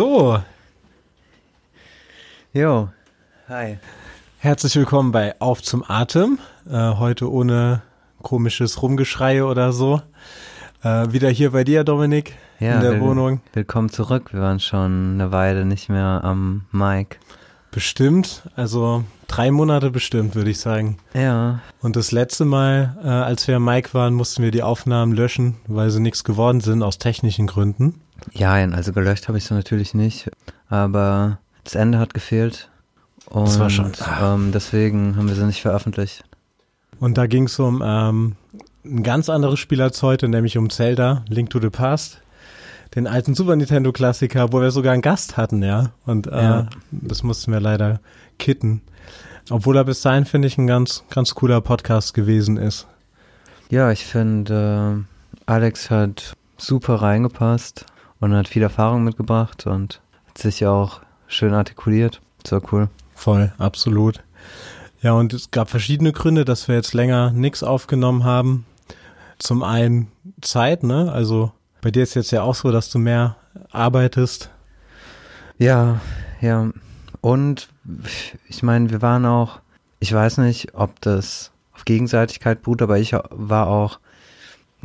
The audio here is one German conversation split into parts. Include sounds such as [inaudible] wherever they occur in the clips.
So, Jo, hi. herzlich willkommen bei Auf zum Atem. Äh, heute ohne komisches Rumgeschrei oder so. Äh, wieder hier bei dir, Dominik, in der will- Wohnung. Willkommen zurück. Wir waren schon eine Weile nicht mehr am Mic. Bestimmt, also drei Monate bestimmt, würde ich sagen. Ja, Und das letzte Mal, äh, als wir am Mike waren, mussten wir die Aufnahmen löschen, weil sie nichts geworden sind aus technischen Gründen. Ja, also gelöscht habe ich sie natürlich nicht, aber das Ende hat gefehlt. Und Das war schon- ähm, deswegen haben wir sie nicht veröffentlicht. Und da ging es um ähm, ein ganz anderes Spiel als heute, nämlich um Zelda, Link to the Past. Den alten Super Nintendo Klassiker, wo wir sogar einen Gast hatten, ja. Und äh, Ja. das mussten wir leider kitten. Obwohl er bis dahin, finde ich, ein ganz, ganz cooler Podcast gewesen ist. Ja, ich finde, äh, Alex hat super reingepasst und hat viel Erfahrung mitgebracht und hat sich auch schön artikuliert. Das war cool. Voll, absolut. Ja, und es gab verschiedene Gründe, dass wir jetzt länger nichts aufgenommen haben. Zum einen Zeit, ne? Also bei dir ist jetzt ja auch so, dass du mehr arbeitest. Ja, ja. Und ich meine, wir waren auch, ich weiß nicht, ob das auf Gegenseitigkeit beruht, aber ich war auch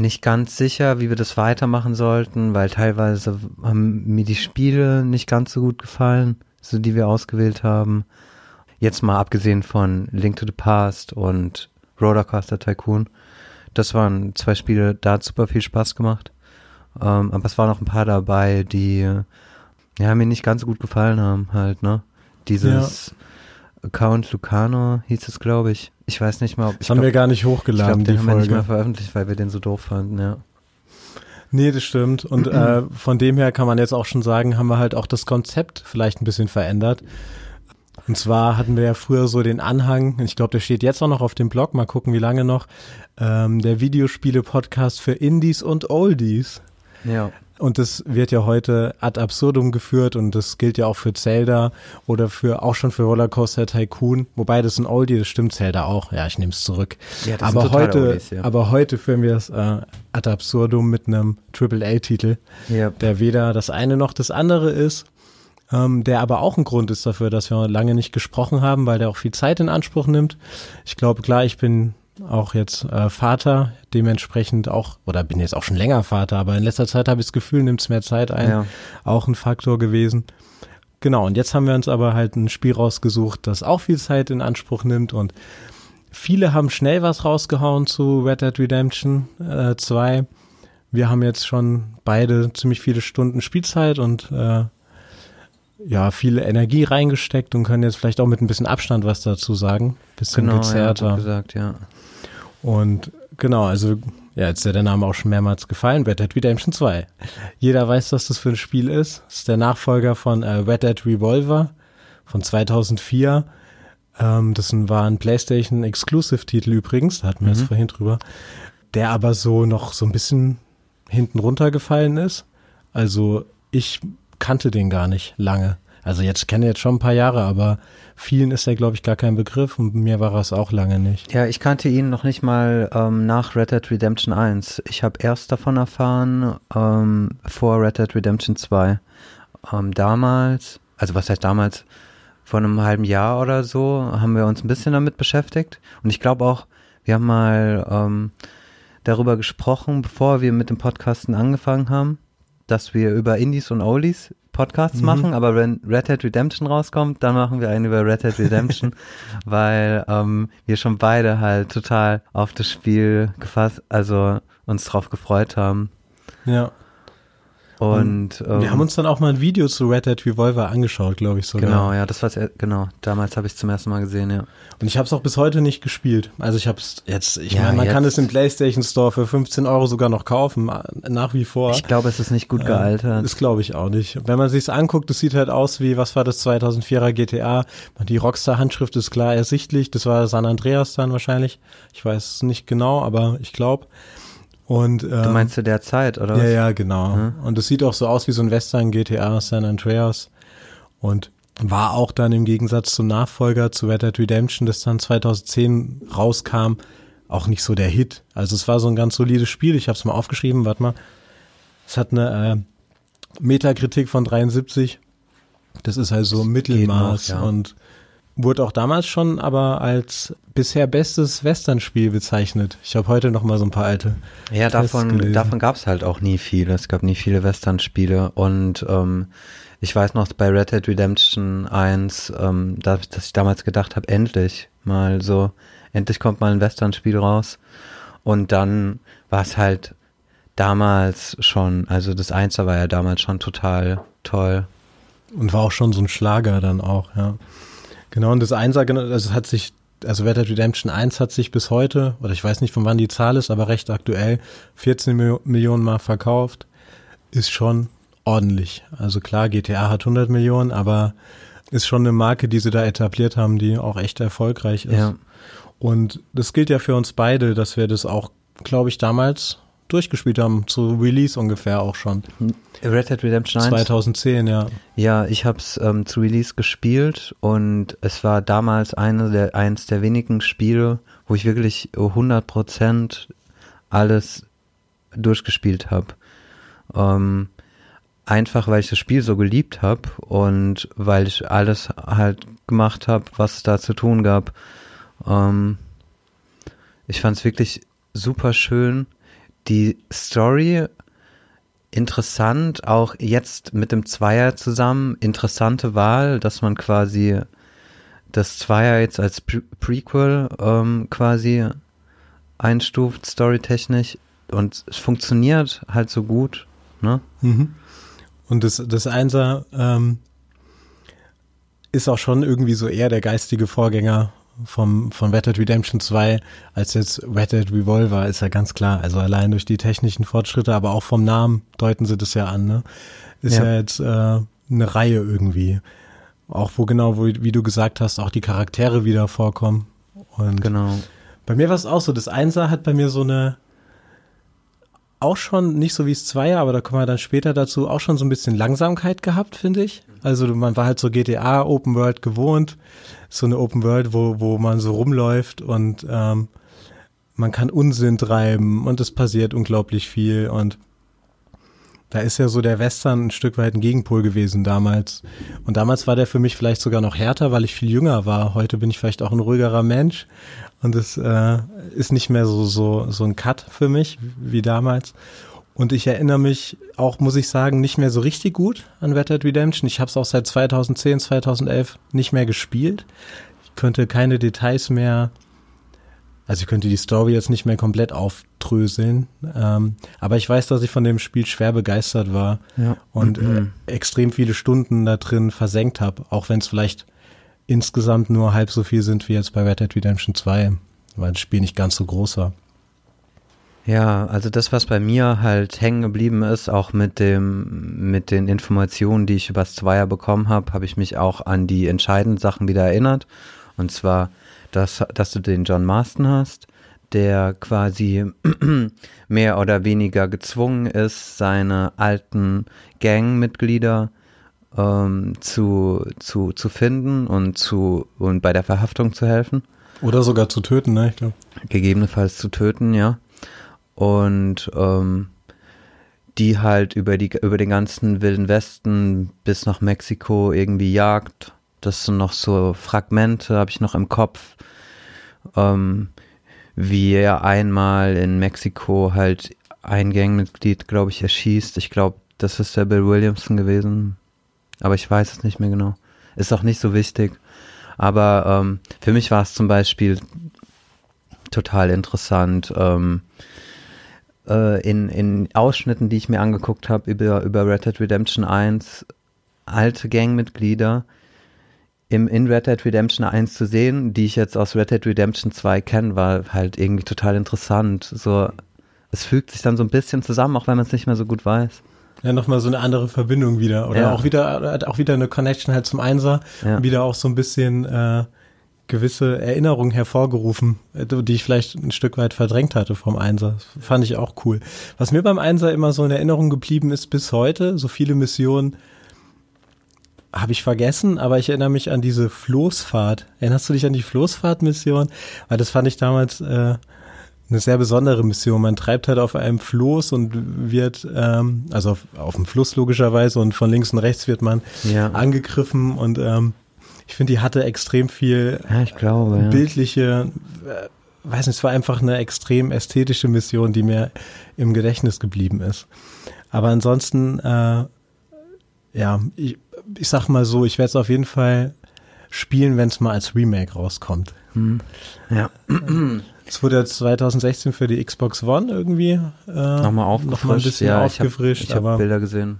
nicht ganz sicher, wie wir das weitermachen sollten, weil teilweise haben mir die Spiele nicht ganz so gut gefallen, so die wir ausgewählt haben. Jetzt mal abgesehen von Link to the Past und Rollercoaster Tycoon. Das waren zwei Spiele, da hat super viel Spaß gemacht. Ähm, aber es waren noch ein paar dabei, die ja, mir nicht ganz so gut gefallen haben, halt, ne? Dieses Account Lucano hieß es, glaube ich. Ich weiß nicht mal, ob Das haben wir gar nicht ich glaub, hochgeladen, den die haben wir nicht mehr Folge. veröffentlicht, weil wir den so doof fanden, ja. Nee, das stimmt. Und äh, [clears throat] von dem her kann man jetzt auch schon sagen, haben wir halt auch das Konzept vielleicht ein bisschen verändert. Und zwar hatten wir ja früher so den Anhang, ich glaube, der steht jetzt auch noch auf dem Blog, mal gucken, wie lange noch, ähm, der Videospiele-Podcast für Indies und Oldies. Ja. Und das wird ja heute ad absurdum geführt und das gilt ja auch für Zelda oder für auch schon für Rollercoaster Tycoon. Wobei das ein Oldie, das stimmt Zelda auch. Ja, ich nehme es zurück. Ja, aber heute, Oldies, ja. aber heute führen wir es äh, ad absurdum mit einem Triple A Titel, Ja. der weder das eine noch das andere ist. Ähm, der aber auch ein Grund ist dafür, dass wir lange nicht gesprochen haben, weil der auch viel Zeit in Anspruch nimmt. Ich glaube, klar, ich bin auch jetzt äh, Vater, dementsprechend auch, oder bin jetzt auch schon länger Vater, aber in letzter Zeit habe ich das Gefühl, nimmt es mehr Zeit ein. Ja. Auch ein Faktor gewesen. Genau, und jetzt haben wir uns aber halt ein Spiel rausgesucht, das auch viel Zeit in Anspruch nimmt und viele haben schnell was rausgehauen zu Red Dead Redemption äh, 2. Wir haben jetzt schon beide ziemlich viele Stunden Spielzeit und äh, ja, viel Energie reingesteckt und können jetzt vielleicht auch mit ein bisschen Abstand was dazu sagen. Bisschen Genau, ja, gezerrter. gut gesagt, ja. Und genau, also ja, jetzt ist ja der Name auch schon mehrmals gefallen, Red Dead Redemption 2. Jeder weiß, was das für ein Spiel ist. Das ist der Nachfolger von äh, Red Dead Revolver von 2004. Ähm, das war ein PlayStation Exclusive Titel übrigens, da hatten wir Mhm. jetzt vorhin drüber, der aber so noch so ein bisschen hinten runtergefallen ist. Also ich kannte den gar nicht lange. Also jetzt kenne jetzt schon ein paar Jahre, aber vielen ist er, glaube ich, gar kein Begriff und mir war es auch lange nicht. Ja, ich kannte ihn noch nicht mal ähm, nach Red Dead Redemption 1. Ich habe erst davon erfahren ähm, vor Red Dead Redemption 2. Ähm, damals, also was heißt damals, vor einem halben Jahr oder so, haben wir uns ein bisschen damit beschäftigt. Und ich glaube auch, wir haben mal ähm, darüber gesprochen, bevor wir mit dem Podcasten angefangen haben, dass wir über Indies und Oldies Podcasts Mhm. machen, aber wenn Red Dead Redemption rauskommt, dann machen wir einen über Red Dead Redemption, [laughs] weil ähm, wir schon beide halt total auf das Spiel gefasst, also uns drauf gefreut haben. Ja. Und ähm, Wir haben uns dann auch mal ein Video zu Red Dead Revolver angeschaut, glaube ich sogar. genau, ja, das war's, äh, genau. Damals habe ich zum ersten Mal gesehen, ja. Und ich habe es auch bis heute nicht gespielt. Also ich habe es jetzt, ich Ja, meine, man kann jetzt- es im PlayStation Store für 15 Euro sogar noch kaufen, äh, nach wie vor. Ich glaube, es ist nicht gut Äh, gealtert. Das glaube ich auch nicht. Wenn man sich's anguckt, das sieht halt aus wie, was war das 2004er GTA? Die Rockstar-Handschrift ist klar ersichtlich. Das war San Andreas dann wahrscheinlich. Ich weiß es nicht genau, aber ich glaube. Und ähm, du meinst zu der Zeit, oder? ja, was? ja, genau. Mhm. Und es sieht auch so aus wie so ein Western GTA San Andreas. Und war auch dann im Gegensatz zum Nachfolger zu Red Dead Redemption, das dann 2010 rauskam, auch nicht so der Hit. Also es war so ein ganz solides Spiel. Ich habe es mal aufgeschrieben, warte mal. Es hat eine Metakritik von 73. Das ist halt so Mittelmaß noch, ja. und wurde auch damals schon aber als bisher bestes Western-Spiel bezeichnet. Ich habe heute noch mal so ein paar alte. Ja, Tests davon, gelesen. davon gab es halt auch nie viele. Es gab nie viele Western-Spiele und ähm, ich weiß noch bei Red Dead Redemption 1, ähm, dass, dass ich damals gedacht habe, endlich mal so, endlich kommt mal ein Western-Spiel raus. Und dann war es halt damals schon, also das Einser war ja damals schon total toll. Und war auch schon so ein Schlager dann auch, ja. Genau, und das Einser, also es hat sich, also Red Dead Redemption 1 hat sich bis heute, oder ich weiß nicht, von wann die Zahl ist, aber recht aktuell, 14 Mio Millionen Mal verkauft. Ist schon ordentlich. Also klar, GTA hat 100 Millionen, aber ist schon eine Marke, die sie da etabliert haben, die auch echt erfolgreich ist. Ja. Und das gilt ja für uns beide, dass wir das auch, glaube ich, damals durchgespielt haben, zu Release ungefähr auch schon. Red Dead Redemption 1 2010, ja. Ja, ich habe es ähm, zu Release gespielt und es war damals eine der, eins der wenigen Spiele, wo ich wirklich 100% alles durchgespielt habe. Ähm, einfach, weil ich das Spiel so geliebt habe und weil ich alles halt gemacht habe, was es da zu tun gab. Ähm, ich fand es wirklich super schön. Die Story interessant, auch jetzt mit dem Zweier zusammen, interessante Wahl, dass man quasi das Zweier jetzt als Pre Prequel ähm, quasi einstuft, storytechnisch und es funktioniert halt so gut, ne? Mhm. Und das, das Einser ähm, ist auch schon irgendwie so eher der geistige Vorgänger vom, von Red Dead Redemption 2 als jetzt Red Dead Revolver, ist ja ganz klar. Also allein durch die technischen Fortschritte, aber auch vom Namen deuten sie das ja an, ne? Ist ja, Ja. jetzt äh, eine Reihe irgendwie. Auch wo genau, wo, wie du gesagt hast, auch die Charaktere wieder vorkommen. Und Genau. bei mir war es auch so, das Einser hat bei mir so eine, auch schon nicht so wie es Zweier, aber da kommen wir dann später dazu, auch schon so ein bisschen Langsamkeit gehabt, finde ich. Also man war halt so GTA Open World gewohnt, so eine Open World, wo, wo man so rumläuft und ähm, man kann Unsinn treiben und es passiert unglaublich viel und da ist ja so der Western ein Stück weit ein Gegenpol gewesen damals. Und damals war der für mich vielleicht sogar noch härter, weil ich viel jünger war. Heute bin ich vielleicht auch ein ruhigerer Mensch. Und es äh, ist nicht mehr so, so, so ein Cut für mich wie damals. Und ich erinnere mich auch, muss ich sagen, nicht mehr so richtig gut an Red Dead Redemption. Ich habe es auch seit 2010, 2011 nicht mehr gespielt. Ich könnte keine Details mehr, also ich könnte die Story jetzt nicht mehr komplett aufdröseln. Ähm, aber ich weiß, dass ich von dem Spiel schwer begeistert war Ja. und äh, Mhm. extrem viele Stunden da drin versenkt habe, auch wenn es vielleicht insgesamt nur halb so viel sind wie jetzt bei Red Dead Redemption 2, weil das Spiel nicht ganz so groß war. Ja, also das, was bei mir halt hängen geblieben ist, auch mit dem, mit den Informationen, die ich übers Zweier bekommen habe, habe ich mich auch an die entscheidenden Sachen wieder erinnert. Und zwar, dass, dass du den John Marston hast, der quasi [clears throat] mehr oder weniger gezwungen ist, seine alten Gangmitglieder ähm, zu, zu, zu finden und zu und bei der Verhaftung zu helfen Oder sogar zu töten, ne? Ich glaube. gegebenenfalls zu töten, ja. Und ähm, die halt über die über den ganzen wilden Westen bis nach Mexiko irgendwie jagt. Das sind noch so Fragmente, habe ich noch im Kopf, ähm, wie er einmal in Mexiko halt ein Gangmitglied, glaube ich, erschießt. Ich glaube, das ist der Bill Williamson gewesen, aber ich weiß es nicht mehr genau. Ist auch nicht so wichtig. Aber ähm, für mich war es zum Beispiel total interessant. Ähm, äh, in, in Ausschnitten, die ich mir angeguckt habe über, über Red Dead Redemption 1, alte Gangmitglieder im, in Red Dead Redemption 1 zu sehen, die ich jetzt aus Red Dead Redemption 2 kenne, war halt irgendwie total interessant. So, es fügt sich dann so ein bisschen zusammen, auch wenn man es nicht mehr so gut weiß. Ja, nochmal so eine andere Verbindung wieder. Oder Ja. auch wieder, auch wieder eine Connection halt zum Einser. Ja. Wieder auch so ein bisschen äh, gewisse Erinnerungen hervorgerufen, äh, die ich vielleicht ein Stück weit verdrängt hatte vom Einser. Das fand ich auch cool. Was mir beim Einser immer so in Erinnerung geblieben ist bis heute, so viele Missionen habe ich vergessen, aber ich erinnere mich an diese Floßfahrt. Erinnerst du dich an die Floßfahrt-Mission? Weil das fand ich damals äh, eine sehr besondere Mission. Man treibt halt auf einem Floß und wird, ähm, also auf, auf dem Fluss logischerweise und von links und rechts wird man Ja. angegriffen und ähm, ich finde, die hatte extrem viel Ja, ich glaube, ja. bildliche, äh, weiß nicht, es war einfach eine extrem ästhetische Mission, die mir im Gedächtnis geblieben ist. Aber ansonsten, äh, ja, ich, ich sag mal so, ich werde es auf jeden Fall spielen, wenn es mal als Remake rauskommt. Hm. Ja. Es wurde ja 2016 für die Xbox One irgendwie äh, Nochmal aufgefrischt. noch mal ein bisschen ja, aufgefrischt, ich habe hab Bilder gesehen.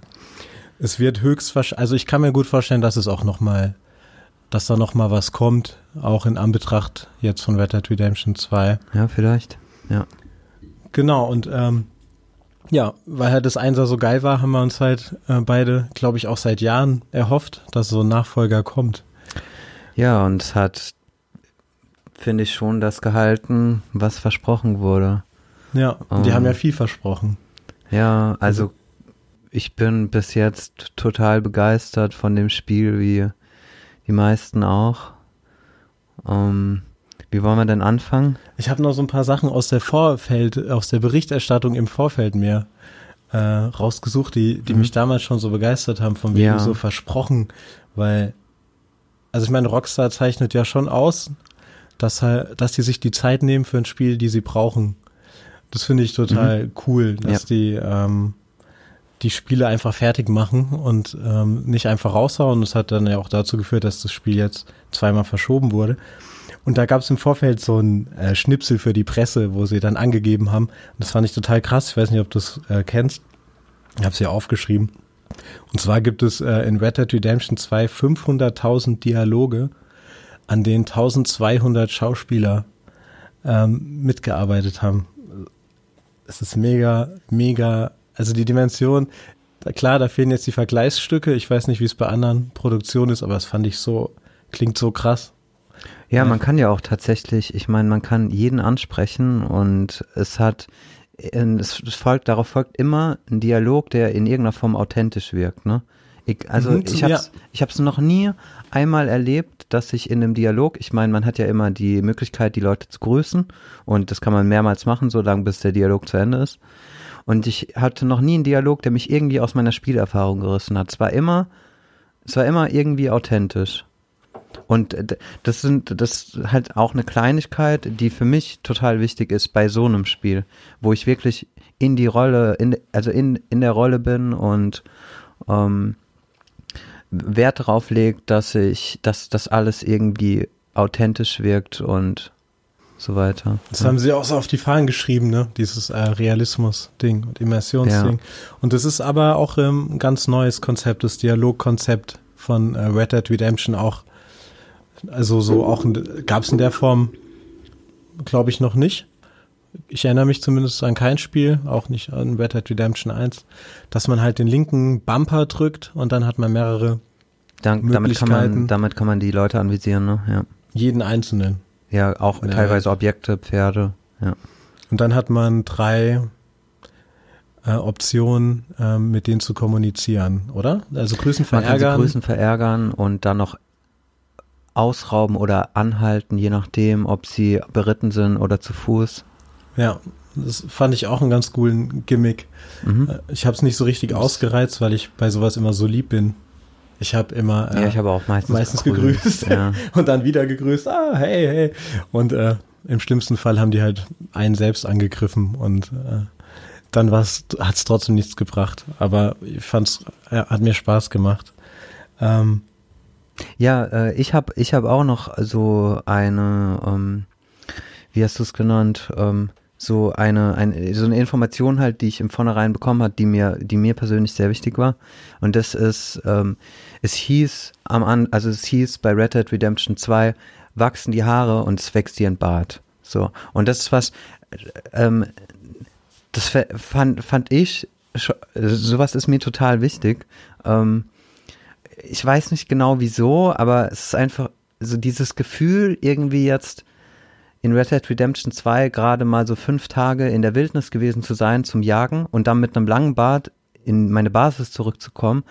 es wird höchstwahrscheinlich, also ich kann mir gut vorstellen, dass es auch noch mal, dass da noch mal was kommt, auch in Anbetracht jetzt von Red Dead Redemption 2. Ja, vielleicht. Ja. Genau, und ähm, ja, weil halt das Einser so geil war, haben wir uns halt äh, beide, glaube ich, auch seit Jahren erhofft, dass so ein Nachfolger kommt. Ja, und es hat, finde ich, schon das gehalten, was versprochen wurde. Ja, und die Ähm. haben ja viel versprochen. Ja, also ich bin bis jetzt total begeistert von dem Spiel, wie die meisten auch. Ähm, wie wollen wir denn anfangen? Ich habe noch so ein paar Sachen aus der Vorfeld, aus der Berichterstattung im Vorfeld mir äh, rausgesucht, die, die Mhm. mich damals schon so begeistert haben, von wegen Ja. so versprochen, weil, also ich meine, Rockstar zeichnet ja schon aus, dass halt, dass die sich die Zeit nehmen für ein Spiel, die sie brauchen. Das finde ich total cool, dass Mhm. Ja. die ähm, die Spiele einfach fertig machen und ähm, nicht einfach raushauen. Das hat dann ja auch dazu geführt, dass das Spiel jetzt zweimal verschoben wurde. Und da gab es im Vorfeld so ein äh, Schnipsel für die Presse, wo sie dann angegeben haben. Und das fand ich total krass. Ich weiß nicht, ob du es äh, kennst. Ich habe es ja aufgeschrieben. Und zwar gibt es äh, in Red Dead Redemption 2 500.000 Dialoge, an denen 1200 Schauspieler ähm, mitgearbeitet haben. Es ist mega, mega, also die Dimension, klar, da fehlen jetzt die Vergleichsstücke. Ich weiß nicht, wie es bei anderen Produktionen ist, aber das fand ich so, klingt so krass. Ja, man kann ja auch tatsächlich, ich meine, man kann jeden ansprechen und es hat, es folgt, darauf folgt immer ein Dialog, der in irgendeiner Form authentisch wirkt, ne? Ich, also Mhm, ich ja. hab's, ich hab's noch nie einmal erlebt, dass ich in einem Dialog, ich meine, man hat ja immer die Möglichkeit, die Leute zu grüßen und das kann man mehrmals machen, so lange bis der Dialog zu Ende ist. Und ich hatte noch nie einen Dialog, der mich irgendwie aus meiner Spielerfahrung gerissen hat. Es war immer, es war immer irgendwie authentisch. Und äh, das sind, das ist halt auch eine Kleinigkeit, die für mich total wichtig ist bei so einem Spiel, wo ich wirklich in die Rolle, in, also in, in der Rolle bin und ähm, Wert darauf legt, dass ich, dass das alles irgendwie authentisch wirkt und so weiter. Das haben sie auch so auf die Fahnen geschrieben, ne? Dieses äh, Realismus-Ding und Immersionsding. Und das ist aber auch ähm, ein ganz neues Konzept, das Dialogkonzept von äh, Red Dead Redemption auch. Also so auch gab es in der Form, glaube ich, noch nicht. Ich erinnere mich zumindest an kein Spiel, auch nicht an Red Dead Redemption 1, dass man halt den linken Bumper drückt und dann hat man mehrere, Dann, damit kann man, Möglichkeiten. damit kann man die Leute anvisieren, ne? Ja. jeden einzelnen. Ja, auch Ja. teilweise Objekte, Pferde, ja. Und dann hat man drei äh, Optionen, ähm, mit denen zu kommunizieren, oder? Also grüßen, Man kann sie verärgern. grüßen, verärgern und dann noch ausrauben oder anhalten, je nachdem, ob sie beritten sind oder zu Fuß. Ja, das fand ich auch einen ganz coolen Gimmick. Mhm. Äh, Ich habe es nicht so richtig ausgereizt, weil ich bei sowas immer so lieb bin. Ich habe immer äh, ja, ich habe auch meistens, meistens gegrüßt Ja. [laughs] und dann wieder gegrüßt. Ah, hey, hey. Und äh, im schlimmsten Fall haben die halt einen selbst angegriffen und äh, dann hat es trotzdem nichts gebracht. Aber ich fand's, ja, hat mir Spaß gemacht. Ähm, Ja, äh, ich habe ich hab auch noch so eine, ähm, wie hast du es genannt, ähm, so eine, ein, so eine Information halt, die ich im Vornherein bekommen hat, die mir, die mir persönlich sehr wichtig war. Und das ist, ähm, es hieß am an, also es hieß bei Red Dead Redemption 2, wachsen die Haare und es wächst dir ein Bart. So. Und das ist was, ähm, das fand, fand ich, sowas ist mir total wichtig. Ähm, ich weiß nicht genau wieso, aber es ist einfach so dieses Gefühl, irgendwie jetzt in Red Dead Redemption 2 gerade mal so fünf Tage in der Wildnis gewesen zu sein zum Jagen und dann mit einem langen Bart in meine Basis zurückzukommen.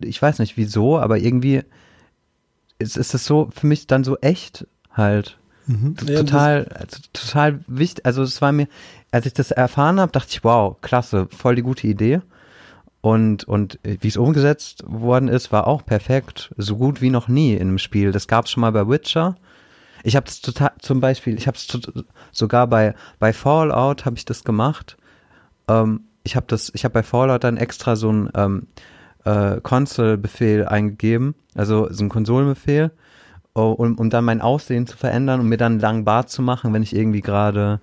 Ich weiß nicht wieso, aber irgendwie ist, ist es so für mich dann so echt halt. Mhm. Total, also, total wichtig. Also es war mir, als ich das erfahren habe, dachte ich, wow, klasse, voll die gute Idee. Und, und wie es umgesetzt worden ist, war auch perfekt. So gut wie noch nie in einem Spiel. Das gab es schon mal bei Witcher. Ich habe es zum Beispiel, ich habe es sogar bei, bei Fallout habe ich das gemacht. Ähm, ich habe das, bei Fallout dann extra so ein ähm, äh, Console-Befehl eingegeben, also so ein Konsolenbefehl, oh, um, um dann mein Aussehen zu verändern und mir dann einen langen Bart zu machen, wenn ich irgendwie gerade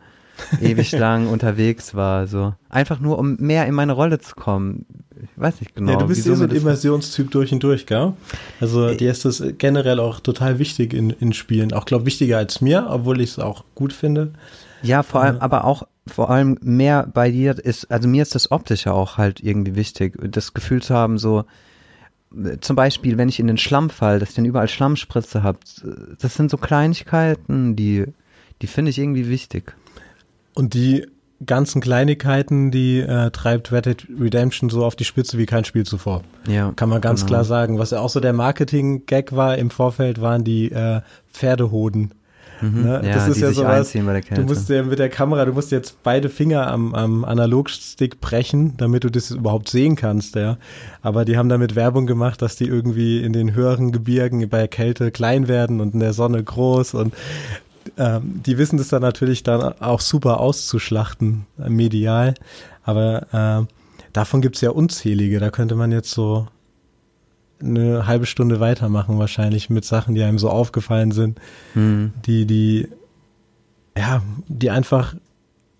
ewig lang unterwegs war. So einfach nur, um mehr in meine Rolle zu kommen. Ich weiß nicht genau. Ja, du bist ja so ein Immersionstyp durch und durch, gell? Also äh, dir ist das generell auch total wichtig in, in Spielen. Auch, glaube wichtiger als mir, obwohl ich es auch gut finde. Ja, vor allem, aber auch vor allem mehr bei dir ist, also mir ist das Optische auch halt irgendwie wichtig, das Gefühl zu haben, so zum Beispiel, wenn ich in den Schlamm fall, dass ich dann überall Schlammspritze habe, das sind so Kleinigkeiten, die, die finde ich irgendwie wichtig. Und die ganzen Kleinigkeiten, die äh, treibt Red Dead Redemption so auf die Spitze wie kein Spiel zuvor. Ja. Kann man ganz genau. klar sagen. Was ja auch so der Marketing-Gag war im Vorfeld, waren die äh, Pferdehoden. Mhm. Ne? Ja, das ist ja sowas, du musst ja mit der Kamera, du musst jetzt beide Finger am, am Analogstick brechen, damit du das überhaupt sehen kannst, ja. Aber die haben damit Werbung gemacht, dass die irgendwie in den höheren Gebirgen bei Kälte klein werden und in der Sonne groß und ähm, die wissen das dann natürlich dann auch super auszuschlachten, äh, medial. Aber äh, davon gibt's ja unzählige. Da könnte man jetzt so eine halbe Stunde weitermachen wahrscheinlich mit Sachen, die einem so aufgefallen sind, mhm. die, die, ja, die einfach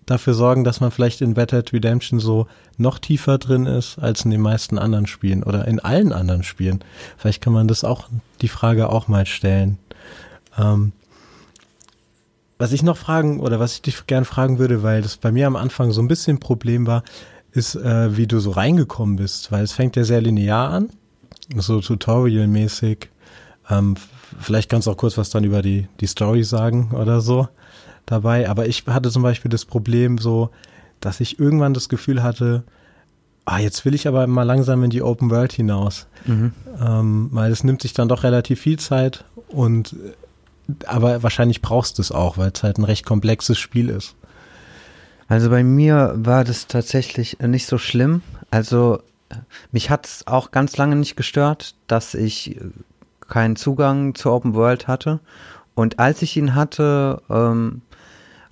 dafür sorgen, dass man vielleicht in Red Dead Redemption so noch tiefer drin ist als in den meisten anderen Spielen oder in allen anderen Spielen. Vielleicht kann man das auch, die Frage auch mal stellen. Ähm, was ich noch fragen oder was ich dich gern fragen würde, weil das bei mir am Anfang so ein bisschen ein Problem war, ist, äh, wie du so reingekommen bist, weil es fängt ja sehr linear an so Tutorial-mäßig. Ähm, vielleicht kannst du auch kurz was dann über die, die Story sagen oder so dabei. Aber ich hatte zum Beispiel das Problem so, dass ich irgendwann das Gefühl hatte, ah, jetzt will ich aber mal langsam in die Open World hinaus. Mhm. Ähm, weil es nimmt sich dann doch relativ viel Zeit und aber wahrscheinlich brauchst du es auch, weil es halt ein recht komplexes Spiel ist. Also bei mir war das tatsächlich nicht so schlimm. Also mich hat es auch ganz lange nicht gestört, dass ich keinen Zugang zur Open World hatte. Und als ich ihn hatte, ähm,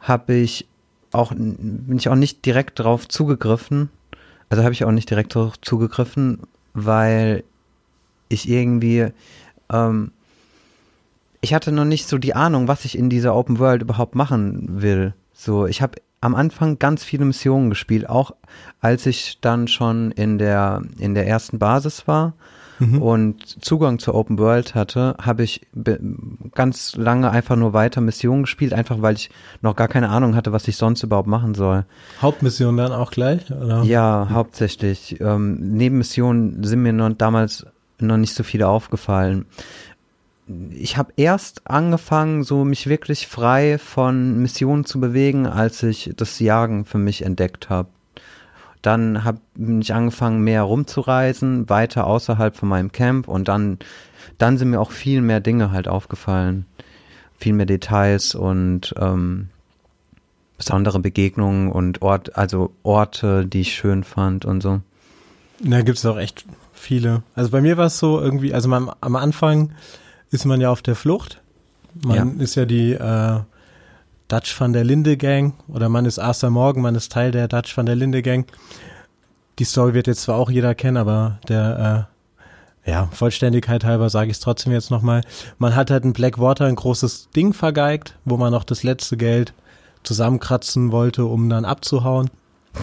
habe ich auch, bin ich auch nicht direkt darauf zugegriffen. Also habe ich auch nicht direkt darauf zugegriffen, weil ich irgendwie, ähm, ich hatte noch nicht so die Ahnung, was ich in dieser Open World überhaupt machen will. So, ich habe am Anfang ganz viele Missionen gespielt, auch als ich dann schon in der, in der ersten Basis war mhm. und Zugang zur Open World hatte, habe ich ganz lange einfach nur weiter Missionen gespielt, einfach weil ich noch gar keine Ahnung hatte, was ich sonst überhaupt machen soll. Hauptmissionen dann auch gleich? Oder? Ja, hauptsächlich. Ähm, Nebenmissionen sind mir noch damals noch nicht so viele aufgefallen ich habe erst angefangen, so mich wirklich frei von Missionen zu bewegen, als ich das Jagen für mich entdeckt habe. Dann habe ich angefangen, mehr rumzureisen, weiter außerhalb von meinem Camp und dann, dann sind mir auch viel mehr Dinge halt aufgefallen. Viel mehr Details und ähm, besondere Begegnungen und Ort, also Orte, die ich schön fand und so. Da gibt es auch echt viele. Also bei mir war es so irgendwie, also am, am Anfang ist man ja auf der Flucht. Man ja. ist ja die äh, Dutch van der Linde Gang oder man ist Arthur Morgan, man ist Teil der Dutch van der Linde Gang. Die Story wird jetzt zwar auch jeder kennen, aber der äh, ja, Vollständigkeit halber sage ich es trotzdem jetzt nochmal. Man hat halt in Blackwater ein großes Ding vergeigt, wo man noch das letzte Geld zusammenkratzen wollte, um dann abzuhauen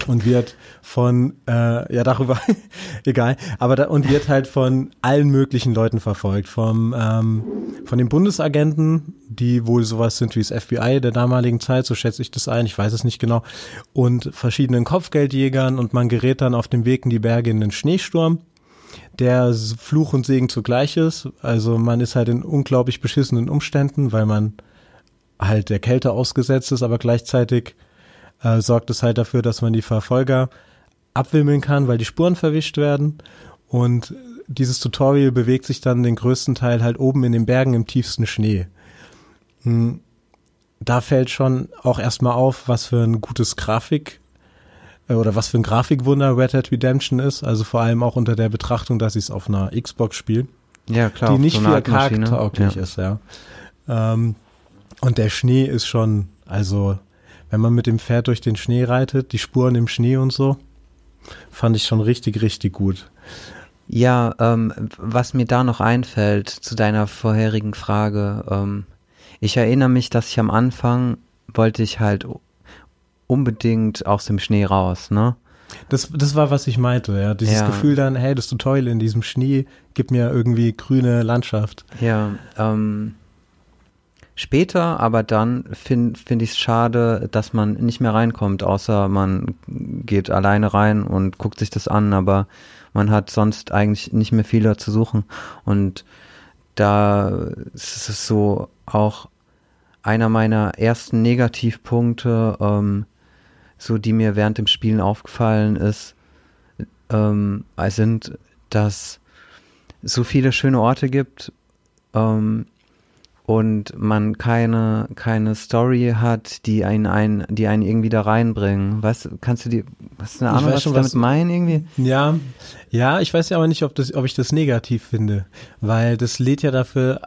und wird von äh, ja darüber [laughs] egal aber da, und wird halt von allen möglichen Leuten verfolgt. Vom ähm, von den Bundesagenten die wohl sowas sind wie das FBI der damaligen Zeit so schätze ich das ein ich weiß es nicht genau und verschiedenen Kopfgeldjägern. Und man gerät dann auf dem Weg in die Berge in den Schneesturm der Fluch und Segen zugleich ist. Also man ist halt in unglaublich beschissenen Umständen weil man halt der Kälte ausgesetzt ist aber gleichzeitig äh, sorgt es halt dafür, dass man die Verfolger abwimmeln kann, weil die Spuren verwischt werden. Und dieses Tutorial bewegt sich dann den größten Teil halt oben in den Bergen im tiefsten Schnee. Hm. da fällt schon auch erstmal auf, was für ein gutes Grafik äh, oder was für ein Grafikwunder Red Dead Redemption ist. Also vor allem auch unter der Betrachtung, dass ich es auf einer Xbox spiele. Ja, klar. Die nicht so 4K tauglich ja. ist, ja. Ähm, und der Schnee ist schon, also wenn man mit dem Pferd durch den Schnee reitet, die Spuren im Schnee und so, fand ich schon richtig, richtig gut. Ja, ähm, was mir da noch einfällt zu deiner vorherigen Frage, ähm, ich erinnere mich, dass ich am Anfang wollte ich halt unbedingt aus dem Schnee raus, ne? Das, das war, was ich meinte, ja. Dieses ja. Gefühl dann, hey, das Tutorial in diesem Schnee gibt mir irgendwie grüne Landschaft. Ja, ähm, später, aber dann finde find ich es schade, dass man nicht mehr reinkommt, außer man geht alleine rein und guckt sich das an, aber man hat sonst eigentlich nicht mehr viel zu suchen. Und da ist es so auch einer meiner ersten Negativpunkte, ähm, so die mir während dem Spielen aufgefallen ist, ähm, sind, dass so viele schöne Orte gibt, ähm, und man keine, keine Story hat, die einen, ein, die einen irgendwie da reinbringen. Was, kannst du dir, hast du eine Ahnung, was schon, damit meinen irgendwie? Ja, ja, ich weiß ja aber nicht, ob das, ob ich das negativ finde, weil das lädt ja dafür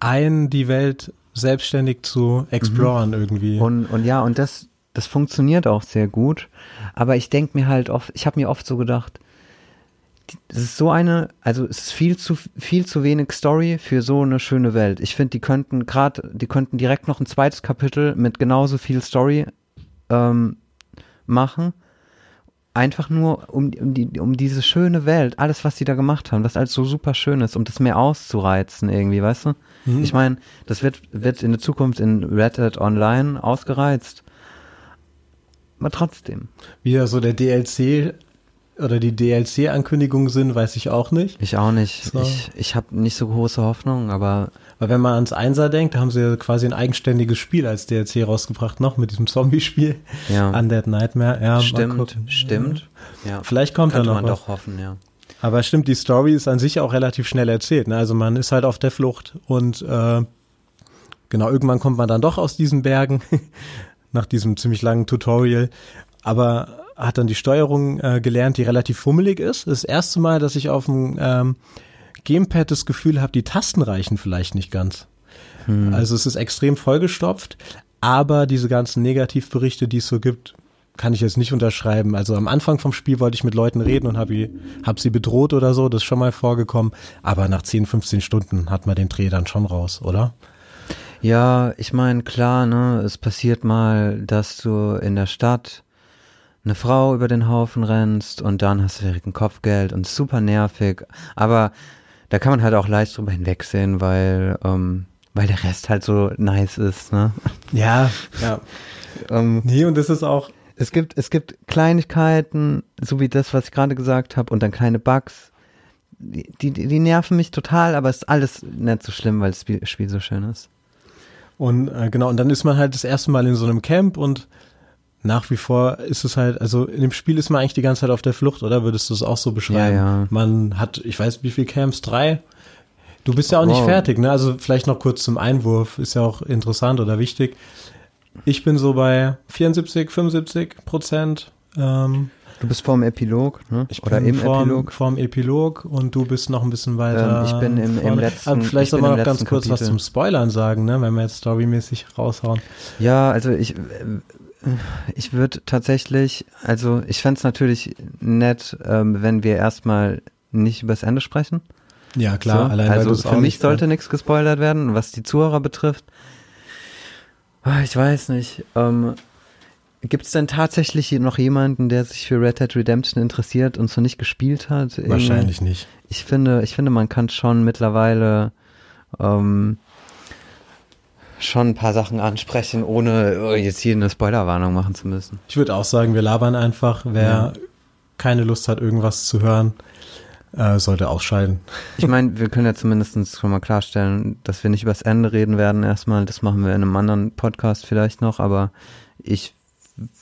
ein, die Welt selbstständig zu exploren mhm. irgendwie. Und, und ja, und das, das funktioniert auch sehr gut. Aber ich denke mir halt oft, ich habe mir oft so gedacht, es ist so eine, also es ist viel zu viel zu wenig Story für so eine schöne Welt. Ich finde, die könnten gerade, die könnten direkt noch ein zweites Kapitel mit genauso viel Story ähm, machen. Einfach nur um, um, die, um diese schöne Welt, alles, was sie da gemacht haben, was alles so super schön ist, um das mehr auszureizen irgendwie, weißt du? Mhm. Ich meine, das wird, wird in der Zukunft in Red Dead Online ausgereizt. Aber trotzdem. Wieder so der DLC oder die DLC-Ankündigungen sind, weiß ich auch nicht. Ich auch nicht. So. Ich, ich habe nicht so große Hoffnung, aber. Weil wenn man ans Einser denkt, da haben sie ja quasi ein eigenständiges Spiel als DLC rausgebracht, noch mit diesem Zombie-Spiel. Ja. [laughs] Undead Nightmare. Ja, stimmt, stimmt. Ja. Vielleicht kommt Könnte da noch man was. doch hoffen, ja. Aber stimmt, die Story ist an sich auch relativ schnell erzählt. Ne? Also man ist halt auf der Flucht und äh, genau, irgendwann kommt man dann doch aus diesen Bergen [laughs] nach diesem ziemlich langen Tutorial. Aber hat dann die Steuerung äh, gelernt, die relativ fummelig ist. Das erste Mal, dass ich auf dem ähm, Gamepad das Gefühl habe, die Tasten reichen vielleicht nicht ganz. Hm. Also es ist extrem vollgestopft, aber diese ganzen Negativberichte, die es so gibt, kann ich jetzt nicht unterschreiben. Also am Anfang vom Spiel wollte ich mit Leuten reden und habe hab sie bedroht oder so, das ist schon mal vorgekommen. Aber nach 10, 15 Stunden hat man den Dreh dann schon raus, oder? Ja, ich meine, klar, ne, es passiert mal, dass du in der Stadt eine Frau über den Haufen rennst und dann hast du direkt ein Kopfgeld und super nervig. Aber da kann man halt auch leicht drüber hinwegsehen, weil, ähm, weil der Rest halt so nice ist, ne? Ja, ja. [laughs] ähm, nee, und das ist auch. Es gibt, es gibt Kleinigkeiten, so wie das, was ich gerade gesagt habe, und dann kleine Bugs. Die, die, die nerven mich total, aber es ist alles nicht so schlimm, weil das Spiel, Spiel so schön ist. Und äh, genau, und dann ist man halt das erste Mal in so einem Camp und nach wie vor ist es halt, also in dem Spiel ist man eigentlich die ganze Zeit auf der Flucht, oder? Würdest du es auch so beschreiben? Ja, ja. Man hat, ich weiß, wie viel Camps? Drei? Du bist ja auch wow. nicht fertig, ne? Also vielleicht noch kurz zum Einwurf, ist ja auch interessant oder wichtig. Ich bin so bei 74, 75 Prozent. Ähm, du bist vorm Epilog, ne? Ich oder im vorm, Epilog? Vorm Epilog und du bist noch ein bisschen weiter. Ähm, ich bin im, im letzten. Aber vielleicht soll man noch ganz kurz Kapitel. was zum Spoilern sagen, ne? Wenn wir jetzt storymäßig raushauen. Ja, also ich ich würde tatsächlich, also ich fände es natürlich nett, ähm, wenn wir erstmal nicht übers Ende sprechen. Ja, klar. So, allein, also für mich sollte nichts gespoilert werden, was die Zuhörer betrifft. Ah, ich weiß nicht. Ähm, Gibt es denn tatsächlich noch jemanden, der sich für Red Dead Redemption interessiert und so nicht gespielt hat? Wahrscheinlich nicht. Ich finde, ich finde, man kann schon mittlerweile ähm, schon ein paar Sachen ansprechen, ohne oh, jetzt hier eine Spoilerwarnung machen zu müssen. Ich würde auch sagen, wir labern einfach. Wer ja. keine Lust hat, irgendwas zu hören, äh, sollte ausscheiden. Ich meine, [laughs] wir können ja zumindest schon mal klarstellen, dass wir nicht übers Ende reden werden erstmal. Das machen wir in einem anderen Podcast vielleicht noch, aber ich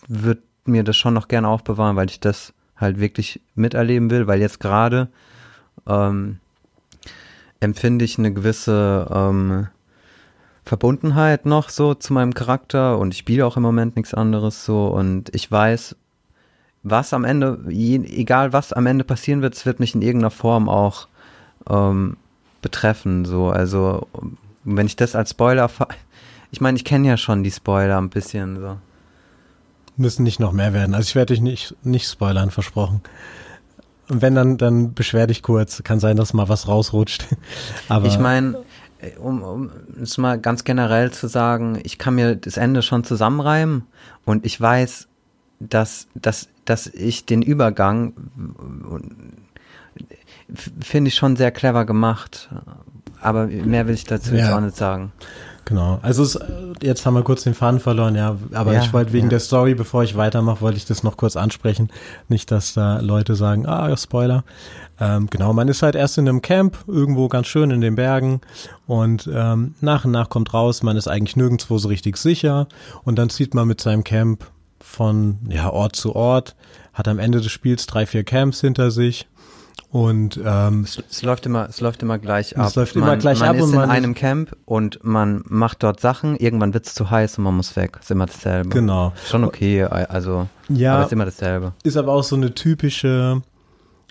würde mir das schon noch gerne aufbewahren, weil ich das halt wirklich miterleben will, weil jetzt gerade ähm, empfinde ich eine gewisse ähm, Verbundenheit noch so zu meinem Charakter und ich spiele auch im Moment nichts anderes so und ich weiß, was am Ende, egal was am Ende passieren wird, es wird mich in irgendeiner Form auch ähm, betreffen. So, also wenn ich das als Spoiler, ich meine, ich kenne ja schon die Spoiler ein bisschen so. Müssen nicht noch mehr werden. Also ich werde dich nicht nicht spoilern, versprochen. Und wenn dann, dann beschwer dich kurz. Kann sein, dass mal was rausrutscht. [laughs] Aber ich meine, um, um es mal ganz generell zu sagen, ich kann mir das Ende schon zusammenreimen und ich weiß, dass, dass, dass ich den Übergang finde ich schon sehr clever gemacht. Aber mehr will ich dazu ja. jetzt auch nicht sagen. Genau. Also es, jetzt haben wir kurz den Faden verloren, ja. Aber ja, ich wollte wegen ja. der Story, bevor ich weitermache, wollte ich das noch kurz ansprechen. Nicht, dass da Leute sagen, ah, Spoiler. Ähm, genau, man ist halt erst in einem Camp, irgendwo ganz schön in den Bergen und ähm, nach und nach kommt raus, man ist eigentlich nirgendwo so richtig sicher und dann zieht man mit seinem Camp von ja, Ort zu Ort, hat am Ende des Spiels drei, vier Camps hinter sich und ähm, es, es, läuft immer, es läuft immer gleich ab. Es läuft immer man, gleich man ab. Man ist in einem Camp und man macht dort Sachen. Irgendwann wird es zu heiß und man muss weg. Ist immer dasselbe. Genau. Schon okay, also. Ja. Aber ist immer dasselbe. Ist aber auch so eine typische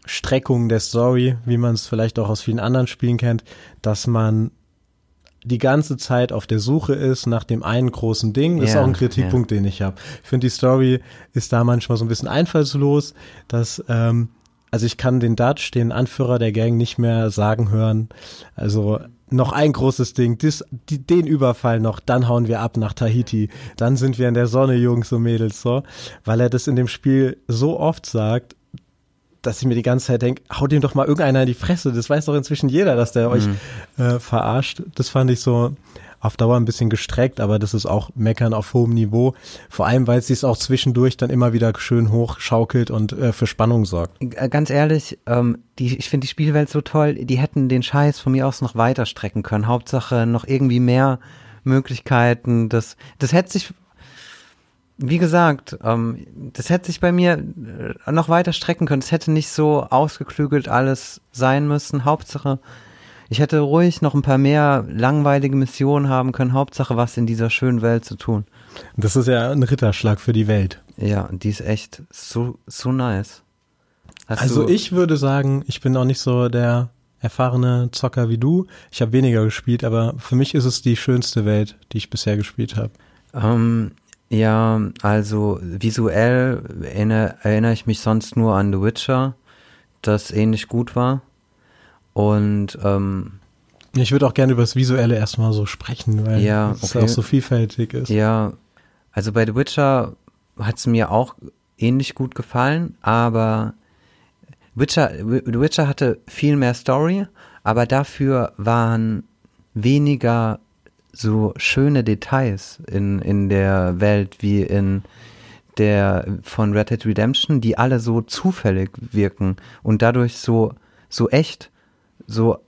Streckung der Story, wie man es vielleicht auch aus vielen anderen Spielen kennt, dass man die ganze Zeit auf der Suche ist nach dem einen großen Ding. Das yeah, ist auch ein Kritikpunkt, yeah. den ich habe. Ich finde, die Story ist da manchmal so ein bisschen einfallslos, dass ähm, also ich kann den Dutch, den Anführer der Gang, nicht mehr sagen hören. Also noch ein großes Ding, dis, die, den Überfall noch, dann hauen wir ab nach Tahiti, dann sind wir in der Sonne, Jungs und Mädels, so, weil er das in dem Spiel so oft sagt, dass ich mir die ganze Zeit denke, haut ihm doch mal irgendeiner in die Fresse, das weiß doch inzwischen jeder, dass der mhm. euch äh, verarscht. Das fand ich so, auf Dauer ein bisschen gestreckt, aber das ist auch Meckern auf hohem Niveau. Vor allem, weil sie es auch zwischendurch dann immer wieder schön hochschaukelt und äh, für Spannung sorgt. Äh, ganz ehrlich, ähm, die, ich finde die Spielwelt so toll, die hätten den Scheiß von mir aus noch weiter strecken können. Hauptsache noch irgendwie mehr Möglichkeiten. Das, das hätte sich wie gesagt, ähm, das hätte sich bei mir äh, noch weiter strecken können. Es hätte nicht so ausgeklügelt alles sein müssen. Hauptsache, ich hätte ruhig noch ein paar mehr langweilige Missionen haben können. Hauptsache was in dieser schönen Welt zu tun. Das ist ja ein Ritterschlag für die Welt. Ja, die ist echt so, so nice. Hast also ich würde sagen, ich bin auch nicht so der erfahrene Zocker wie du. Ich habe weniger gespielt, aber für mich ist es die schönste Welt, die ich bisher gespielt habe. Ähm, ja, also visuell erinnere, erinnere ich mich sonst nur an The Witcher, das ähnlich gut war. Und ähm, ich würde auch gerne über das Visuelle erstmal so sprechen, weil ja, es auch so vielfältig ist. Ja, also bei The Witcher hat es mir auch ähnlich gut gefallen, aber Witcher, The Witcher hatte viel mehr Story, aber dafür waren weniger so schöne Details in, in der Welt wie in der von Red Dead Redemption, die alle so zufällig wirken und dadurch so, so echt so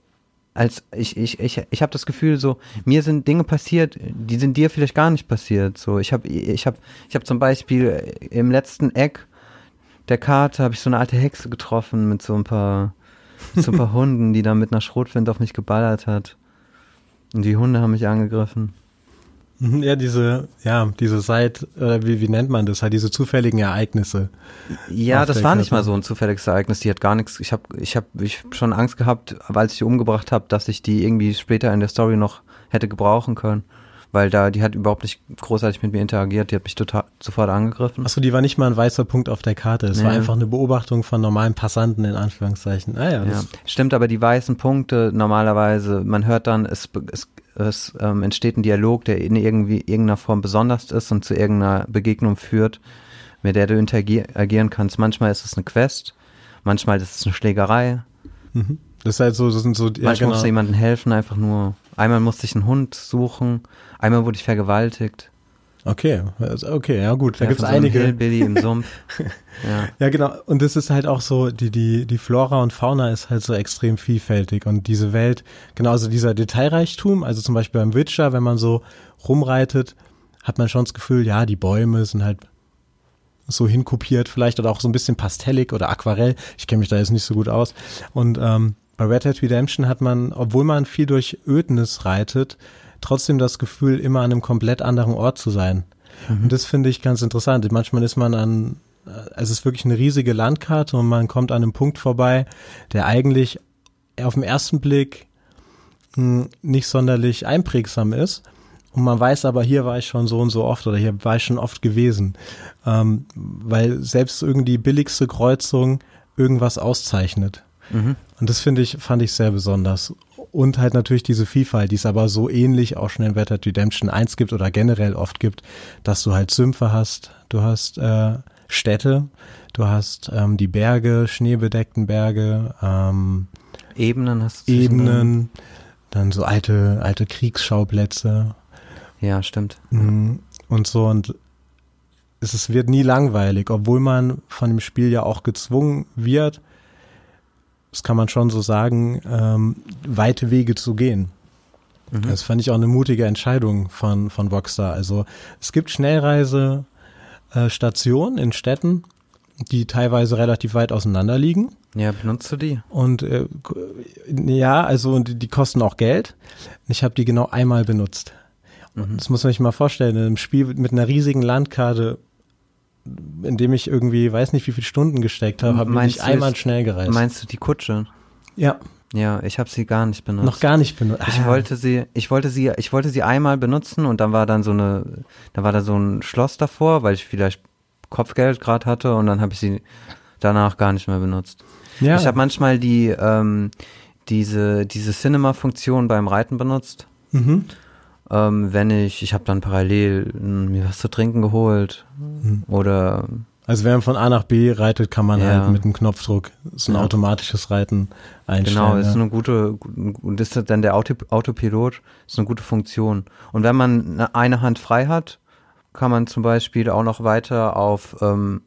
als ich ich ich ich habe das Gefühl so mir sind Dinge passiert die sind dir vielleicht gar nicht passiert. So ich habe ich habe ich habe zum Beispiel im letzten Eck der Karte habe ich so eine alte Hexe getroffen mit so ein paar so ein paar [laughs] Hunden die da mit einer Schrotwind auf mich geballert hat und die Hunde haben mich angegriffen. Mhm, ja, diese, ja, diese Seit, oder wie, wie nennt man das, halt diese zufälligen Ereignisse. Ja, das war nicht mal so ein zufälliges Ereignis, die hat gar nichts, ich habe ich hab, ich hab schon Angst gehabt, als ich die umgebracht habe, dass ich die irgendwie später in der Story noch hätte gebrauchen können. Weil da, die hat überhaupt nicht großartig mit mir interagiert, die hat mich total sofort angegriffen. Achso, die war nicht mal ein weißer Punkt auf der Karte. Es nee. war einfach eine Beobachtung von normalen Passanten in Anführungszeichen. Ah ja, ja. Stimmt, aber die weißen Punkte normalerweise, man hört dann, es, es es ähm, entsteht ein Dialog, der in irgendwie irgendeiner Form besonders ist und zu irgendeiner Begegnung führt, mit der du interagieren kannst. Manchmal ist es eine Quest, manchmal ist es eine Schlägerei. Mhm. Das ist halt so, das sind so, ja, manchmal genau. musst du jemandem helfen, einfach nur. Einmal musste ich einen Hund suchen, einmal wurde ich vergewaltigt. Okay, also, okay, ja gut, da ja, gibt es so einige. Hillbilly im Sumpf. [laughs] ja. ja, genau. Und das ist halt auch so, die, die, die Flora und Fauna ist halt so extrem vielfältig. Und diese Welt, genau, also dieser Detailreichtum, also zum Beispiel beim Witcher, wenn man so rumreitet, hat man schon das Gefühl, ja, die Bäume sind halt so hinkopiert vielleicht oder auch so ein bisschen pastellig oder Aquarell. Ich kenne mich da jetzt nicht so gut aus. Und ähm, bei Red Dead Redemption hat man, obwohl man viel durch Ödnis reitet, trotzdem das Gefühl, immer an einem komplett anderen Ort zu sein. Mhm. Und das finde ich ganz interessant. Manchmal ist man an, äh, es ist wirklich eine riesige Landkarte und man kommt an einem Punkt vorbei, der eigentlich auf den ersten Blick hm, nicht sonderlich einprägsam ist. Und man weiß aber, hier war ich schon so und so oft oder hier war ich schon oft gewesen. Ähm, weil selbst irgendwie die billigste Kreuzung irgendwas auszeichnet. Mhm. Und das finde ich, fand ich sehr besonders. Und halt natürlich diese Vielfalt, die es aber so ähnlich auch schon in Red Dead Redemption 1 gibt oder generell oft gibt, dass du halt Sümpfe hast, du hast äh, Städte, du hast ähm, die Berge, schneebedeckten Berge, ähm, Ebenen hast du. Ebenen, dann so alte, alte Kriegsschauplätze. Ja, stimmt. Mhm. Und so und es, es wird nie langweilig, obwohl man von dem Spiel ja auch gezwungen wird, das kann man schon so sagen, ähm, weite Wege zu gehen. Mhm. Das fand ich auch eine mutige Entscheidung von, von Voxstar. Also es gibt Schnellreisestationen äh, in Städten, die teilweise relativ weit auseinander liegen. Ja, benutzt du die? Und äh, ja, also die, die kosten auch Geld. Ich habe die genau einmal benutzt. Mhm. Das muss man sich mal vorstellen. In einem Spiel mit einer riesigen Landkarte in dem ich irgendwie, weiß nicht, wie viele Stunden gesteckt habe, habe ich einmal schnell gereist. Meinst du die Kutsche? Ja. Ja, ich habe sie gar nicht benutzt. Noch gar nicht benutzt. Ich ah. wollte sie, ich wollte sie, ich wollte sie einmal benutzen und dann war dann so eine, da war da so ein Schloss davor, weil ich vielleicht Kopfgeld gerade hatte und dann habe ich sie danach gar nicht mehr benutzt. Ja. Ich habe manchmal die, ähm, diese, diese Cinema-Funktion beim Reiten benutzt. Mhm ähm, wenn ich, ich habe dann parallel hm, mir was zu trinken geholt mhm. oder also wenn man von A nach B reitet, kann man ja. halt mit einem Knopfdruck so ein ja. automatisches Reiten einstellen. Genau, ist eine gute, und ist dann der Auto, Autopilot, ist eine gute Funktion. Und wenn man eine Hand frei hat, kann man zum Beispiel auch noch weiter auf ähm,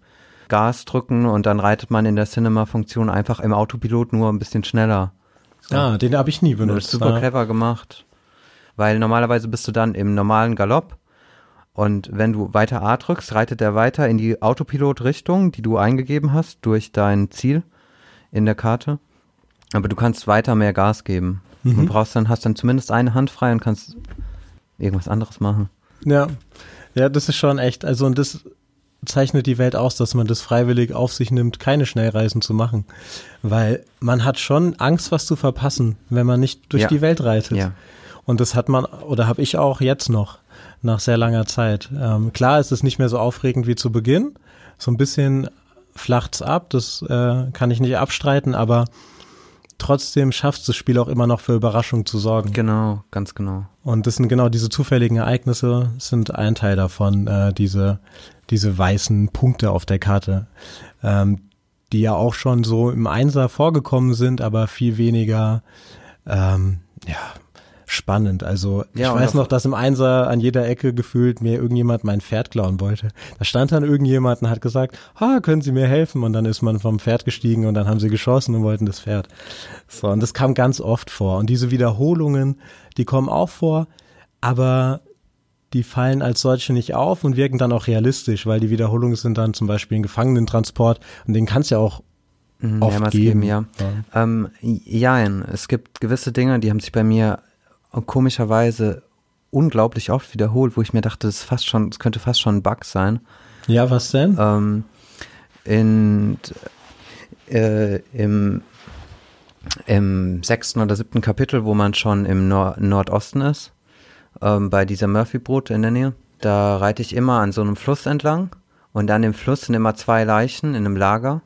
Gas drücken und dann reitet man in der Cinema-Funktion einfach im Autopilot nur ein bisschen schneller. So. Ah, den habe ich nie benutzt. Das ist super clever gemacht weil normalerweise bist du dann im normalen Galopp und wenn du weiter A drückst, reitet er weiter in die Autopilot-Richtung, die du eingegeben hast durch dein Ziel in der Karte. Aber du kannst weiter mehr Gas geben. Mhm. Du brauchst dann, hast dann zumindest eine Hand frei und kannst irgendwas anderes machen. Ja. Ja, das ist schon echt, also und das zeichnet die Welt aus, dass man das freiwillig auf sich nimmt, keine Schnellreisen zu machen. Weil man hat schon Angst, was zu verpassen, wenn man nicht durch ja. die Welt reitet. Ja. Und das hat man, oder habe ich auch jetzt noch, nach sehr langer Zeit. Ähm, klar ist es nicht mehr so aufregend wie zu Beginn. So ein bisschen flacht's ab, das äh, kann ich nicht abstreiten, aber trotzdem schafft das Spiel auch immer noch für Überraschung zu sorgen. Genau, ganz genau. Und das sind genau diese zufälligen Ereignisse, sind ein Teil davon, äh, diese, diese weißen Punkte auf der Karte, ähm, die ja auch schon so im Einser vorgekommen sind, aber viel weniger, ähm, ja, spannend. Also ich ja, weiß noch, dass im Einser an jeder Ecke gefühlt mir irgendjemand mein Pferd klauen wollte. Da stand dann irgendjemand und hat gesagt, ha, können Sie mir helfen? Und dann ist man vom Pferd gestiegen und dann haben sie geschossen und wollten das Pferd. So, und das kam ganz oft vor. Und diese Wiederholungen, die kommen auch vor, aber die fallen als solche nicht auf und wirken dann auch realistisch, weil die Wiederholungen sind dann zum Beispiel ein Gefangenentransport und den kannst ja auch mhm, oft geben. geben. ja. Ja. Ähm, ja, es gibt gewisse Dinge, die haben sich bei mir komischerweise unglaublich oft wiederholt, wo ich mir dachte, das fast schon, es könnte fast schon ein Bug sein. Ja, was denn? Ähm, in, äh, im, im sechsten oder siebten Kapitel, wo man schon im Nor Nordosten ist, ähm, bei dieser Murphy-Brut in der Nähe, da reite ich immer an so einem Fluss entlang und an dem Fluss sind immer zwei Leichen in einem Lager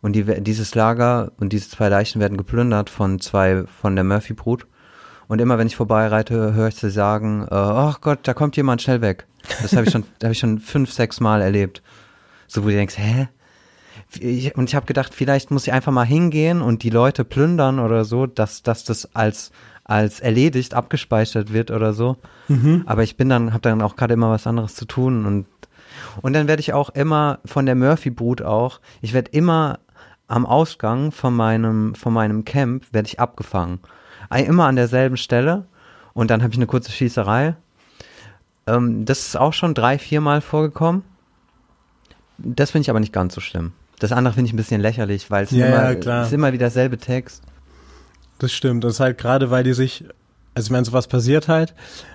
und die, dieses Lager und diese zwei Leichen werden geplündert von zwei, von der Murphy-Brut und immer wenn ich vorbeireite, höre ich sie sagen, äh, oh Gott, da kommt jemand schnell weg. Das habe ich schon, [laughs] habe ich schon fünf, sechs Mal erlebt. So, wo du denkst, hä? Und ich habe gedacht, vielleicht muss ich einfach mal hingehen und die Leute plündern oder so, dass, dass das als, als erledigt abgespeichert wird oder so. Mhm. Aber ich bin dann, habe dann auch gerade immer was anderes zu tun und und dann werde ich auch immer von der Murphy-Brut auch, ich werde immer am Ausgang von meinem, von meinem Camp, werde ich abgefangen immer an derselben Stelle und dann habe ich eine kurze Schießerei. Ähm, das ist auch schon drei, viermal vorgekommen. Das finde ich aber nicht ganz so schlimm. Das andere finde ich ein bisschen lächerlich, weil es ja, immer, ja, ist immer wieder derselbe Text. Das stimmt. Das ist halt gerade, weil die sich also ich meine, sowas passiert halt,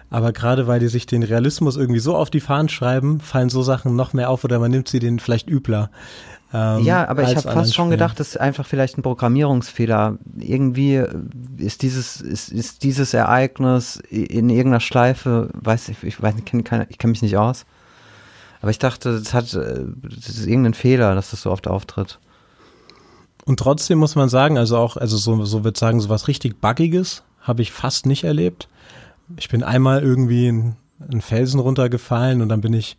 aber gerade weil die sich den Realismus irgendwie so auf die Fahnen schreiben, fallen so Sachen noch mehr auf oder man nimmt sie denen vielleicht übler. Ähm, ja, aber ich habe fast schon gedacht, das ist einfach vielleicht ein Programmierungsfehler. Irgendwie ist dieses, ist, ist dieses Ereignis in irgendeiner Schleife, weiß ich, ich weiß, ich kenne ich kenn mich nicht aus. Aber ich dachte, das hat, das ist irgendein Fehler, dass das so oft auftritt. Und trotzdem muss man sagen, also auch, also so, so wird sagen, so was richtig Buggiges habe ich fast nicht erlebt. Ich bin einmal irgendwie in einen Felsen runtergefallen und dann bin ich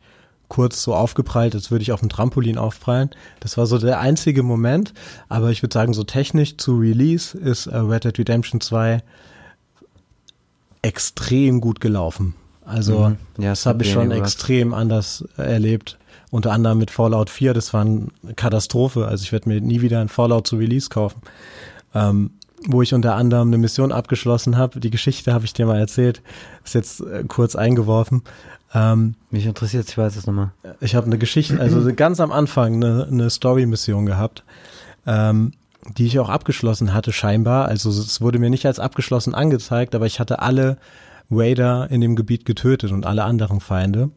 kurz so aufgeprallt, als würde ich auf dem Trampolin aufprallen. Das war so der einzige Moment. Aber ich würde sagen, so technisch zu Release ist äh, Red Dead Redemption 2 extrem gut gelaufen. Also mhm. ja, das habe ich schon extrem anders erlebt. Unter anderem mit Fallout 4, das war eine Katastrophe. Also ich werde mir nie wieder ein Fallout zu Release kaufen. Ähm, wo ich unter anderem eine Mission abgeschlossen habe. Die Geschichte habe ich dir mal erzählt, ist jetzt äh, kurz eingeworfen. Ähm, Mich interessiert, ich weiß es nochmal. Ich habe eine Geschichte, also [clears throat] ganz am Anfang eine, eine Story-Mission gehabt, ähm, die ich auch abgeschlossen hatte scheinbar. Also es wurde mir nicht als abgeschlossen angezeigt, aber ich hatte alle Raider in dem Gebiet getötet und alle anderen Feinde.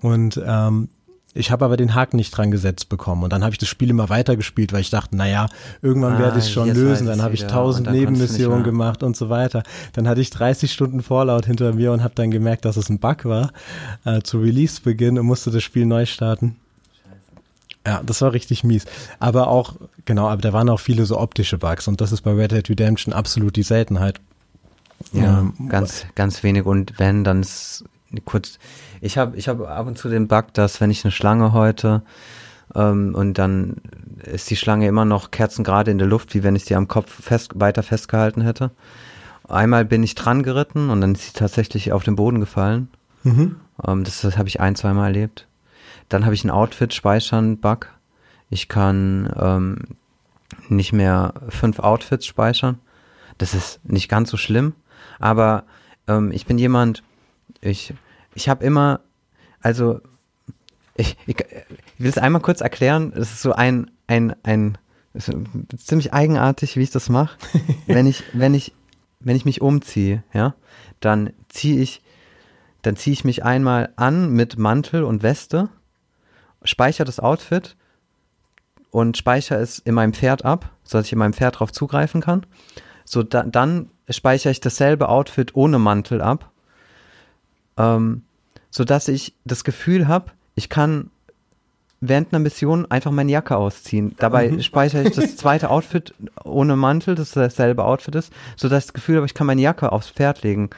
Und ähm, ich habe aber den Haken nicht dran gesetzt bekommen und dann habe ich das Spiel immer weitergespielt, weil ich dachte, naja, irgendwann ah, werde ich es schon lösen. Dann habe ich tausend Nebenmissionen gemacht und so weiter. Dann hatte ich 30 Stunden Fallout hinter mir und habe dann gemerkt, dass es ein Bug war äh, zu Release-Beginn und musste das Spiel neu starten. Ja, das war richtig mies. Aber auch, genau, aber da waren auch viele so optische Bugs und das ist bei Red Dead Redemption absolut die Seltenheit. Ja, ähm, ganz, ganz wenig und wenn, dann ist kurz, ich habe ich hab ab und zu den Bug, dass wenn ich eine Schlange heute ähm, und dann ist die Schlange immer noch kerzengerade in der Luft, wie wenn ich sie am Kopf fest, weiter festgehalten hätte. Einmal bin ich dran geritten und dann ist sie tatsächlich auf den Boden gefallen. Mhm. Ähm, das das habe ich ein, zweimal erlebt. Dann habe ich ein Outfit-Speichern-Bug. Ich kann ähm, nicht mehr fünf Outfits speichern. Das ist nicht ganz so schlimm, aber ähm, ich bin jemand, ich, ich habe immer, also ich, ich, ich will es einmal kurz erklären. Es ist so ein, ein, ein, ziemlich eigenartig, wie ich das mache. [laughs] wenn ich, wenn ich, wenn ich mich umziehe, ja, dann ziehe ich, dann ziehe ich mich einmal an mit Mantel und Weste, speichere das Outfit und speichere es in meinem Pferd ab, sodass ich in meinem Pferd drauf zugreifen kann. So, da, dann speichere ich dasselbe Outfit ohne Mantel ab ähm, sodass ich das Gefühl habe, ich kann während einer Mission einfach meine Jacke ausziehen. Dabei mhm. speichere ich das [laughs] zweite Outfit ohne Mantel, das dasselbe Outfit ist, sodass ich das Gefühl habe, ich kann meine Jacke aufs Pferd legen.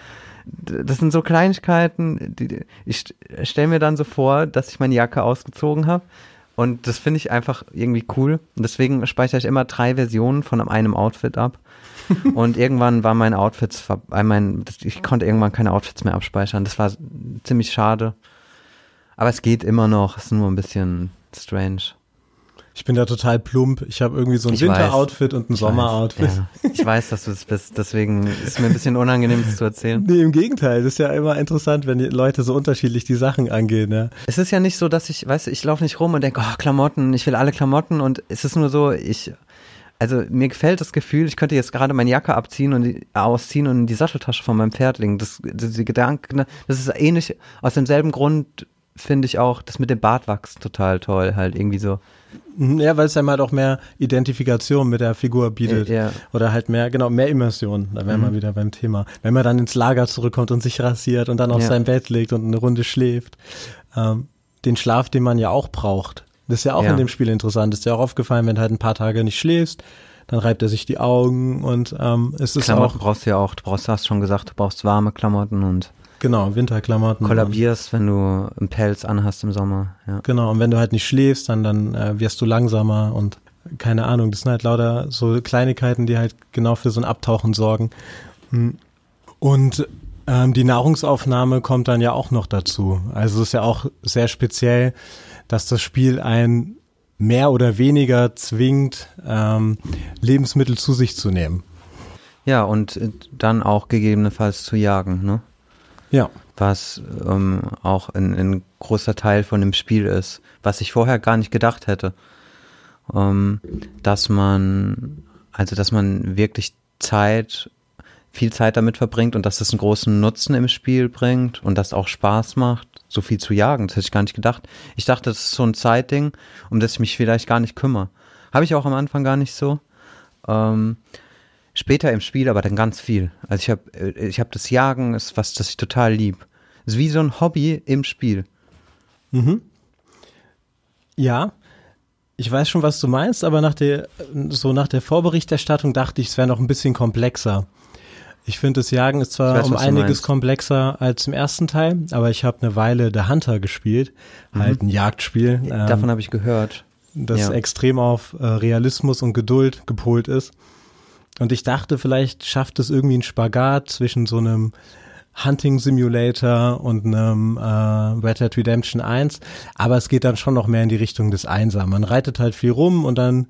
Das sind so Kleinigkeiten, die, ich stelle mir dann so vor, dass ich meine Jacke ausgezogen habe. Und das finde ich einfach irgendwie cool. Und deswegen speichere ich immer drei Versionen von einem Outfit ab. [laughs] und irgendwann war mein Outfits, äh, mein, ich konnte irgendwann keine Outfits mehr abspeichern. Das war ziemlich schade. Aber es geht immer noch, ist nur ein bisschen strange. Ich bin da total plump. Ich habe irgendwie so ein Winteroutfit und ein Sommeroutfit. Ja. Ich weiß, dass du das bist, deswegen ist es mir ein bisschen unangenehm, das zu erzählen. Nee, im Gegenteil. Das ist ja immer interessant, wenn die Leute so unterschiedlich die Sachen angehen. Ja. Es ist ja nicht so, dass ich, weißt du, ich laufe nicht rum und denke, oh, Klamotten, ich will alle Klamotten und es ist nur so, ich also mir gefällt das Gefühl, ich könnte jetzt gerade meine Jacke abziehen und die, ausziehen und in die Satteltasche von meinem Pferd legen. Das, das die Gedanken, ne, das ist ähnlich, aus demselben Grund finde ich auch das mit dem Bartwachs total toll, halt irgendwie so. Ja, weil es einem halt auch mehr Identifikation mit der Figur bietet. Ja. Oder halt mehr, genau, mehr Immersion. Da wären mhm. wir wieder beim Thema. Wenn man dann ins Lager zurückkommt und sich rasiert und dann auf ja. sein Bett legt und eine Runde schläft. Ähm, den Schlaf, den man ja auch braucht. Das ist ja auch ja. in dem Spiel interessant. ist ja auch aufgefallen, wenn du halt ein paar Tage nicht schläfst, dann reibt er sich die Augen und ähm, es ist Klamotten auch. brauchst du ja auch, du brauchst, hast schon gesagt, du brauchst warme Klamotten und Genau, Winterklamotten. Kollabierst, wenn du einen Pelz anhast im Sommer. Ja. Genau, und wenn du halt nicht schläfst, dann, dann äh, wirst du langsamer und keine Ahnung, das sind halt lauter so Kleinigkeiten, die halt genau für so ein Abtauchen sorgen. Hm. Und ähm, die Nahrungsaufnahme kommt dann ja auch noch dazu. Also es ist ja auch sehr speziell dass das Spiel ein mehr oder weniger zwingt, ähm, Lebensmittel zu sich zu nehmen. Ja, und äh, dann auch gegebenenfalls zu jagen, ne? Ja. Was ähm, auch ein, großer Teil von dem Spiel ist, was ich vorher gar nicht gedacht hätte. Ähm, dass man, also dass man wirklich Zeit viel Zeit damit verbringt und dass das einen großen Nutzen im Spiel bringt und das auch Spaß macht, so viel zu jagen. Das hätte ich gar nicht gedacht. Ich dachte, das ist so ein Zeitding, um das ich mich vielleicht gar nicht kümmere. Habe ich auch am Anfang gar nicht so. Ähm, später im Spiel aber dann ganz viel. Also ich habe äh, ich hab das Jagen, ist was, das ich total lieb. Ist wie so ein Hobby im Spiel. Mhm. Ja, ich weiß schon, was du meinst, aber nach der, so nach der Vorberichterstattung dachte ich, es wäre noch ein bisschen komplexer. Ich finde, das Jagen ist zwar weiß, um einiges komplexer als im ersten Teil, aber ich habe eine Weile The Hunter gespielt, mhm. halt ein Jagdspiel. Ähm, Davon habe ich gehört. Das ja. extrem auf äh, Realismus und Geduld gepolt ist. Und ich dachte, vielleicht schafft es irgendwie einen Spagat zwischen so einem Hunting Simulator und einem äh, Red Dead Redemption 1, aber es geht dann schon noch mehr in die Richtung des Einsam. Man reitet halt viel rum und dann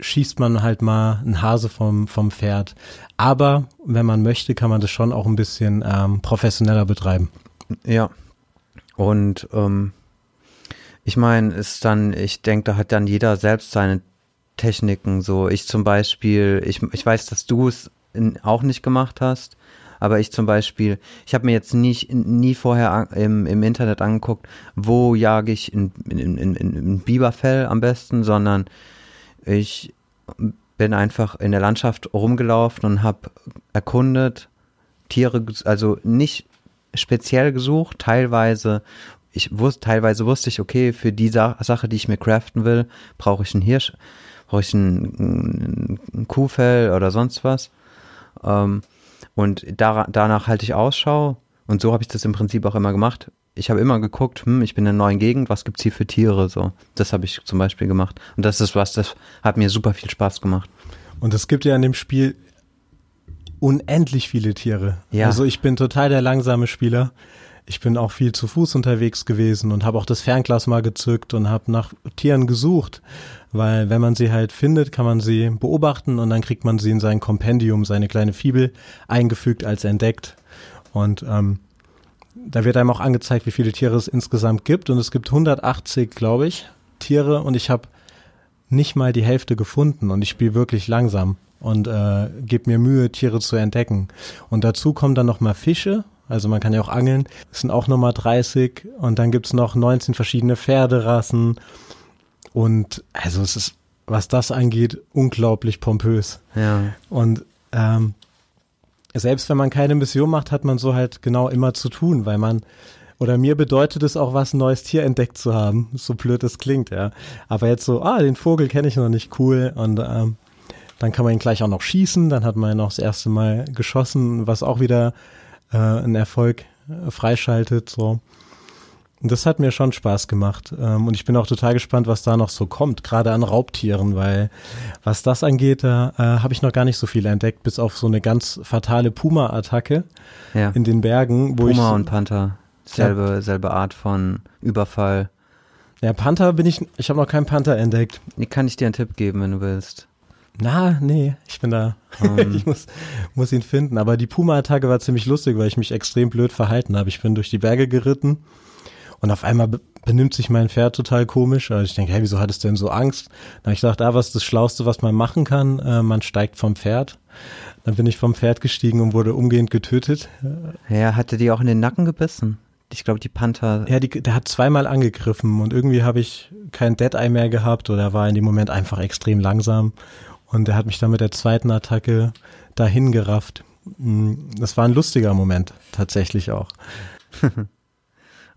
schießt man halt mal einen Hase vom, vom Pferd. Aber wenn man möchte, kann man das schon auch ein bisschen ähm, professioneller betreiben. Ja. Und ähm, ich meine, ist dann, ich denke, da hat dann jeder selbst seine Techniken. So, ich zum Beispiel, ich, ich weiß, dass du es auch nicht gemacht hast. Aber ich zum Beispiel, ich habe mir jetzt nie, nie vorher im, im Internet angeguckt, wo jage ich in, in, in, in Biberfell am besten, sondern ich bin einfach in der Landschaft rumgelaufen und habe erkundet, Tiere, also nicht speziell gesucht, teilweise ich wusste, teilweise wusste ich, okay, für die Sa Sache, die ich mir craften will, brauche ich einen Hirsch, brauche ich ein, ein Kuhfell oder sonst was. Ähm, und da, danach halte ich Ausschau. Und so habe ich das im Prinzip auch immer gemacht ich habe immer geguckt, hm, ich bin in einer neuen Gegend, was gibt's hier für Tiere? So, das habe ich zum Beispiel gemacht. Und das ist was, das hat mir super viel Spaß gemacht. Und es gibt ja in dem Spiel unendlich viele Tiere. Ja. Also ich bin total der langsame Spieler. Ich bin auch viel zu Fuß unterwegs gewesen und habe auch das Fernglas mal gezückt und habe nach Tieren gesucht, weil wenn man sie halt findet, kann man sie beobachten und dann kriegt man sie in sein Kompendium, seine kleine Fibel eingefügt als entdeckt. Und ähm, da wird einem auch angezeigt, wie viele Tiere es insgesamt gibt. Und es gibt 180, glaube ich, Tiere. Und ich habe nicht mal die Hälfte gefunden. Und ich spiele wirklich langsam und äh, gebe mir Mühe, Tiere zu entdecken. Und dazu kommen dann noch mal Fische. Also man kann ja auch angeln. Das sind auch nochmal 30. Und dann gibt's noch 19 verschiedene Pferderassen. Und also es ist, was das angeht, unglaublich pompös. Ja. Und ähm, selbst wenn man keine Mission macht, hat man so halt genau immer zu tun, weil man oder mir bedeutet es auch was, ein neues Tier entdeckt zu haben, so blöd es klingt, ja. Aber jetzt so, ah, den Vogel kenne ich noch nicht, cool. Und ähm, dann kann man ihn gleich auch noch schießen, dann hat man ihn noch das erste Mal geschossen, was auch wieder äh, einen Erfolg äh, freischaltet. So. Und das hat mir schon Spaß gemacht. Ähm, und ich bin auch total gespannt, was da noch so kommt, gerade an Raubtieren, weil was das angeht, da äh, habe ich noch gar nicht so viel entdeckt, bis auf so eine ganz fatale Puma-Attacke ja. in den Bergen. Wo Puma ich, und Panther, selbe, ja. selbe Art von Überfall. Ja, Panther bin ich, ich habe noch keinen Panther entdeckt. Kann ich dir einen Tipp geben, wenn du willst. Na, nee, ich bin da. Um. [laughs] Ähm. ich muss, muss ihn finden. Aber die Puma-Attacke war ziemlich lustig, weil ich mich extrem blöd verhalten habe. Ich bin durch die Berge geritten und auf einmal benimmt sich mein Pferd total komisch. Also ich denke, hey, wieso hat es denn so Angst? Dann habe ich gedacht, ah, was ist das Schlauste, was man machen kann? Äh, man steigt vom Pferd. Dann bin ich vom Pferd gestiegen und wurde umgehend getötet. Ja, hatte die auch in den Nacken gebissen? Ich glaube, die Panther. Ja, die, der hat zweimal angegriffen und irgendwie habe ich kein Dead-Eye mehr gehabt oder war in dem Moment einfach extrem langsam. Und er hat mich dann mit der zweiten Attacke dahin gerafft. Hm, das war ein lustiger Moment, tatsächlich auch. [laughs]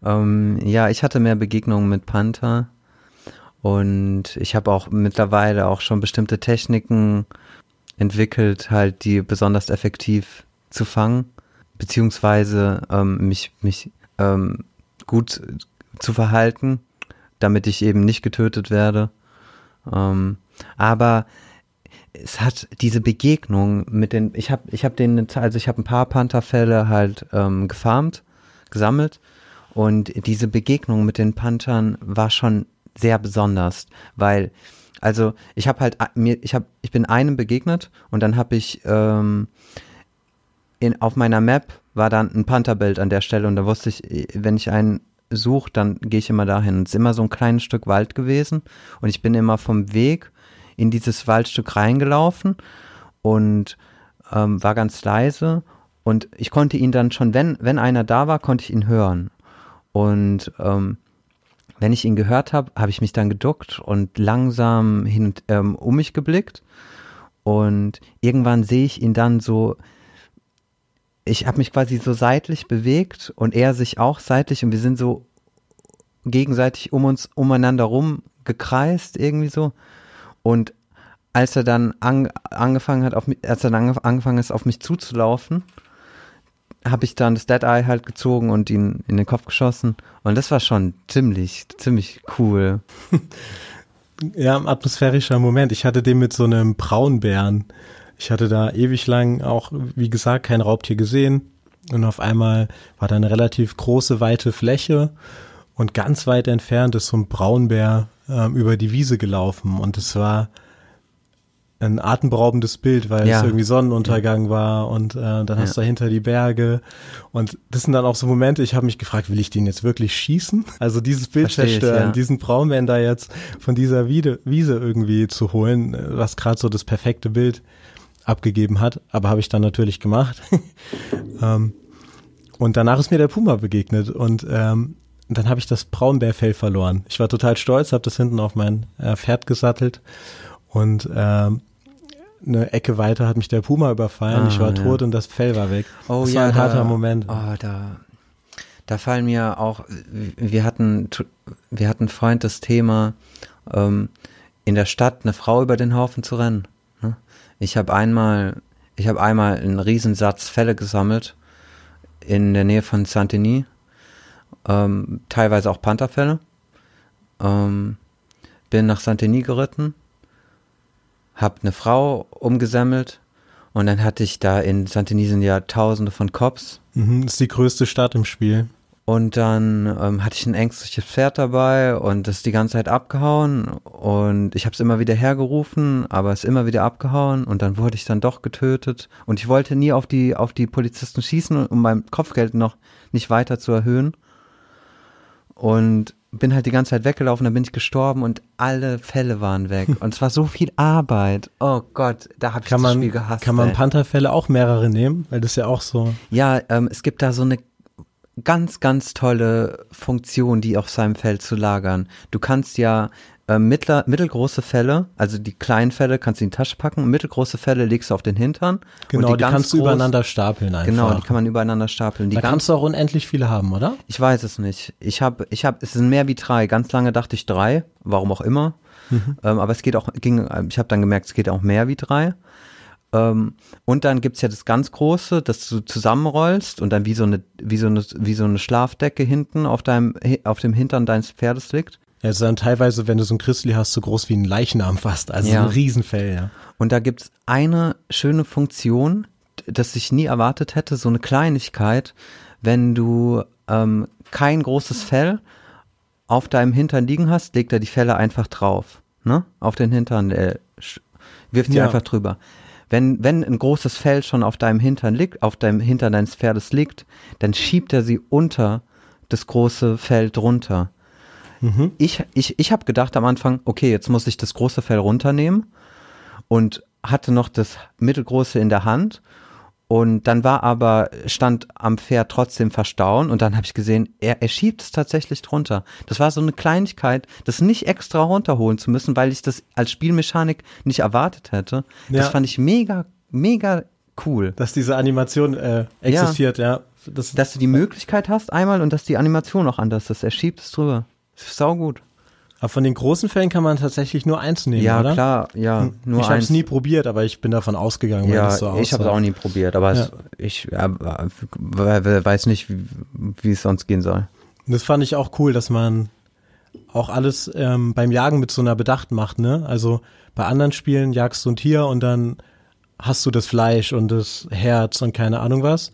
Ähm, ja, ich hatte mehr Begegnungen mit Panther und ich habe auch mittlerweile auch schon bestimmte Techniken entwickelt, halt die besonders effektiv zu fangen, beziehungsweise ähm, mich, mich ähm, gut zu verhalten, damit ich eben nicht getötet werde. Ähm, aber es hat diese Begegnung mit den, ich habe ich hab den, also ich habe ein paar Pantherfälle halt ähm, gefarmt, gesammelt und diese Begegnung mit den Panthern war schon sehr besonders, weil also ich habe halt mir ich habe ich bin einem begegnet und dann habe ich ähm, in, auf meiner Map war dann ein Pantherbild an der Stelle und da wusste ich, wenn ich einen suche, dann gehe ich immer dahin. Es ist immer so ein kleines Stück Wald gewesen und ich bin immer vom Weg in dieses Waldstück reingelaufen und ähm, war ganz leise und ich konnte ihn dann schon, wenn, wenn einer da war, konnte ich ihn hören. Und ähm, wenn ich ihn gehört habe, habe ich mich dann geduckt und langsam hin und, ähm, um mich geblickt. Und irgendwann sehe ich ihn dann so, ich habe mich quasi so seitlich bewegt und er sich auch seitlich und wir sind so gegenseitig um uns, umeinander rum gekreist irgendwie so. Und als er dann an, angefangen hat, auf als er dann angefangen ist, auf mich zuzulaufen, habe ich dann das Dead Eye halt gezogen und ihn in den Kopf geschossen. Und das war schon ziemlich, ziemlich cool. [laughs] ja, ein atmosphärischer Moment. Ich hatte den mit so einem Braunbären. Ich hatte da ewig lang auch, wie gesagt, kein Raubtier gesehen. Und auf einmal war da eine relativ große, weite Fläche. Und ganz weit entfernt ist so ein Braunbär ähm, über die Wiese gelaufen. Und es war ein atemberaubendes Bild, weil ja. es irgendwie Sonnenuntergang ja. war und äh, dann hast ja. du dahinter die Berge und das sind dann auch so Momente, ich habe mich gefragt, will ich den jetzt wirklich schießen? Also dieses Bild Versteh zerstören, ich, diesen Braunbären da jetzt von dieser Wiede, Wiese irgendwie zu holen, was gerade so das perfekte Bild abgegeben hat, aber habe ich dann natürlich gemacht. [laughs] ähm, und danach ist mir der Puma begegnet und ähm, dann habe ich das Braunbärfell verloren. Ich war total stolz, habe das hinten auf mein äh, Pferd gesattelt und ähm, eine Ecke weiter hat mich der Puma überfallen. Ah, ich war ja. tot und das Fell war weg. Oh, das ja, war ein da, harter Moment. Oh, da, da fallen mir auch, wir hatten, wir hatten Freund das Thema, ähm, in der Stadt eine Frau über den Haufen zu rennen. Ne? Ich habe einmal, ich habe einmal einen Riesensatz Fälle gesammelt in der Nähe von Saint-Denis, ähm, teilweise auch Pantherfälle. Ähm, bin nach Saint-Denis geritten habe eine Frau umgesammelt und dann hatte ich da in Santinisen ja tausende von Cops. Mhm, ist die größte Stadt im Spiel. Und dann ähm, hatte ich ein ängstliches Pferd dabei und das ist die ganze Zeit abgehauen und ich habe es immer wieder hergerufen, aber es ist immer wieder abgehauen und dann wurde ich dann doch getötet und ich wollte nie auf die auf die Polizisten schießen, um mein Kopfgeld noch nicht weiter zu erhöhen. Und bin halt die ganze Zeit weggelaufen, dann bin ich gestorben und alle Fälle waren weg. [laughs] Und es war so viel Arbeit. Oh Gott, da habe ich kann das man, Spiel gehasst. Kann man Pantherfälle auch mehrere nehmen? Weil das ist ja auch so. Ja, ähm, es gibt da so eine ganz, ganz tolle Funktion, die auf seinem Feld zu lagern. Du kannst ja äh, mittler, mittelgroße Fälle, also die kleinen Fälle kannst du in die Tasche packen, mittelgroße Fälle legst du auf den Hintern. Genau, die, die kannst du übereinander stapeln einfach. Genau, die kann man übereinander stapeln. Die da kannst du auch unendlich viele haben, oder? Ich weiß es nicht. Ich habe, ich habe, es sind mehr wie drei. Ganz lange dachte ich drei, warum auch immer. Mhm. Ähm, aber es geht auch, ging, ich habe dann gemerkt, es geht auch mehr wie drei. Ähm, und dann gibt's ja das ganz große, das du zusammenrollst und dann wie so eine, wie so eine, wie so eine Schlafdecke hinten auf deinem, auf dem Hintern deines Pferdes liegt. Ja, es ist dann teilweise, wenn du so ein Christli hast, so groß wie ein Leichnam fast. Also ja. ein Riesenfell, ja. Und da gibt's eine schöne Funktion, das ich nie erwartet hätte, so eine Kleinigkeit, wenn du ähm, kein großes Fell auf deinem Hintern liegen hast, legt er die Felle einfach drauf. Ne? Auf den Hintern, äh, wirft sie ja. einfach drüber. Wenn, wenn ein großes Fell schon auf deinem Hintern liegt, auf deinem Hintern deines Pferdes liegt, dann schiebt er sie unter das große Fell drunter. Mhm. Ich, ich, ich habe gedacht am Anfang, okay, jetzt muss ich das große Fell runternehmen und hatte noch das mittelgroße in der Hand. Und dann war aber, stand am Pferd trotzdem verstauen und dann habe ich gesehen, er, er schiebt es tatsächlich drunter. Das war so eine Kleinigkeit, das nicht extra runterholen zu müssen, weil ich das als Spielmechanik nicht erwartet hätte. Ja. Das fand ich mega, mega cool. Dass diese Animation äh, existiert, ja. ja. Das, dass du die Möglichkeit hast einmal und dass die Animation auch anders ist. Er schiebt es drüber. Sau gut. Aber von den großen Fällen kann man tatsächlich nur eins nehmen, ja, oder? Ja, klar, ja, nur Ich habe es nie probiert, aber ich bin davon ausgegangen, ja, das so aussah. ich habe es auch nie probiert, aber ja. es, ich ja, weiß nicht, wie, wie es sonst gehen soll. Das fand ich auch cool, dass man auch alles ähm, beim Jagen mit so einer Bedacht macht, ne? Also bei anderen Spielen jagst du ein Tier und dann hast du das Fleisch und das Herz und keine Ahnung was.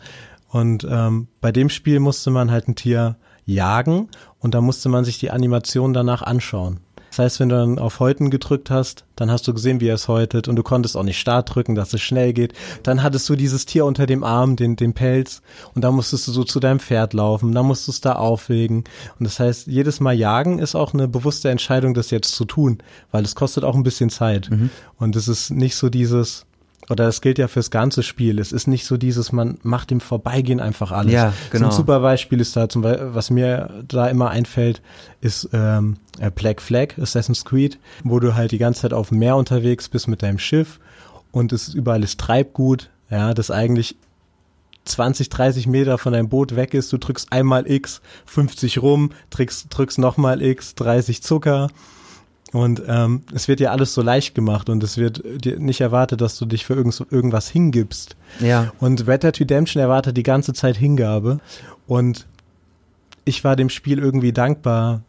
Und ähm, bei dem Spiel musste man halt ein Tier jagen und da musste man sich die Animation danach anschauen. Das heißt, wenn du dann auf Häuten gedrückt hast, dann hast du gesehen, wie er es häutet und du konntest auch nicht Start drücken, dass es schnell geht. Dann hattest du dieses Tier unter dem Arm, den, den Pelz und da musstest du so zu deinem Pferd laufen, dann musstest du es da auflegen. Und das heißt, jedes Mal jagen ist auch eine bewusste Entscheidung, das jetzt zu tun, weil es kostet auch ein bisschen Zeit. Mhm. Und es ist nicht so dieses, oder das gilt ja fürs ganze Spiel. Es ist nicht so dieses, man macht im Vorbeigehen einfach alles. Ja, genau. So ein super Beispiel ist da zum Beispiel, was mir da immer einfällt, ist ähm, äh, Black Flag, Assassin's Creed, wo du halt die ganze Zeit auf dem Meer unterwegs bist mit deinem Schiff und es ist überall ist Treibgut, ja, das eigentlich 20, 30 Meter von deinem Boot weg ist, du drückst einmal X, 50 rum, drückst, drückst nochmal X, 30 Zucker und ähm, es wird dir alles so leicht gemacht und es wird dir nicht erwartet, dass du dich für irgend, irgendwas hingibst. Ja. Und Red Dead Redemption erwartet die ganze Zeit Hingabe. Und ich war dem Spiel irgendwie dankbar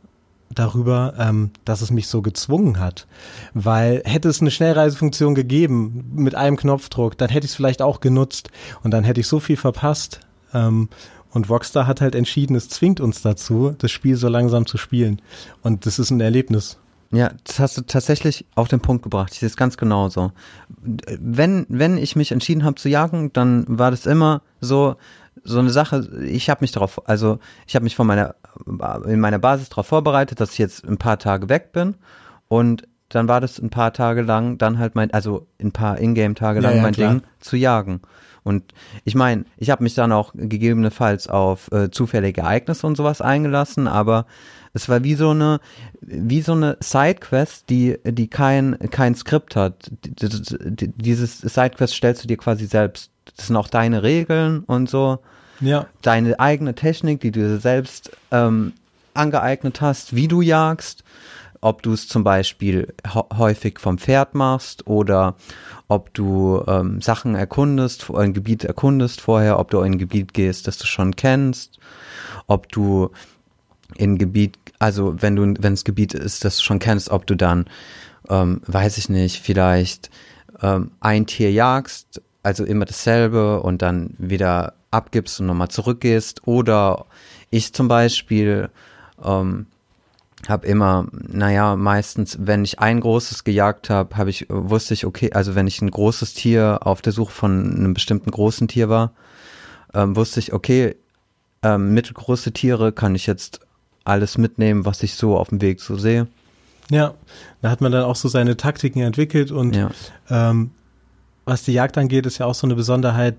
darüber, ähm, dass es mich so gezwungen hat. Weil hätte es eine Schnellreisefunktion gegeben mit einem Knopfdruck, dann hätte ich es vielleicht auch genutzt und dann hätte ich so viel verpasst. Ähm, und Rockstar hat halt entschieden, es zwingt uns dazu, das Spiel so langsam zu spielen. Und das ist ein Erlebnis. Ja, das hast du tatsächlich auf den Punkt gebracht. Ich sehe es ganz genauso. Wenn, wenn ich mich entschieden habe zu jagen, dann war das immer so, so eine Sache, ich habe mich darauf, also ich habe mich von meiner, in meiner Basis darauf vorbereitet, dass ich jetzt ein paar Tage weg bin und dann war das ein paar Tage lang dann halt mein, also ein paar Ingame-Tage lang Ja, ja, mein klar. Ding zu jagen. Und ich meine, ich habe mich dann auch gegebenenfalls auf äh, zufällige Ereignisse und sowas eingelassen, aber es war wie so eine, wie so eine Sidequest, die, die kein, kein Skript hat. Dieses Sidequest stellst du dir quasi selbst. Das sind auch deine Regeln und so Ja. deine eigene Technik, die du dir selbst ähm, angeeignet hast, wie du jagst, ob du es zum Beispiel hä- häufig vom Pferd machst oder ob du ähm, Sachen erkundest, ein Gebiet erkundest vorher, ob du in ein Gebiet gehst, das du schon kennst, ob du in Gebiet, also wenn du, wenn es Gebiet ist, das du schon kennst, ob du dann, ähm, weiß ich nicht, vielleicht ähm, ein Tier jagst, also immer dasselbe und dann wieder abgibst und nochmal zurückgehst. Oder ich zum Beispiel ähm, habe immer, naja, meistens, wenn ich ein großes gejagt habe, habe ich, wusste ich, okay, also wenn ich ein großes Tier auf der Suche von einem bestimmten großen Tier war, ähm, wusste ich, okay, ähm, mittelgroße Tiere kann ich jetzt alles mitnehmen, was ich so auf dem Weg so sehe. Ja, da hat man dann auch so seine Taktiken entwickelt und Ja. ähm, was die Jagd angeht, ist ja auch so eine Besonderheit,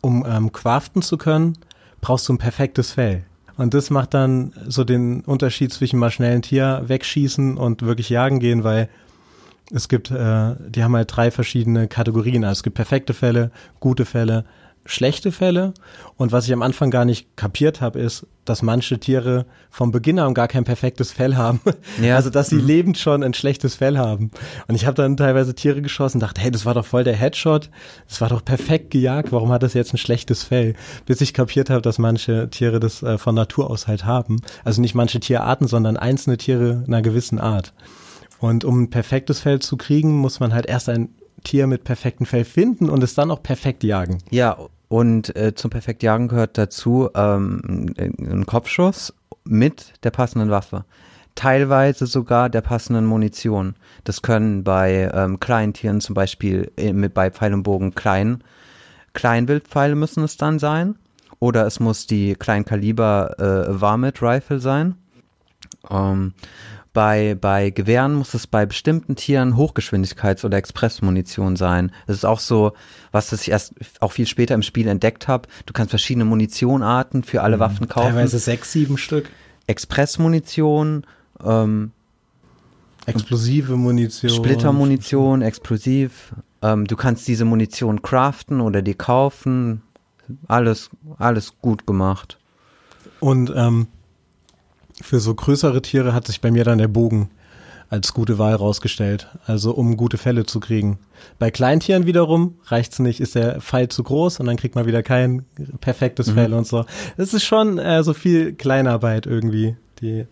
um ähm, craften zu können, brauchst du ein perfektes Fell. Und das macht dann so den Unterschied zwischen mal schnell ein Tier wegschießen und wirklich jagen gehen, weil es gibt, äh, die haben halt drei verschiedene Kategorien. Also es gibt perfekte Fälle, gute Fälle, schlechte Fälle. Und was ich am Anfang gar nicht kapiert habe, ist, dass manche Tiere vom Beginn an gar kein perfektes Fell haben. Ja. Also dass sie lebend schon ein schlechtes Fell haben. Und ich habe dann teilweise Tiere geschossen und dachte, hey, das war doch voll der Headshot. Das war doch perfekt gejagt. Warum hat das jetzt ein schlechtes Fell? Bis ich kapiert habe, dass manche Tiere das äh, von Natur aus halt haben. Also nicht manche Tierarten, sondern einzelne Tiere einer gewissen Art. Und um ein perfektes Fell zu kriegen, muss man halt erst ein Tier mit perfektem Fell finden und es dann auch perfekt jagen. Ja, und äh, zum perfekt Jagen gehört dazu ähm, ein Kopfschuss mit der passenden Waffe. Teilweise sogar der passenden Munition. Das können bei ähm, kleinen Tieren zum Beispiel äh, mit bei Pfeil und Bogen klein, Kleinwildpfeile müssen es dann sein. Oder es muss die Kleinkaliber äh, Varmint Rifle sein. Ähm, bei, bei Gewehren muss es bei bestimmten Tieren Hochgeschwindigkeits- oder Expressmunition sein. Das ist auch so, was ich erst auch viel später im Spiel entdeckt habe. Du kannst verschiedene Munitionarten für alle Waffen kaufen. Teilweise sechs, sieben Stück. Expressmunition, ähm, Explosive Munition. Splittermunition, explosiv. Ähm, du kannst diese Munition craften oder dir kaufen. Alles, alles gut gemacht. Und ähm, für so größere Tiere hat sich bei mir dann der Bogen als gute Wahl rausgestellt. Also um gute Fälle zu kriegen. Bei Kleintieren wiederum reicht's nicht, ist der Pfeil zu groß und dann kriegt man wieder kein perfektes Mhm. Fell und so. Es ist schon äh, so viel Kleinarbeit irgendwie, die,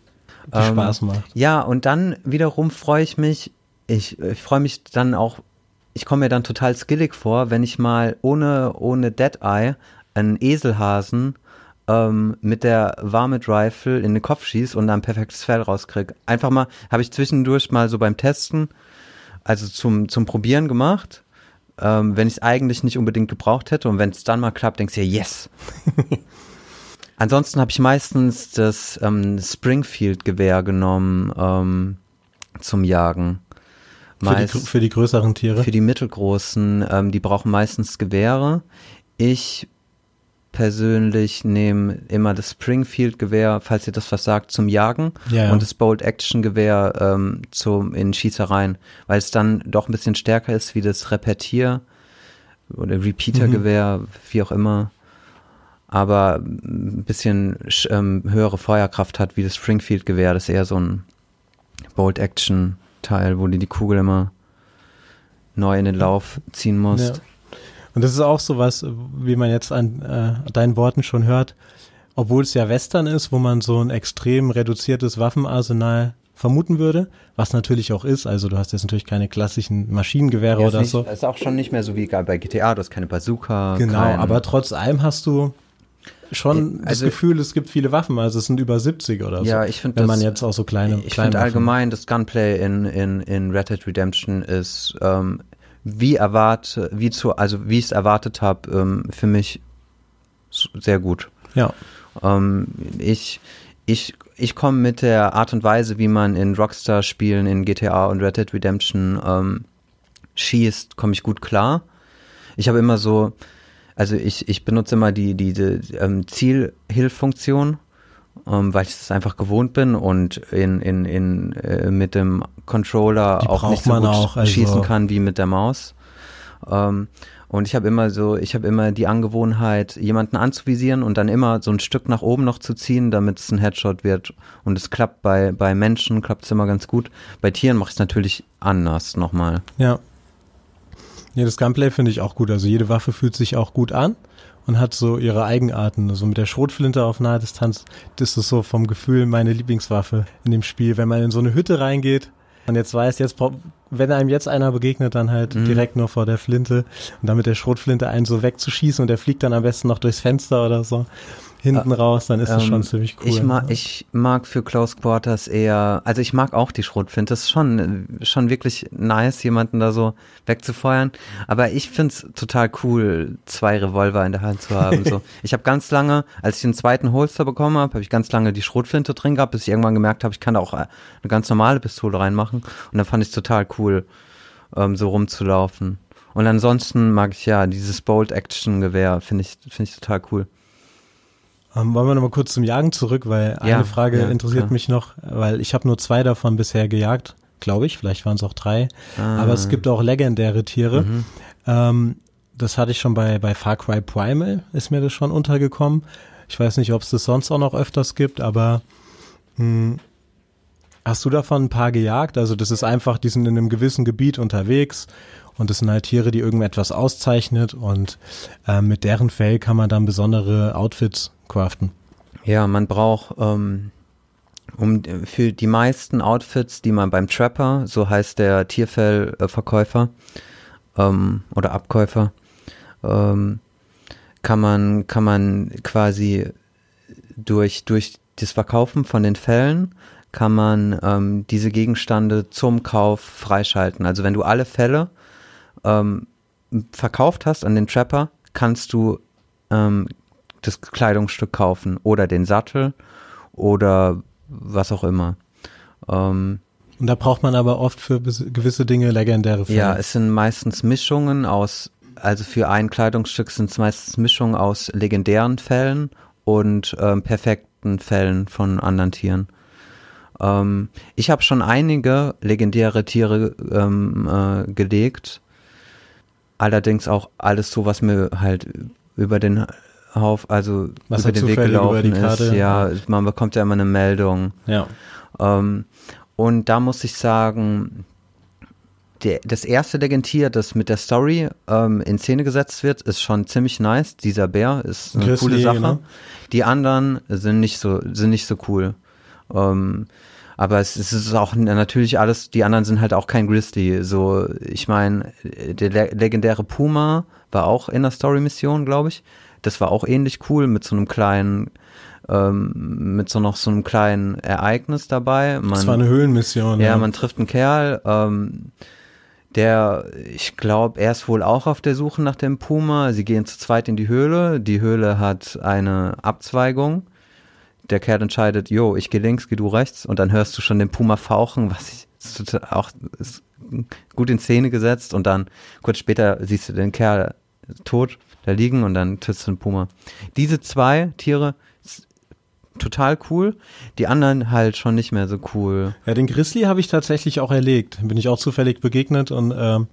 die Ähm, Spaß macht. Ja, und dann wiederum freue ich mich, ich, ich freue mich dann auch, ich komme mir dann total skillig vor, wenn ich mal ohne, ohne Dead Eye einen Eselhasen ähm, mit der Varmint Rifle in den Kopf schieß und dann ein perfektes Fell rauskrieg. Einfach mal, habe ich zwischendurch mal so beim Testen, also zum, zum Probieren gemacht, ähm, wenn ich es eigentlich nicht unbedingt gebraucht hätte und wenn es dann mal klappt, denkst du dir, yes. [laughs] Ansonsten habe ich meistens das ähm, Springfield-Gewehr genommen ähm, zum Jagen. Für die, Meist- für die größeren Tiere. Für die mittelgroßen, ähm, die brauchen meistens Gewehre. Ich persönlich nehme immer das Springfield-Gewehr, falls ihr das was sagt, zum Jagen Ja, ja. und das Bolt-Action-Gewehr ähm, zum in Schießereien, weil es dann doch ein bisschen stärker ist wie das Repetier- oder Repeater-Gewehr, wie auch immer, aber ein bisschen sch- ähm, höhere Feuerkraft hat wie das Springfield-Gewehr. Das ist eher so ein Bolt-Action-Teil, wo du die Kugel immer neu in den Lauf ziehen musst. Ja. Und das ist auch so was, wie man jetzt an äh, deinen Worten schon hört, obwohl es ja Western ist, wo man so ein extrem reduziertes Waffenarsenal vermuten würde, was natürlich auch ist. Also du hast jetzt natürlich keine klassischen Maschinengewehre Ja, oder ist, so. nicht, ist auch schon nicht mehr so wie gar bei GTA, du hast keine Bazooka. Genau, kein, aber trotz allem hast du schon Äh, das also- Gefühl, es gibt viele Waffen, also es sind über 70 oder so. Ja, ich finde Wenn das- man jetzt auch so kleine, Ich finde allgemein, das Gunplay in, in, in Red Dead Redemption ist ähm, wie erwarte, wie zu, also wie ich es erwartet habe, ähm, für mich sehr gut. Ja, Ähm, ich ich, ich komme mit der Art und Weise, wie man in Rockstar-Spielen, in GTA und Red Dead Redemption ähm, schießt, komme ich gut klar. Ich habe immer so, also ich, ich benutze immer die, diese ähm, Zielhilffunktion, ähm, weil ich das einfach gewohnt bin und in, in, in, äh, mit dem Controller auch nicht so gut auch, also- schießen kann wie mit der Maus. Ähm, und ich habe immer so, ich habe immer die Angewohnheit, jemanden anzuvisieren und dann immer so ein Stück nach oben noch zu ziehen, damit es ein Headshot wird. Und es klappt bei, bei Menschen, klappt es immer ganz gut. Bei Tieren mache ich es natürlich anders nochmal. ja. Ja, das Gunplay finde ich auch gut. Also jede Waffe fühlt sich auch gut an und hat so ihre Eigenarten. Also mit der Schrotflinte auf nahe Distanz, das ist so vom Gefühl meine Lieblingswaffe in dem Spiel. Wenn man in so eine Hütte reingeht und jetzt weiß, jetzt wenn einem jetzt einer begegnet, dann halt Mhm. direkt nur vor der Flinte und dann mit der Schrotflinte einen so wegzuschießen und der fliegt dann am besten noch durchs Fenster oder so hinten raus, dann ist das Ähm, schon ziemlich cool. Ich mag, ich mag für Close Quarters eher, also ich mag auch die Schrotflinte. Das ist schon, schon wirklich nice, jemanden da so wegzufeuern. Aber ich find's total cool, zwei Revolver in der Hand zu haben. So. [laughs] Ich habe ganz lange, als ich den zweiten Holster bekommen habe, habe ich ganz lange die Schrotflinte drin gehabt, bis ich irgendwann gemerkt habe, ich kann da auch äh, eine ganz normale Pistole reinmachen. Und dann fand ich total cool, ähm, so rumzulaufen. Und ansonsten mag ich ja dieses Bolt-Action-Gewehr, finde ich, finde ich total cool. Ähm, wollen wir nochmal kurz zum Jagen zurück, weil Ja, eine Frage ja, interessiert klar. mich noch, weil ich habe nur zwei davon bisher gejagt, glaube ich, vielleicht waren es auch drei, Ah. aber es gibt auch legendäre Tiere. Mhm. Ähm, das hatte ich schon bei, bei Far Cry Primal, ist mir das schon untergekommen. Ich weiß nicht, ob es das sonst auch noch öfters gibt, aber mh, hast du davon ein paar gejagt? Also das ist einfach, die sind in einem gewissen Gebiet unterwegs und das sind halt Tiere, die irgendetwas auszeichnet und äh, mit deren Fell kann man dann besondere Outfits craften. Ja, man braucht ähm, um für die meisten Outfits, die man beim Trapper, so heißt der Tierfellverkäufer ähm, oder Abkäufer, ähm, kann man kann man quasi durch durch das Verkaufen von den Fällen kann man ähm, diese Gegenstände zum Kauf freischalten. Also wenn du alle Fälle ähm, verkauft hast an den Trapper, kannst du ähm, das Kleidungsstück kaufen oder den Sattel oder was auch immer. Ähm, Und da braucht man aber oft für gewisse Dinge legendäre Fälle. ja, es sind meistens Mischungen aus, also für ein Kleidungsstück sind es meistens Mischungen aus legendären Fällen und ähm, perfekten Fällen von anderen Tieren. Ähm, ich habe schon einige legendäre Tiere ähm, äh, gelegt. Allerdings auch alles so, was mir halt über den Hauf, also Was über den Weg gelaufen ist. Ja, man bekommt ja immer eine Meldung. ja. Ähm, und da muss ich sagen, der, das erste Legentier, das mit der Story ähm, in Szene gesetzt wird, ist schon ziemlich nice. Dieser Bär ist eine Grizzly, coole Sache. genau. Die anderen sind nicht so, sind nicht so cool. Ähm, aber es, es ist auch natürlich alles, die anderen sind halt auch kein Grizzly. So, ich meine, der le legendäre Puma war auch in der Story-Mission, glaube ich. Das war auch ähnlich cool mit so einem kleinen, ähm, mit so noch so einem kleinen Ereignis dabei. Man, Das war eine Höhlenmission. ja, man trifft einen Kerl, ähm, der, ich glaube, er ist wohl auch auf der Suche nach dem Puma. Sie gehen zu zweit in die Höhle. Die Höhle hat eine Abzweigung. Der Kerl entscheidet, jo, ich gehe links, geh du rechts. Und dann hörst du schon den Puma fauchen, was ich ist auch ist gut in Szene gesetzt und dann kurz später siehst du den Kerl tot da liegen und dann tötest du einen Puma. Diese zwei Tiere total cool, die anderen halt schon nicht mehr so cool. Ja, den Grizzly habe ich tatsächlich auch erlegt. Bin ich auch zufällig begegnet und ähm,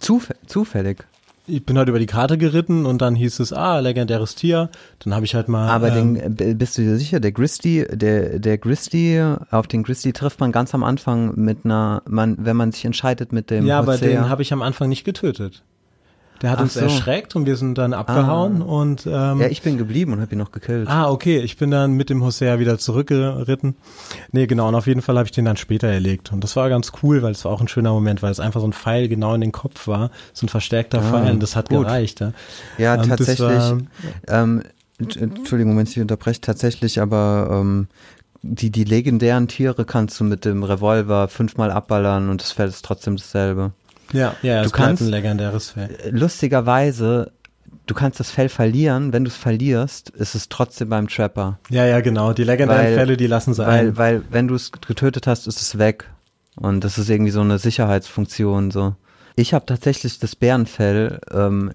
Zuf zufällig. Ich bin halt über die Karte geritten und dann hieß es, ah, legendäres Tier. Dann habe ich halt mal. Aber ähm, den, bist du dir sicher, der Grizzly, der, der Grizzly, auf den Grizzly trifft man ganz am Anfang mit einer, man, wenn man sich entscheidet mit dem. Ja, Hosea. aber den habe ich am Anfang nicht getötet. Der hat Ach uns so. erschreckt und wir sind dann abgehauen ah. und ähm, ja, ich bin geblieben und habe ihn noch gekillt. Ah, okay, ich bin dann mit dem Hosea wieder zurückgeritten. Nee, genau, und auf jeden Fall habe ich den dann später erlegt und das war ganz cool, weil es war auch ein schöner Moment, weil es einfach so ein Pfeil genau in den Kopf war, so ein verstärkter ah, Pfeil und das hat gut. gereicht. Ja, ja ähm, tatsächlich. War, ähm, Entschuldigung, wenn ich dich unterbreche, tatsächlich, aber ähm, die, die legendären Tiere kannst du mit dem Revolver fünfmal abballern und das Feld ist trotzdem dasselbe. Ja, ja, du kannst ein legendäres Fell. Lustigerweise, du kannst das Fell verlieren, wenn du es verlierst, ist es trotzdem beim Trapper. Ja, ja, genau. Die legendären weil, Fälle, die lassen sie weil, ein. Weil, wenn du es getötet hast, ist es weg. Und das ist irgendwie so eine Sicherheitsfunktion. So. Ich habe tatsächlich das Bärenfell. Ähm,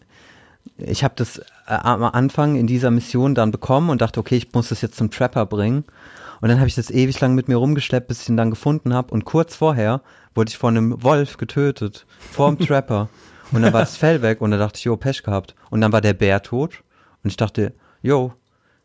ich habe das äh, am Anfang in dieser Mission dann bekommen und dachte, okay, ich muss das jetzt zum Trapper bringen. Und dann habe ich das ewig lang mit mir rumgeschleppt, bis ich ihn dann gefunden habe. Und kurz vorher wurde ich von einem Wolf getötet, vorm [laughs] Trapper. Und dann war das Fell weg und dann dachte ich, jo, Pech gehabt. Und dann war der Bär tot. Und ich dachte, jo,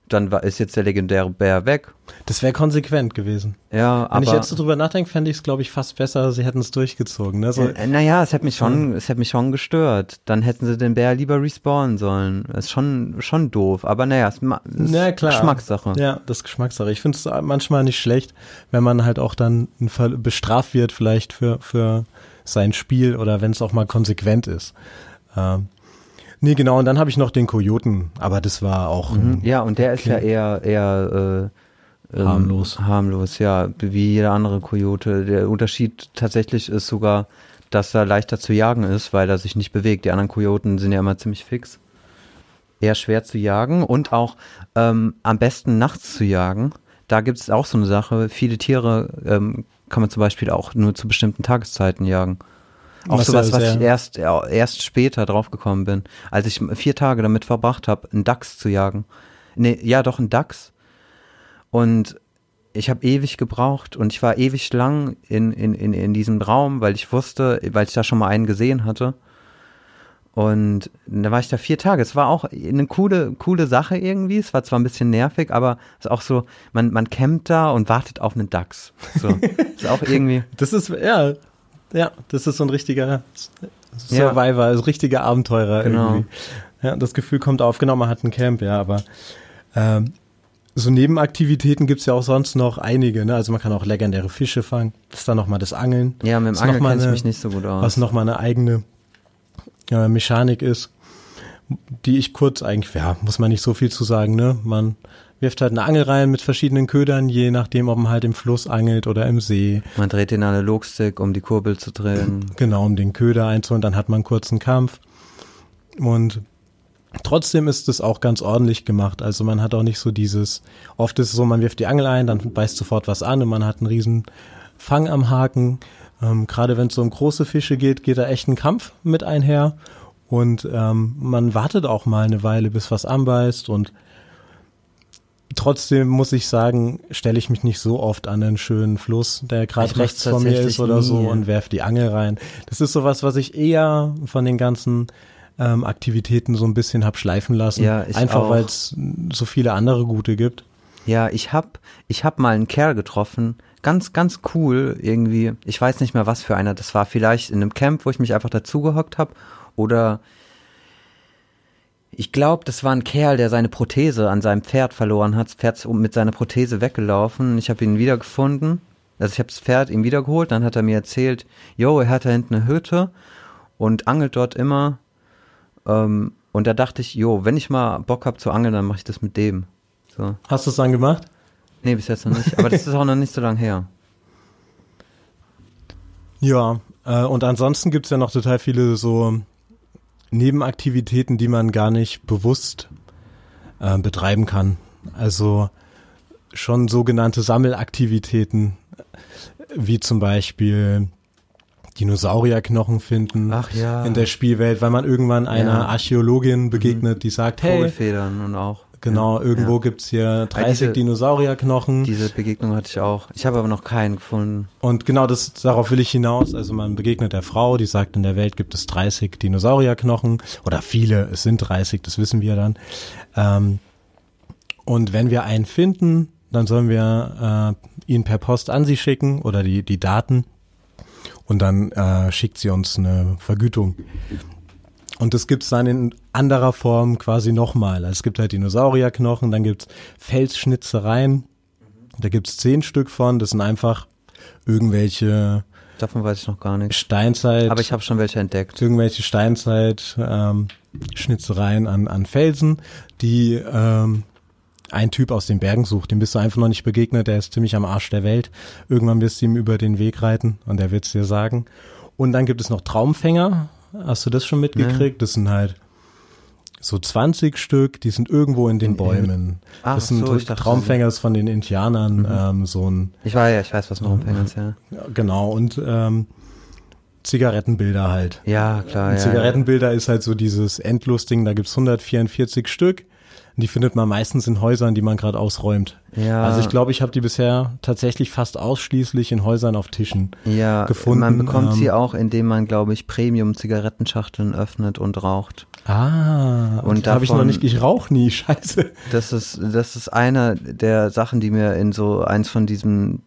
dann war, ist jetzt der legendäre Bär weg. Das wäre konsequent gewesen. Ja, Wenn aber. Wenn ich jetzt so drüber nachdenke, fände ich es, glaube ich, fast besser, sie hätten es durchgezogen. Ne? So, äh, naja, es hätte mich schon, es hätte mich schon gestört. Dann hätten sie den Bär lieber respawnen sollen. Ist schon, schon doof. Aber naja, es ist ja, klar. Geschmackssache. Ja, das ist Geschmackssache. Ich finde es manchmal nicht schlecht, wenn man halt auch dann bestraft wird, vielleicht für, für sein Spiel oder wenn es auch mal konsequent ist. Ähm, Nee, genau, und dann habe ich noch den Kojoten, aber das war auch. Mhm. Ja, und der ist ja eher, eher äh, ähm, harmlos. Harmlos, ja, wie jeder andere Kojote. Der Unterschied tatsächlich ist sogar, dass er leichter zu jagen ist, weil er sich nicht bewegt. Die anderen Kojoten sind ja immer ziemlich fix. Eher schwer zu jagen und auch ähm, am besten nachts zu jagen. Da gibt es auch so eine Sache. Viele Tiere ähm, kann man zum Beispiel auch nur zu bestimmten Tageszeiten jagen. Auch was sowas, was ich erst, erst später draufgekommen bin, als ich vier Tage damit verbracht habe, einen Dachs zu jagen. Nee, ja, doch, einen Dachs. Und ich habe ewig gebraucht und ich war ewig lang in, in, in, in diesem Raum, weil ich wusste, weil ich da schon mal einen gesehen hatte. Und da war ich da vier Tage. Es war auch eine coole, coole Sache irgendwie. Es war zwar ein bisschen nervig, aber es ist auch so, man, man campt da und wartet auf einen Dachs. So. [laughs] ist auch irgendwie. Das ist, ja, ja, das ist so ein richtiger Survivor, ja. also richtiger Abenteurer genau. irgendwie. Ja, das Gefühl kommt auf, genau, man hat ein Camp, ja, aber ähm, so Nebenaktivitäten gibt's ja auch sonst noch einige, ne? Also man kann auch legendäre Fische fangen. Das ist dann nochmal das Angeln. Ja, mit dem Angeln kenne ich mich nicht so gut aus. Was nochmal eine eigene äh, Mechanik ist, die ich kurz eigentlich, ja, muss man nicht so viel zu sagen, ne? Man wirft halt eine Angel rein mit verschiedenen Ködern, je nachdem, ob man halt im Fluss angelt oder im See. Man dreht den Analogstick, um die Kurbel zu drehen. Genau, um den Köder einzuholen, dann hat man einen kurzen Kampf. Und trotzdem ist es auch ganz ordentlich gemacht. Also man hat auch nicht so dieses, oft ist es so, man wirft die Angel ein, dann beißt sofort was an und man hat einen riesen Fang am Haken. Ähm, Gerade wenn es so um große Fische geht, geht da echt ein Kampf mit einher. Und ähm, man wartet auch mal eine Weile, bis was anbeißt und Trotzdem muss ich sagen, stelle ich mich nicht so oft an einen schönen Fluss, der gerade rechts von mir ist oder nie. so und werfe die Angel rein. Das ist sowas, was ich eher von den ganzen ähm, Aktivitäten so ein bisschen hab schleifen lassen. Ja, ich Einfach weil es so viele andere gute gibt. Ja, ich hab, ich hab mal einen Kerl getroffen, ganz, ganz cool irgendwie. Ich weiß nicht mehr, was für einer das war. Vielleicht in einem Camp, wo ich mich einfach dazugehockt habe oder ich glaube, das war ein Kerl, der seine Prothese an seinem Pferd verloren hat. Das Pferd ist mit seiner Prothese weggelaufen. Ich habe ihn wiedergefunden. Also ich habe das Pferd ihm wiedergeholt. Dann hat er mir erzählt, yo, er hat da hinten eine Hütte und angelt dort immer. Ähm, und da dachte ich, jo, wenn ich mal Bock hab zu angeln, dann mache ich das mit dem. So. Hast du es dann gemacht? Nee, bis jetzt noch nicht. Aber das [laughs] ist auch noch nicht so lange her. Ja, äh, und ansonsten gibt's ja noch total viele so Nebenaktivitäten, die man gar nicht bewusst äh, betreiben kann. Also schon sogenannte Sammelaktivitäten, wie zum Beispiel Dinosaurierknochen finden Ach ja. in der Spielwelt, weil man irgendwann einer Ja. Archäologin begegnet, die sagt, hey, Vogelfedern und auch. Genau, ja, irgendwo ja. gibt's hier 30 diese- Dinosaurierknochen. Diese Begegnung hatte ich auch. Ich habe aber noch keinen gefunden. Und genau das, darauf will ich hinaus. Also man begegnet der Frau, die sagt, in der Welt gibt es 30 Dinosaurierknochen oder viele, es sind 30, das wissen wir dann. Ähm, und wenn wir einen finden, dann sollen wir äh, ihn per Post an sie schicken oder die, die Daten und dann äh, schickt sie uns eine Vergütung. Und das gibt's dann in anderer Form quasi nochmal. Also es gibt halt Dinosaurierknochen, dann gibt's Felsschnitzereien. Da gibt's zehn Stück von. Das sind einfach irgendwelche Davon weiß ich noch gar nichts. Steinzeit, Aber ich habe schon welche entdeckt. irgendwelche Steinzeit ähm, Schnitzereien an, an Felsen, die ähm, ein Typ aus den Bergen sucht. Dem bist du einfach noch nicht begegnet. Der ist ziemlich am Arsch der Welt. Irgendwann wirst du ihm über den Weg reiten und er wird's dir sagen. Und dann gibt es noch Traumfänger. Hast du das schon mitgekriegt? Das sind halt so 20 Stück, die sind irgendwo in den Bäumen. Ach das sind so, dachte, Traumfänger ist von den Indianern, ähm, so ein Ich war ja, ich weiß, was noch Umfänger ist, ja. ja, genau, und ähm, Zigarettenbilder halt. Ja, klar, Und ja. Zigarettenbilder ist halt so dieses Endlusding, da gibt's 144 Stück. Und die findet man meistens in Häusern, die man gerade ausräumt. Ja. Also ich glaube, ich habe die bisher tatsächlich fast ausschließlich in Häusern auf Tischen. ja, gefunden, Man bekommt sie ähm, auch, indem man, glaube ich, Premium-Zigarettenschachteln öffnet und raucht. Ah, Und da habe ich noch nicht, ich rauch nie, [laughs] scheiße. Das ist, das ist einer der Sachen, die mir in so eins von diesen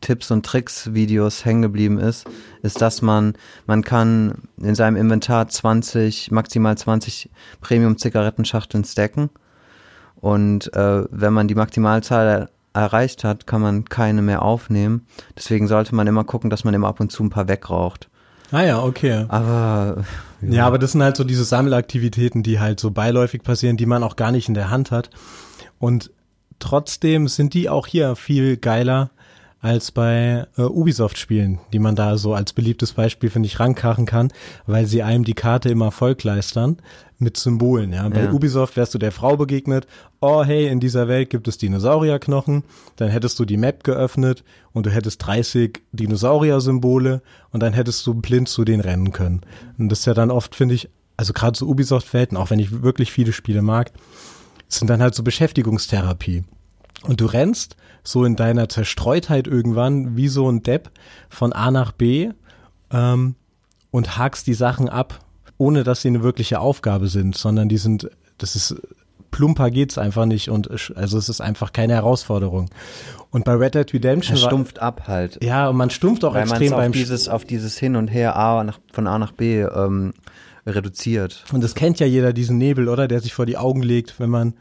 Tipps und Tricks Videos hängen geblieben ist, ist, dass man, man kann in seinem Inventar 20, maximal 20 Premium Zigarettenschachteln stacken. Und äh, wenn man die Maximalzahl er erreicht hat, kann man keine mehr aufnehmen. Deswegen sollte man immer gucken, dass man immer ab und zu ein paar wegraucht. Ah ja, okay. Aber Ja, aber das sind halt so diese Sammelaktivitäten, die halt so beiläufig passieren, die man auch gar nicht in der Hand hat. Und trotzdem sind die auch hier viel geiler als bei äh, Ubisoft-Spielen, die man da so als beliebtes Beispiel, finde ich, rankarren kann, weil sie einem die Karte immer vollkleistern mit Symbolen. Ja. Bei Ja. Ubisoft wärst du der Frau begegnet, oh hey, in dieser Welt gibt es Dinosaurierknochen, dann hättest du die Map geöffnet und du hättest 30 Dinosaurier-Symbole und dann hättest du blind zu denen rennen können. Und das ist ja dann oft, finde ich, also gerade so Ubisoft-Welten, auch wenn ich wirklich viele Spiele mag, sind dann halt so Beschäftigungstherapie. Und du rennst so in deiner Zerstreutheit irgendwann wie so ein Depp von A nach B ähm, und hakst die Sachen ab, ohne dass sie eine wirkliche Aufgabe sind, sondern die sind, das ist plumper geht's einfach nicht und also es ist einfach keine Herausforderung. Und bei Red Dead Redemption war, stumpft ab halt. ja, und man stumpft auch Weil man extrem auf beim dieses, auf dieses Hin und Her A nach, von A nach B ähm, reduziert. Und das kennt ja jeder, diesen Nebel, oder? Der sich vor die Augen legt, wenn man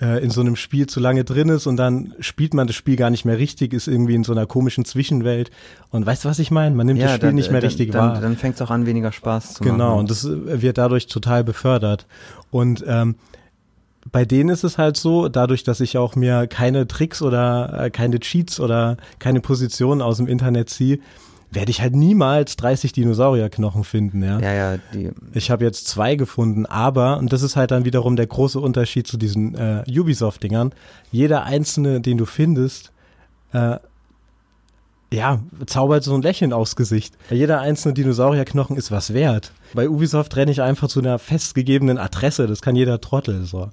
äh, in so einem Spiel zu lange drin ist und dann spielt man das Spiel gar nicht mehr richtig, ist irgendwie in so einer komischen Zwischenwelt. Und weißt du, was ich meine? Man nimmt das Spiel dann, nicht mehr dann, richtig dann, wahr. Dann fängt es auch an, weniger Spaß zu machen. Genau, und das äh, wird dadurch total befördert. Und ähm, bei denen ist es halt so, dadurch, dass ich auch mir keine Tricks oder äh, keine Cheats oder keine Positionen aus dem Internet ziehe, werde ich halt niemals 30 Dinosaurierknochen finden, ja. Ja, ja, die, Ich habe jetzt zwei gefunden, aber, und das ist halt dann wiederum der große Unterschied zu diesen äh, Ubisoft-Dingern, jeder einzelne, den du findest, äh, ja, zaubert so ein Lächeln aufs Gesicht. Jeder einzelne Dinosaurierknochen ist was wert. Bei Ubisoft renne ich einfach zu einer festgegebenen Adresse, das kann jeder Trottel so.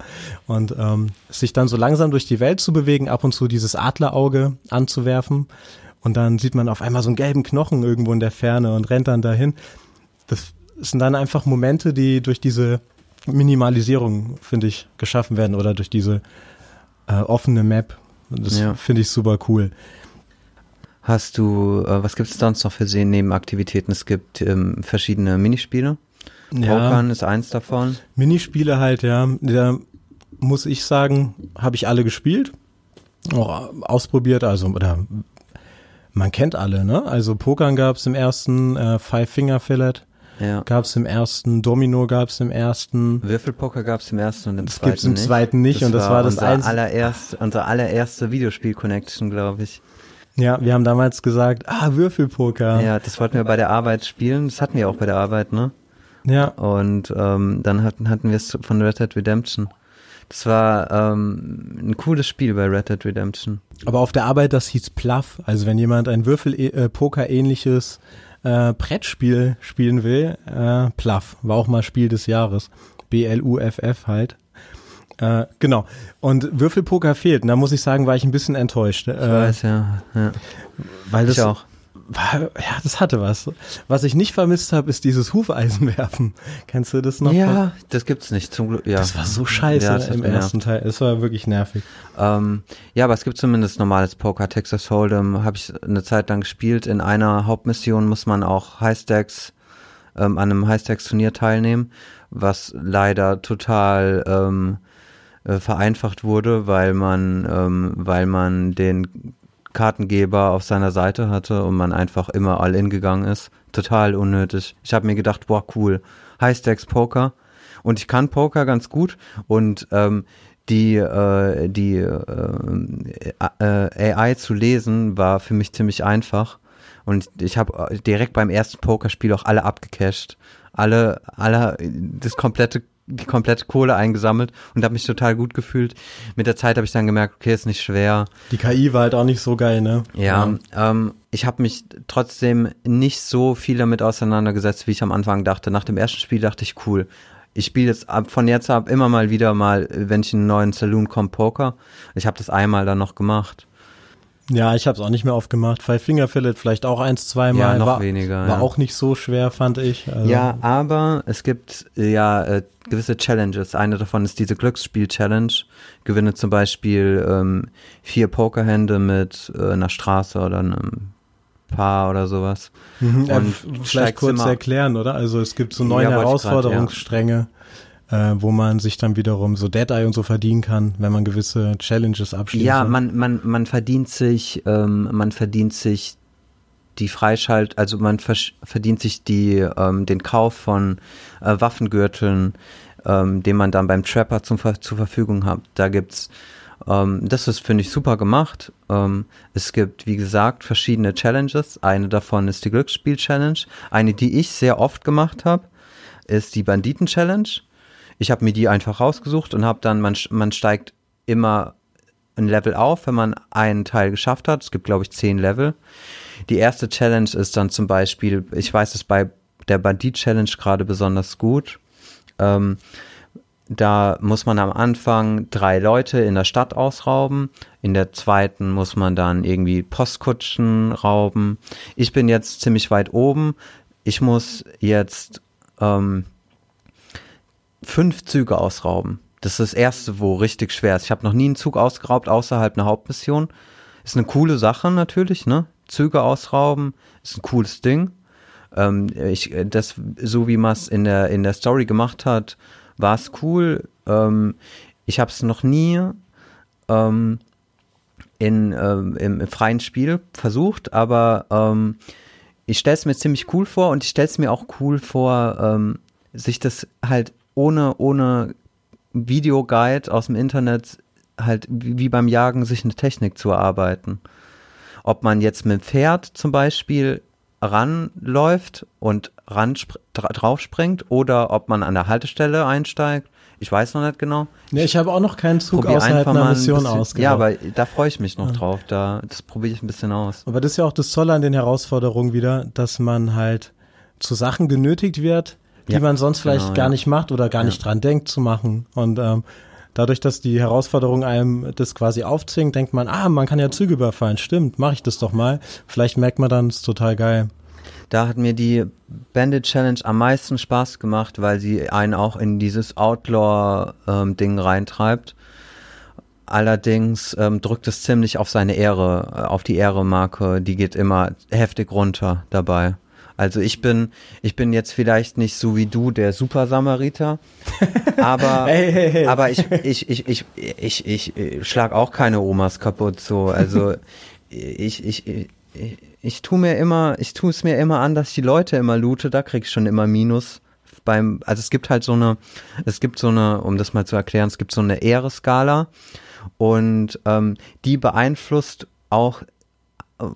Und ähm, sich dann so langsam durch die Welt zu bewegen, ab und zu dieses Adlerauge anzuwerfen und dann sieht man auf einmal so einen gelben Knochen irgendwo in der Ferne und rennt dann dahin. Das sind dann einfach Momente, die durch diese Minimalisierung, finde ich, geschaffen werden oder durch diese äh, offene Map. Das Ja. finde ich super cool. hast du, äh, was gibt es sonst noch für Se- Nebenaktivitäten? Es gibt ähm, verschiedene Minispiele. Pokern ist eins davon. Minispiele halt, ja. Da muss ich sagen, habe ich alle gespielt. Auch ausprobiert, also, oder man kennt alle, ne? Also Pokern gab's im ersten, äh, Five Finger Fillet Ja. gab's im ersten, Domino gab's im ersten. Würfelpoker gab es im ersten und im Das zweiten gibt's im nicht. zweiten nicht und das war das unser einz- allererste, unsere allererste Videospiel-Connection, glaube ich. Ja, wir haben damals gesagt, ah, Würfelpoker. Ja, das wollten wir bei der Arbeit spielen. Das hatten wir auch bei der Arbeit, ne? ja. Und ähm, dann hatten, hatten wir es von Red Dead Redemption. Das war ähm, ein cooles Spiel bei Red Dead Redemption. Aber auf der Arbeit, das hieß Pluff. Also wenn jemand ein Würfel-Poker-ähnliches äh, Brettspiel spielen will, äh, Pluff, war auch mal Spiel des Jahres. B-L-U-F-F halt. Äh, genau. Und Würfelpoker fehlt. Und da muss ich sagen, war ich ein bisschen enttäuscht. Ich äh, weiß, ja. ja. Weil das, ich auch war, ja, das hatte was. Was ich nicht vermisst habe, ist dieses Hufeisenwerfen. [laughs] Kennst du das noch? Ja, das gibt's nicht zum Glück. Ja. Das war so scheiße ja, im ersten Teil. Es war wirklich nervig. Ähm, ja, aber es gibt zumindest normales Poker. Texas Hold'em habe ich eine Zeit lang gespielt. In einer Hauptmission muss man auch Highstacks ähm, an einem Highstacks-Turnier teilnehmen, was leider total ähm, äh, vereinfacht wurde, weil man, ähm, weil man den Kartengeber auf seiner Seite hatte und man einfach immer all in gegangen ist. Total unnötig. Ich habe mir gedacht, boah, cool. High Stacks Poker. Und ich kann Poker ganz gut und ähm, die, äh, die äh, äh, AI zu lesen war für mich ziemlich einfach. Und ich habe direkt beim ersten Pokerspiel auch alle abgecasht. Alle, alle, das komplette die komplette Kohle eingesammelt und habe mich total gut gefühlt. Mit der Zeit habe ich dann gemerkt, okay, ist nicht schwer. Die KI war halt auch nicht so geil, ne? Ja, ja. Ähm, ich habe mich trotzdem nicht so viel damit auseinandergesetzt, wie ich am Anfang dachte. Nach dem ersten Spiel dachte ich, cool. Ich spiele jetzt ab von jetzt ab immer mal wieder mal, wenn ich in einen neuen Saloon komme, Poker. Ich habe das einmal dann noch gemacht. Ja, ich habe es auch nicht mehr aufgemacht. Five Finger Fillet vielleicht auch eins, zweimal. Ja, noch war, weniger. War ja. auch nicht so schwer, fand ich. Also. Ja, aber es gibt ja äh, gewisse Challenges. Eine davon ist diese Glücksspiel-Challenge. Gewinne zum Beispiel ähm, vier Pokerhände mit äh, einer Straße oder einem Paar oder sowas. Mhm, äh, vielleicht kurz erklären, oder? Also es gibt so neue ja, Herausforderungsstränge. Grad, ja äh, wo man sich dann wiederum so Dead Eye und so verdienen kann, wenn man gewisse Challenges abschließt. Ja, man, man, man verdient sich, ähm, man verdient sich die Freischalt, also man verdient sich die, ähm, den Kauf von äh, Waffengürteln, ähm, den man dann beim Trapper zum, zur Verfügung hat. Da gibt's ähm, das ist, finde ich, super gemacht. Ähm, es gibt, wie gesagt, verschiedene Challenges. Eine davon ist die Glücksspiel-Challenge. Eine, die ich sehr oft gemacht habe, ist die Banditen-Challenge. Ich habe mir die einfach rausgesucht und habe dann, man, man steigt immer ein Level auf, wenn man einen Teil geschafft hat. Es gibt, glaube ich, zehn Level. Die erste Challenge ist dann zum Beispiel, ich weiß es bei der Bandit-Challenge gerade besonders gut. Ähm, da muss man am Anfang drei Leute in der Stadt ausrauben. In der zweiten muss man dann irgendwie Postkutschen rauben. Ich bin jetzt ziemlich weit oben. Ich muss jetzt ähm, fünf Züge ausrauben. Das ist das erste, wo richtig schwer ist. Ich habe noch nie einen Zug ausgeraubt außerhalb einer Hauptmission. Ist eine coole Sache natürlich, ne? Züge ausrauben ist ein cooles Ding. Ähm, ich, das, so wie man es in der, in der Story gemacht hat, war es cool. Ähm, ich habe es noch nie ähm, in, ähm, im, im, freien Spiel versucht, aber ähm, ich stelle es mir ziemlich cool vor und ich stelle es mir auch cool vor, ähm, sich das halt ohne, ohne Videoguide aus dem Internet halt wie beim Jagen sich eine Technik zu erarbeiten. Ob man jetzt mit dem Pferd zum Beispiel ranläuft und ran drauf springt oder ob man an der Haltestelle einsteigt. Ich weiß noch nicht genau. Nee, ich habe auch noch keinen Zug Probier außerhalb einer Mission aus. Ja, aber da freue ich mich noch ja. drauf. Da, das probiere ich ein bisschen aus. Aber das ist ja auch das Tolle an den Herausforderungen wieder, dass man halt zu Sachen genötigt wird, die ja, man sonst vielleicht genau, gar nicht macht oder gar nicht dran denkt zu machen. Und ähm, dadurch, dass die Herausforderung einem das quasi aufzwingt, denkt man, ah, man kann ja Züge überfallen. Stimmt, mache ich das doch mal. Vielleicht merkt man dann, es ist total geil. Da hat mir die Bandit Challenge am meisten Spaß gemacht, weil sie einen auch in dieses Outlaw-Ding ähm, reintreibt. Allerdings ähm, drückt es ziemlich auf seine Ehre, äh, auf die Ehre-Marke. Die geht immer heftig runter dabei. Also ich bin, ich bin jetzt vielleicht nicht so wie du der Super-Samariter, [laughs] aber, hey, hey, hey. aber ich, ich, ich, ich, ich, ich, ich schlag auch keine Omas kaputt, so. Also ich, ich, ich, ich tu mir immer, ich tu es mir immer an, dass ich die Leute immer loote, da krieg ich schon immer Minus. Beim, also es gibt halt so eine, es gibt so eine, um das mal zu erklären, es gibt so eine Ehre-Skala und ähm, die beeinflusst auch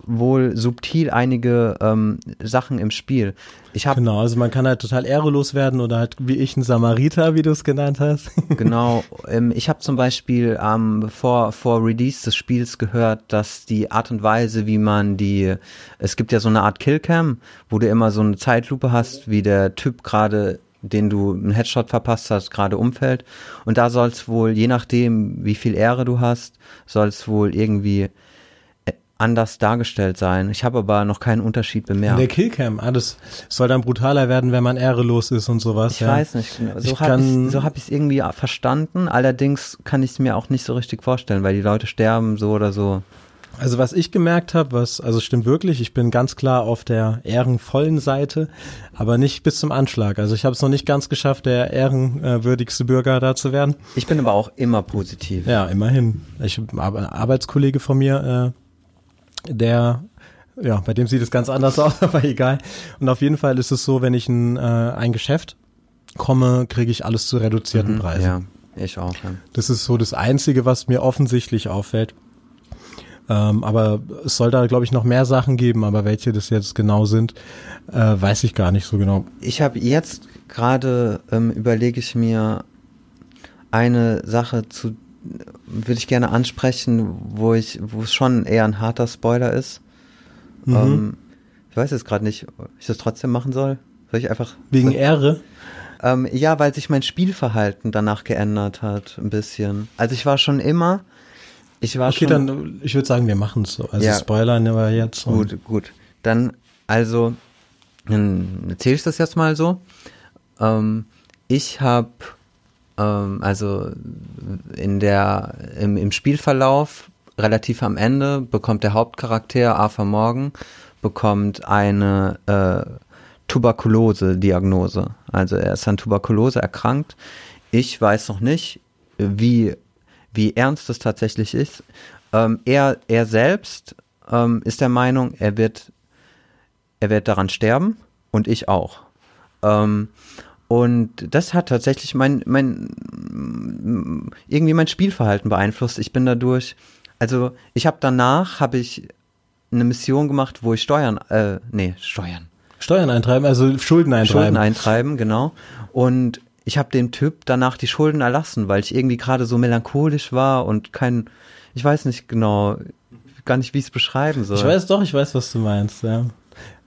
wohl subtil einige ähm, Sachen im Spiel. Ich habe Genau, also man kann halt total ehrelos werden oder halt wie ich ein Samariter, wie du es genannt hast. [laughs] genau, ähm, ich habe zum Beispiel ähm, vor vor Release des Spiels gehört, dass die Art und Weise, wie man die, es gibt ja so eine Art Killcam, wo du immer so eine Zeitlupe hast, wie der Typ gerade den du einen Headshot verpasst hast, gerade umfällt. Und da soll es wohl, je nachdem, wie viel Ehre du hast, soll es wohl irgendwie anders dargestellt sein. Ich habe aber noch keinen Unterschied In bemerkt. der Killcam, ah, das soll dann brutaler werden, wenn man ehrelos ist und sowas. Ich ja. weiß nicht, genau. so habe ich so hab es irgendwie verstanden. Allerdings kann ich es mir auch nicht so richtig vorstellen, weil die Leute sterben so oder so. Also was ich gemerkt habe, was, also stimmt wirklich, ich bin ganz klar auf der ehrenvollen Seite, aber nicht bis zum Anschlag. Also ich habe es noch nicht ganz geschafft, der ehrenwürdigste Bürger da zu werden. Ich bin aber auch immer positiv. Ja, immerhin. Ich habe einen Arbeitskollege von mir, äh, der, ja, bei dem sieht es ganz anders [laughs] aus, aber egal. Und auf jeden Fall ist es so, wenn ich in äh, ein Geschäft komme, kriege ich alles zu reduzierten Preisen. Ja, ich auch. Ja. Das ist so das Einzige, was mir offensichtlich auffällt. Ähm, aber es soll da, glaube ich, noch mehr Sachen geben, aber welche das jetzt genau sind, äh, weiß ich gar nicht so genau. Ich habe jetzt gerade ähm, überlege ich mir eine Sache zu würde ich gerne ansprechen, wo ich wo es schon eher ein harter Spoiler ist. Mhm. Ähm, ich weiß jetzt gerade nicht, ob ich das trotzdem machen soll. Soll ich einfach Wegen Ehre. Ähm, ja, weil sich mein Spielverhalten danach geändert hat, ein bisschen. Also ich war schon immer, ich war Okay, schon dann, ich würde sagen, wir machen es so. Also Ja. Spoiler aber jetzt. und- gut, gut. Dann, also, dann erzähle ich das jetzt mal so. Ähm, ich habe, ähm, also in der, im, im Spielverlauf, relativ am Ende, bekommt der Hauptcharakter Arthur Morgan, bekommt eine äh, Tuberkulose-Diagnose. Also er ist an Tuberkulose erkrankt. Ich weiß noch nicht, wie, wie ernst das tatsächlich ist. Ähm, er, er selbst ähm, ist der Meinung, er wird, er wird daran sterben und ich auch. Ähm, und das hat tatsächlich mein, mein, irgendwie mein Spielverhalten beeinflusst. Ich bin dadurch, also ich habe danach, habe ich eine Mission gemacht, wo ich Steuern, äh, nee, Steuern, Steuern eintreiben, also Schulden eintreiben. Schulden eintreiben, genau. Und ich habe dem Typ danach die Schulden erlassen, weil ich irgendwie gerade so melancholisch war und kein, ich weiß nicht genau, gar nicht, wie ich es beschreiben soll. Ich weiß doch, ich weiß, was du meinst, ja.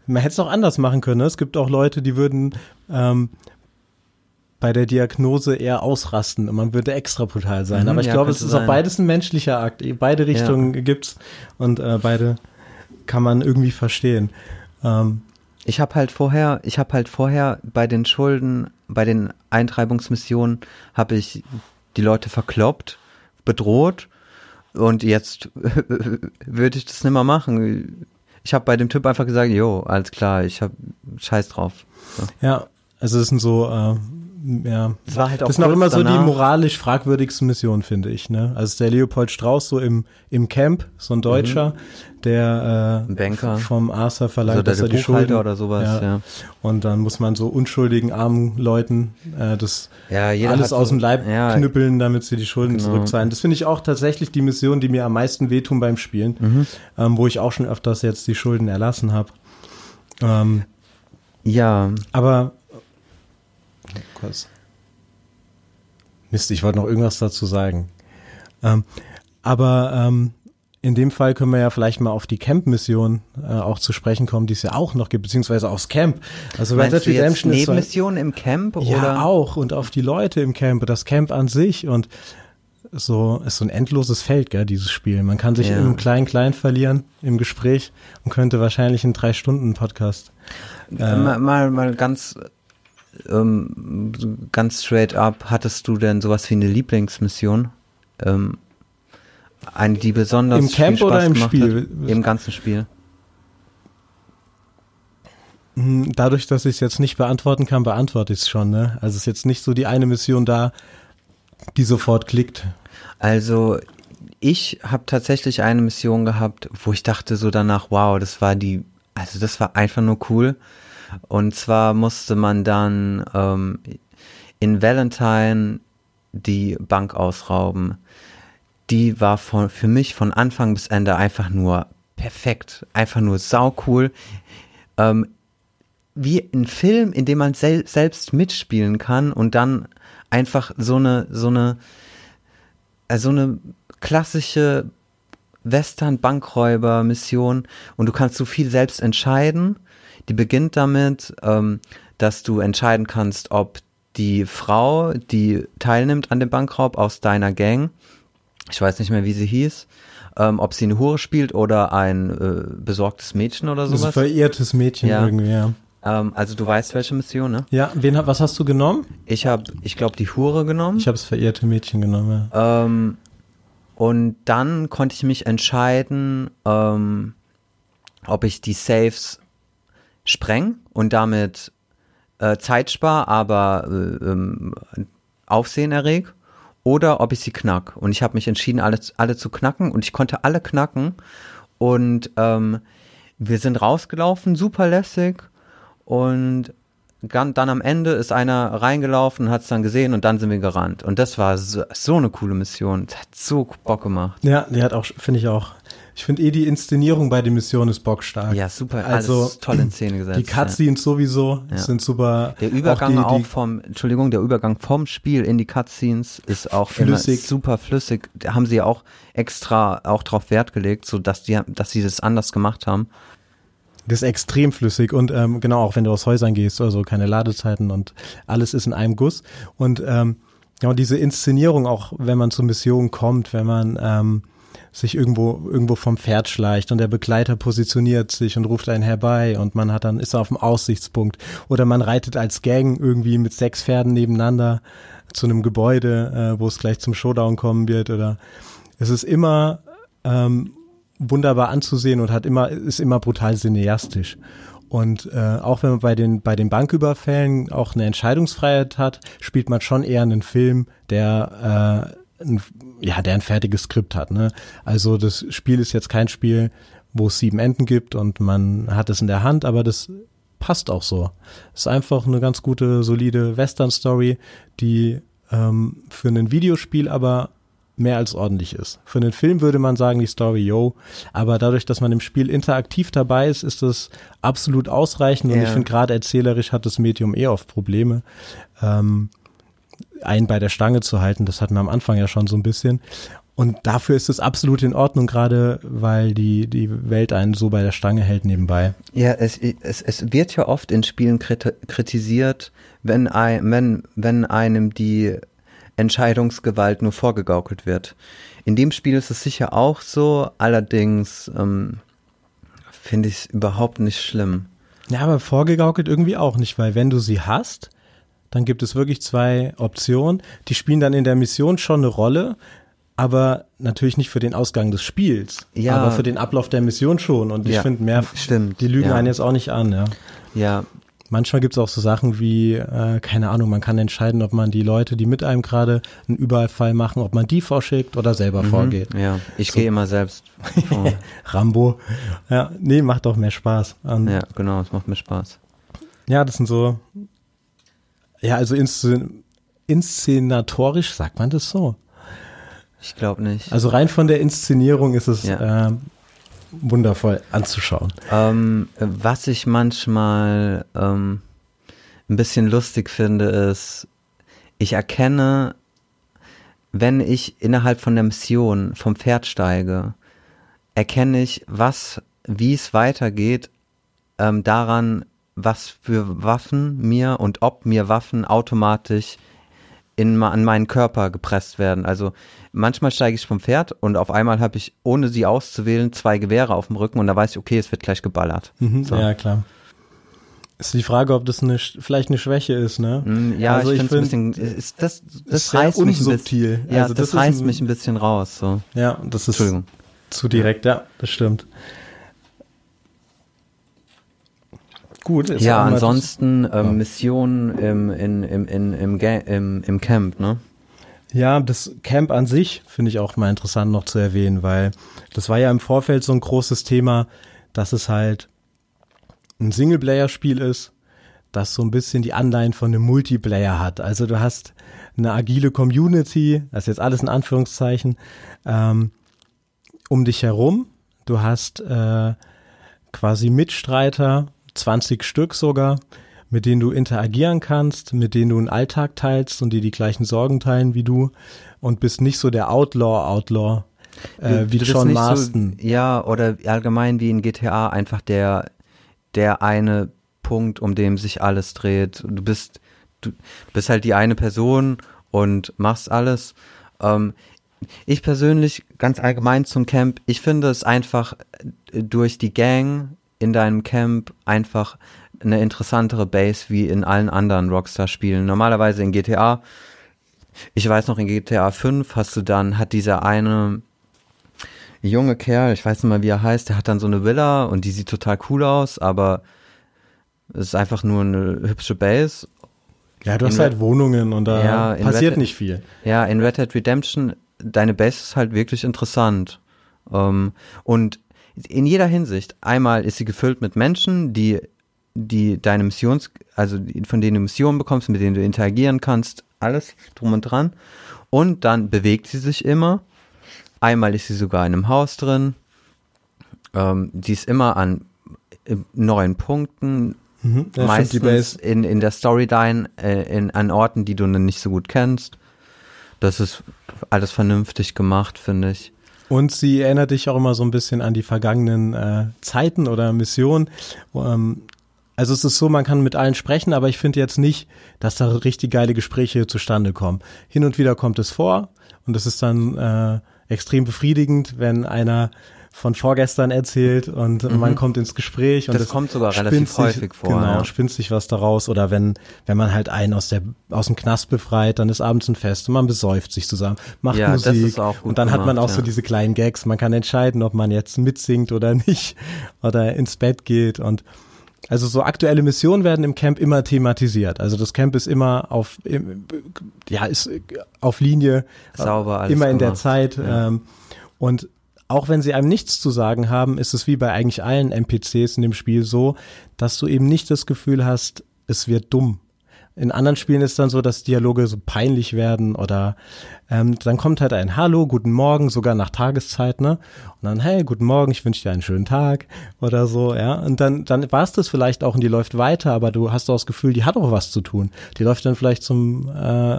Man hätte es auch anders machen können. Ne? Es gibt auch Leute, die würden ähm, bei der Diagnose eher ausrasten und man würde extra brutal sein. Mhm, Aber ich ja, glaube, es ist auch sein. beides ein menschlicher Akt. Beide Richtungen gibt's und äh, beide kann man irgendwie verstehen. Ähm, Ich habe halt vorher, ich habe halt vorher bei den Schulden, bei den Eintreibungsmissionen, habe ich die Leute verkloppt, bedroht und jetzt [laughs] würde ich das nicht mehr machen. Ich habe bei dem Typ einfach gesagt, jo, alles klar, ich habe Scheiß drauf. So. ja, also es sind so, äh, ja. Das war halt auch Das sind auch immer so die danach. moralisch fragwürdigsten Missionen, finde ich. Ne? Also der Leopold Strauß so im, im Camp, so ein Deutscher, der äh, Mhm. Banker. vom Arthur verlangt, Also dass er die Schulden oder sowas, ja. Und dann muss man so unschuldigen armen Leuten äh, das Ja, alles so- aus dem Leib ja, knüppeln, damit sie die Schulden Genau. zurückzahlen. Das finde ich auch tatsächlich die Mission, die mir am meisten wehtun beim Spielen, Mhm. ähm, wo ich auch schon öfters jetzt die Schulden erlassen habe. Ähm, Ja, aber kurz. Mist, ich wollte noch irgendwas dazu sagen. Ähm, aber ähm, in dem Fall können wir ja vielleicht mal auf die Camp-Mission äh, auch zu sprechen kommen, die es ja auch noch gibt, beziehungsweise aufs Camp. Also Red meinst Dead du jetzt Redemption ist so Nebenmissionen im Camp ja, oder? auch und auf die Leute im Camp, das Camp an sich und so ist so ein endloses Feld, gell, dieses Spiel. Man kann sich Ja. im Klein-Klein verlieren im Gespräch und könnte wahrscheinlich einen drei Stunden Podcast. Äh, mal, mal, mal ganz, ähm, ganz straight up, hattest du denn sowas wie eine Lieblingsmission? Ähm, eine, die besonders Im Camp viel Spaß oder im Spiel? Hat? Im ganzen Spiel. Hm, Dadurch, dass ich es jetzt nicht beantworten kann, beantworte ich es schon. Ne? Also es ist jetzt nicht so die eine Mission da, die sofort klickt. Also ich habe tatsächlich eine Mission gehabt, wo ich dachte so danach, wow, das war die, also das war einfach nur cool. Und zwar musste man dann ähm, in Valentine die Bank ausrauben. Die war von, für mich von Anfang bis Ende einfach nur perfekt. Einfach nur sau cool. Ähm, wie ein Film, in dem man sel selbst mitspielen kann und dann einfach so eine, so eine, äh, so eine klassische Western-Bankräuber-Mission und du kannst so viel selbst entscheiden. Die beginnt damit, ähm, dass du entscheiden kannst, ob die Frau, die teilnimmt an dem Bankraub aus deiner Gang, ich weiß nicht mehr, wie sie hieß, ähm, ob sie eine Hure spielt oder ein äh, besorgtes Mädchen oder sowas. Ein verehrtes Mädchen Ja. irgendwie, ja. Ähm, also du weißt, welche Mission, ne? Ja, wen, was hast du genommen? Ich habe, ich glaube, die Hure genommen. Ich habe das verehrte Mädchen genommen, ja. Ähm, und dann konnte ich mich entscheiden, ähm, ob ich die Saves spreng und damit äh, Zeit spar, aber äh, ähm, Aufsehen erreg, oder ob ich sie knack. Und ich habe mich entschieden, alle, alle zu knacken und ich konnte alle knacken. Und ähm, wir sind rausgelaufen, super lässig. Und dann am Ende ist einer reingelaufen und hat es dann gesehen und dann sind wir gerannt. Und das war so, so eine coole Mission. Das hat so Bock gemacht. Ja, die hat auch, finde ich auch. Ich finde eh die Inszenierung bei den Missionen ist bockstark. Ja, super. Also, alles toll in Szene gesetzt. Die Cutscenes sowieso Ja. sind super. Der Übergang auch, die, die, vom, Entschuldigung, der Übergang vom Spiel in die Cutscenes ist auch Flüssig. super flüssig. Da haben sie ja auch extra auch drauf Wert gelegt, so dass die, dass sie das anders gemacht haben. Das ist extrem flüssig und ähm, genau auch wenn du aus Häusern gehst oder so, keine Ladezeiten und alles ist in einem Guss. Und ähm, genau diese Inszenierung auch, wenn man zur Mission kommt, wenn man ähm, sich irgendwo irgendwo vom Pferd schleicht und der Begleiter positioniert sich und ruft einen herbei und man hat dann ist auf dem Aussichtspunkt oder man reitet als Gang irgendwie mit sechs Pferden nebeneinander zu einem Gebäude, äh, wo es gleich zum Showdown kommen wird oder es ist immer ähm, wunderbar anzusehen und hat immer ist immer brutal cineastisch. Und äh, auch wenn man bei den bei den Banküberfällen auch eine Entscheidungsfreiheit hat, spielt man schon eher einen Film, der äh, ein, ja der ein fertiges Skript hat. Ne? Also das Spiel ist jetzt kein Spiel, wo es sieben Enden gibt und man hat es in der Hand, aber das passt auch so. Es ist einfach eine ganz gute solide Western-Story, die ähm, für ein Videospiel aber mehr als ordentlich ist. Für einen Film würde man sagen, die Story, yo, aber dadurch, dass man im Spiel interaktiv dabei ist, ist es absolut ausreichend und ich finde gerade erzählerisch hat das Medium eh oft Probleme, ähm, einen bei der Stange zu halten. Das hatten wir am Anfang ja schon so ein bisschen. Und dafür ist es absolut in Ordnung, gerade weil die, die Welt einen so bei der Stange hält nebenbei. Ja, es, es, es wird ja oft in Spielen kriti- kritisiert, wenn, ein, wenn, wenn einem die Entscheidungsgewalt nur vorgegaukelt wird. In dem Spiel ist es sicher auch so, allerdings ähm, finde ich es überhaupt nicht schlimm. Ja, aber vorgegaukelt irgendwie auch nicht, weil wenn du sie hast, dann gibt es wirklich zwei Optionen. Die spielen dann in der Mission schon eine Rolle, aber natürlich nicht für den Ausgang des Spiels, Ja. aber für den Ablauf der Mission schon. Und ich Ja, finde mehr, stimmt, die lügen ja. einen jetzt auch nicht an. Ja. Ja, Manchmal gibt es auch so Sachen wie, äh, keine Ahnung, man kann entscheiden, ob man die Leute, die mit einem gerade einen Überfall machen, ob man die vorschickt oder selber vorgeht. ja. Ich So. gehe immer selbst [laughs] vor. Rambo. Ja, nee, macht doch mehr Spaß. Und ja, genau, es macht mir Spaß. Ja, das sind so. Ja, also inszen inszenatorisch sagt man das so. Ich glaube nicht. Also rein von der Inszenierung ist es Ja. äh, wundervoll anzuschauen. Ähm, was ich manchmal ähm, ein bisschen lustig finde, ist, ich erkenne, wenn ich innerhalb von der Mission vom Pferd steige, erkenne ich, was, wie es weitergeht, ähm, daran, was für Waffen mir und ob mir Waffen automatisch in, an meinen Körper gepresst werden. Also manchmal steige ich vom Pferd und auf einmal habe ich, ohne sie auszuwählen, zwei Gewehre auf dem Rücken und da weiß ich, okay, es wird gleich geballert. Mhm, So. Ja, klar. Ist die Frage, ob das eine, vielleicht eine Schwäche ist, ne? Mm, Ja, also ich, ich finde es ein bisschen, ist, das, das ist reißt mich ein bisschen, ja, Also das, das reißt ein- mich ein bisschen raus, so. Ja, das ist zu direkt, ja, das stimmt. Gut, ist Ja, ansonsten ähm, Missionen im, in, im, in, im, im, im Camp, ne? Ja, das Camp an sich finde ich auch mal interessant noch zu erwähnen, weil das war ja im Vorfeld so ein großes Thema, dass es halt ein Singleplayer-Spiel ist, das so ein bisschen die Anleihen von einem Multiplayer hat. Also du hast eine agile Community, das ist jetzt alles in Anführungszeichen, ähm, um dich herum, Du hast äh, quasi Mitstreiter, 20 Stück sogar, mit denen du interagieren kannst, mit denen du einen Alltag teilst und die die gleichen Sorgen teilen wie du und bist nicht so der Outlaw-Outlaw, äh, wie John Marston. So, ja, oder allgemein wie in GTA einfach der, der eine Punkt, um dem sich alles dreht. Du bist, du bist halt die eine Person und machst alles. Ähm, ich persönlich, ganz allgemein zum Camp, ich finde es einfach äh, durch die Gang in deinem Camp einfach eine interessantere Base wie in allen anderen Rockstar-Spielen. Normalerweise in GTA, ich weiß noch, in GTA 5 hast du dann, hat dieser eine junge Kerl, ich weiß nicht mal, wie er heißt, der hat dann so eine Villa und die sieht total cool aus, aber es ist einfach nur eine hübsche Base. Ja, du hast halt Wohnungen und da ja, passiert Red, nicht viel. Ja, in Red Dead Redemption, deine Base ist halt wirklich interessant. Ähm, und in jeder Hinsicht, einmal ist sie gefüllt mit Menschen, die, die deine Missions, also von denen du Missionen bekommst, mit denen du interagieren kannst, alles drum und dran. Und dann bewegt sie sich immer. Einmal ist sie sogar in einem Haus drin. Ähm, die ist immer an neuen Punkten, mhm, meistens in, in der Storyline, äh, in, an Orten, die du nicht so gut kennst. Das ist alles vernünftig gemacht, finde ich. Und sie erinnert dich auch immer so ein bisschen an die vergangenen äh, Zeiten oder Missionen. Ähm, also es ist so, man kann mit allen sprechen, aber ich finde jetzt nicht, dass da richtig geile Gespräche zustande kommen. Hin und wieder kommt es vor und es ist dann äh, extrem befriedigend, wenn einer von vorgestern erzählt und mhm. man kommt ins Gespräch und das kommt sogar relativ sich, häufig vor. Genau, ja. spinnt sich was daraus oder wenn wenn man halt einen aus der aus dem Knast befreit, dann ist abends ein Fest und man besäuft sich zusammen, macht ja, Musik und dann gemacht, hat man auch ja. so diese kleinen Gags. Man kann entscheiden, ob man jetzt mitsingt oder nicht [laughs] oder ins Bett geht und also so aktuelle Missionen werden im Camp immer thematisiert. Also das Camp ist immer auf, ja, ist auf Linie, sauber, alles immer in der Zeit. Ja. Ähm, und auch wenn sie einem nichts zu sagen haben, ist es wie bei eigentlich allen NPCs in dem Spiel so, dass du eben nicht das Gefühl hast, es wird dumm. In anderen Spielen ist dann so, dass Dialoge so peinlich werden oder ähm, dann kommt halt ein Hallo, guten Morgen, sogar nach Tageszeit, ne? Und dann, hey, guten Morgen, ich wünsche dir einen schönen Tag oder so, ja. Und dann, dann war es das vielleicht auch und die läuft weiter, aber du hast auch das Gefühl, die hat auch was zu tun. Die läuft dann vielleicht zum, äh,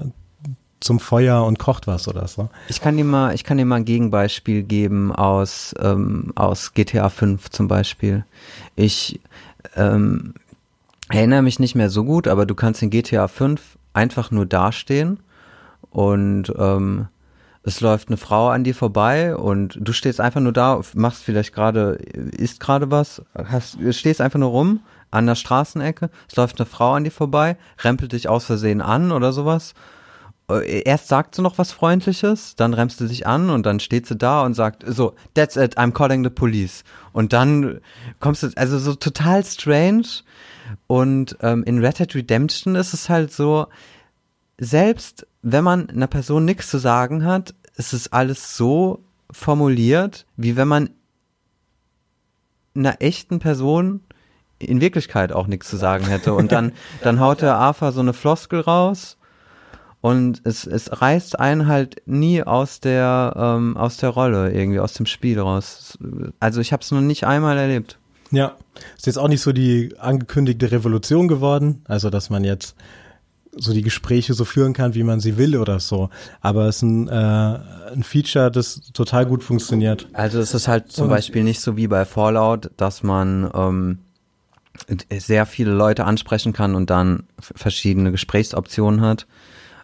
zum Feuer und kocht was oder so. Ich kann dir mal, ich kann dir mal ein Gegenbeispiel geben aus, ähm, aus GTA 5 zum Beispiel. Ich, ähm, erinnere mich nicht mehr so gut, aber du kannst in GTA 5 einfach nur dastehen und ähm, es läuft eine Frau an dir vorbei und du stehst einfach nur da, machst vielleicht gerade, isst gerade was, hast, stehst einfach nur rum an der Straßenecke, es läuft eine Frau an dir vorbei, rempelt dich aus Versehen an oder sowas. Äh, erst sagt sie noch was Freundliches, dann rempst du dich an und dann steht sie da und sagt, so, that's it, I'm calling the police. Und dann kommst du, also so total strange und ähm, in Red Dead Redemption ist es halt so, selbst wenn man einer Person nichts zu sagen hat, ist es alles so formuliert, wie wenn man einer echten Person in Wirklichkeit auch nichts zu sagen hätte. Und dann, dann haut der Arthur so eine Floskel raus und es, es reißt einen halt nie aus der, ähm, aus der Rolle, irgendwie aus dem Spiel raus. Also ich habe es noch nicht einmal erlebt. Ja, ist jetzt auch nicht so die angekündigte Revolution geworden, also dass man jetzt so die Gespräche so führen kann, wie man sie will oder so. Aber es ist ein, äh, ein Feature, das total gut funktioniert. Also es ist halt zum Und, Beispiel nicht so wie bei Fallout, dass man ähm, sehr viele Leute ansprechen kann und dann verschiedene Gesprächsoptionen hat.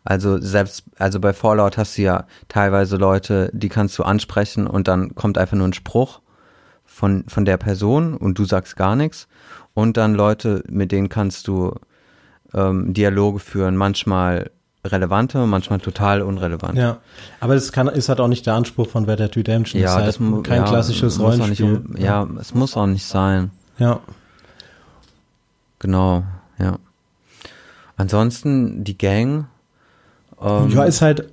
Also selbst, also bei Fallout hast du ja teilweise Leute, die kannst du ansprechen und dann kommt einfach nur ein Spruch von, von der Person und du sagst gar nichts. Und dann Leute, mit denen kannst du ähm, Dialoge führen, manchmal relevante, manchmal total unrelevant. Ja, aber es kann, ist halt auch nicht der Anspruch von Red Dead Redemption. Ja, das ist halt kein ja, klassisches Rollenspiel. Um, ja, es muss auch nicht sein. Ja. Genau, ja. Ansonsten die Gang. Ähm, ja, ist halt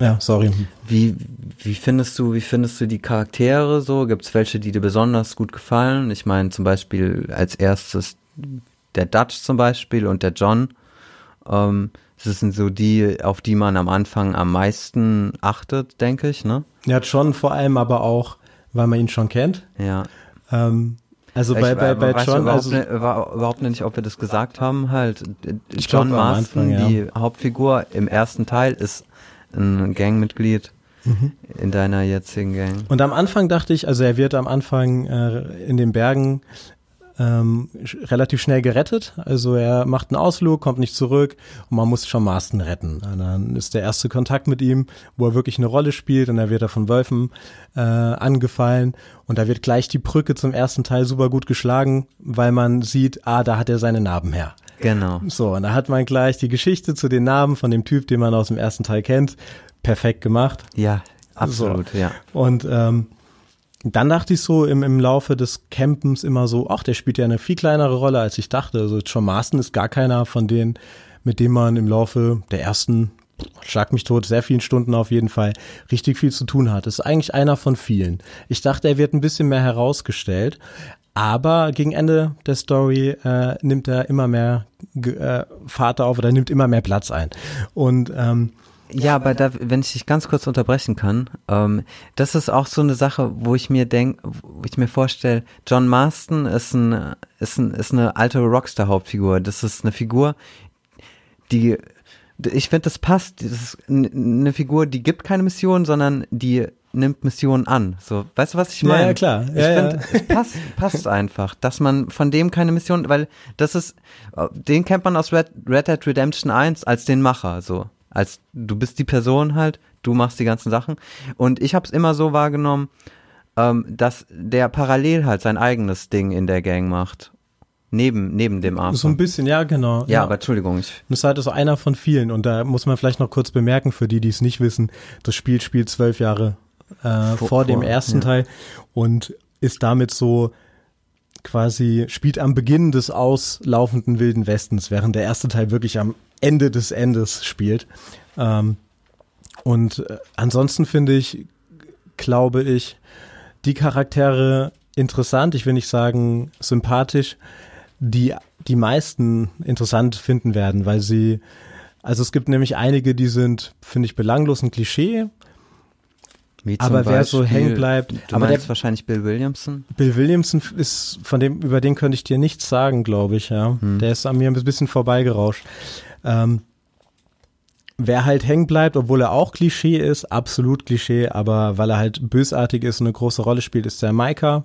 ja, sorry. Wie, wie findest du, wie findest du die Charaktere so? Gibt es welche, die dir besonders gut gefallen? Ich meine zum Beispiel als erstes der Dutch zum Beispiel und der John. Ähm, das sind so die, auf die man am Anfang am meisten achtet, denke ich, ne? Ja, John vor allem aber auch, weil man ihn schon kennt. Ja. Ähm, also bei, ich, bei, bei John, überhaupt, also, nicht, überhaupt nicht, ob wir das gesagt haben, halt. John glaub, Marston, Anfang, ja. die Hauptfigur im ersten Teil, ist ein Gangmitglied Mhm. in deiner jetzigen Gang. Und am Anfang dachte ich, also er wird am Anfang äh, in den Bergen ähm, relativ schnell gerettet. Also er macht einen Ausflug, kommt nicht zurück und man muss schon Marston retten. Und dann ist der erste Kontakt mit ihm, wo er wirklich eine Rolle spielt und da wird er von Wölfen äh, angefallen und da wird gleich die Brücke zum ersten Teil super gut geschlagen, weil man sieht, ah, da hat er seine Narben her. Genau. So, und da hat man gleich die Geschichte zu den Namen von dem Typ, den man aus dem ersten Teil kennt, perfekt gemacht. Ja, absolut, ja. Und ähm, dann dachte ich so im, im Laufe des Campens immer so, ach, der spielt ja eine viel kleinere Rolle, als ich dachte. Also John Marston ist gar keiner von denen, mit dem man im Laufe der ersten, schlag mich tot, sehr vielen Stunden auf jeden Fall, richtig viel zu tun hat. Ist eigentlich einer von vielen. Ich dachte, er wird ein bisschen mehr herausgestellt. Aber gegen Ende der Story äh, nimmt er immer mehr äh, Fahrt auf oder nimmt immer mehr Platz ein. Und ähm, Ja, aber da, wenn ich dich ganz kurz unterbrechen kann, ähm, das ist auch so eine Sache, wo ich mir denk, wo ich mir vorstelle, John Marston ist ein, ist ein, ist eine alte Rockstar-Hauptfigur. Das ist eine Figur, die, ich finde, das passt. Das ist eine Figur, die gibt keine Mission, sondern die nimmt Missionen an. So, weißt du, was ich Ja, meine? ja, klar. Ich Ja, ja. finde, es passt, passt einfach, dass man von dem keine Mission, weil das ist, äh, den kennt man aus Red, Red Dead Redemption 1 als den Macher, so. Als du bist die Person halt, du machst die ganzen Sachen. Und ich habe es immer so wahrgenommen, ähm, dass der parallel halt sein eigenes Ding in der Gang macht. Neben, neben dem Arthur. so ein bisschen, ja, genau. ja, aber Entschuldigung, ich, Das ist halt so einer von vielen und da muss man vielleicht noch kurz bemerken, für die, die es nicht wissen, das Spiel spielt zwölf Jahre äh, vor, Vor- dem ersten ja. Teil und ist damit so quasi, spielt am Beginn des auslaufenden Wilden Westens, während der erste Teil wirklich am Ende des Endes spielt. Ähm, und äh, ansonsten finde ich, glaube ich, die Charaktere interessant, ich will nicht sagen sympathisch, die die meisten interessant finden werden, weil sie, also es gibt nämlich einige, die sind, finde ich, belanglos ein Klischee. Aber wer so Beispiel- hängen bleibt- du aber der- meinst wahrscheinlich Bill Williamson? Bill Williamson ist, von dem, über den könnte ich dir nichts sagen, glaube ich, ja. Der ist an mir ein bisschen vorbeigerauscht. Ähm, wer halt hängen bleibt, obwohl er auch Klischee ist, absolut Klischee, aber weil er halt bösartig ist und eine große Rolle spielt, ist der Micah,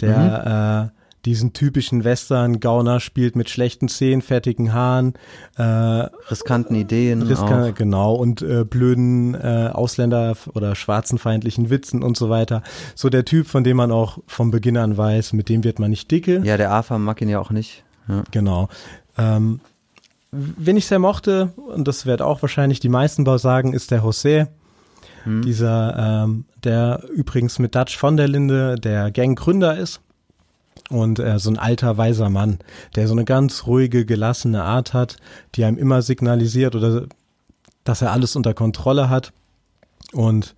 der äh, diesen typischen Western-Gauner spielt mit schlechten Zähnen, fertigen Haaren, äh, Riskanten Ideen Riska, auch. genau, und äh, blöden äh, Ausländer- oder schwarzenfeindlichen Witzen und so weiter. So der Typ, von dem man auch vom Beginn an weiß, mit dem wird man nicht dicke. Ja, der Arthur mag ihn ja auch nicht. Ja. Genau. Ähm, wen ich sehr mochte, und das wird auch wahrscheinlich die meisten Bau sagen, ist der José. Dieser, ähm, der übrigens mit Dutch von der Linde der Ganggründer ist. Und äh, so ein alter, weiser Mann, der so eine ganz ruhige, gelassene Art hat, die einem immer signalisiert oder dass er alles unter Kontrolle hat. Und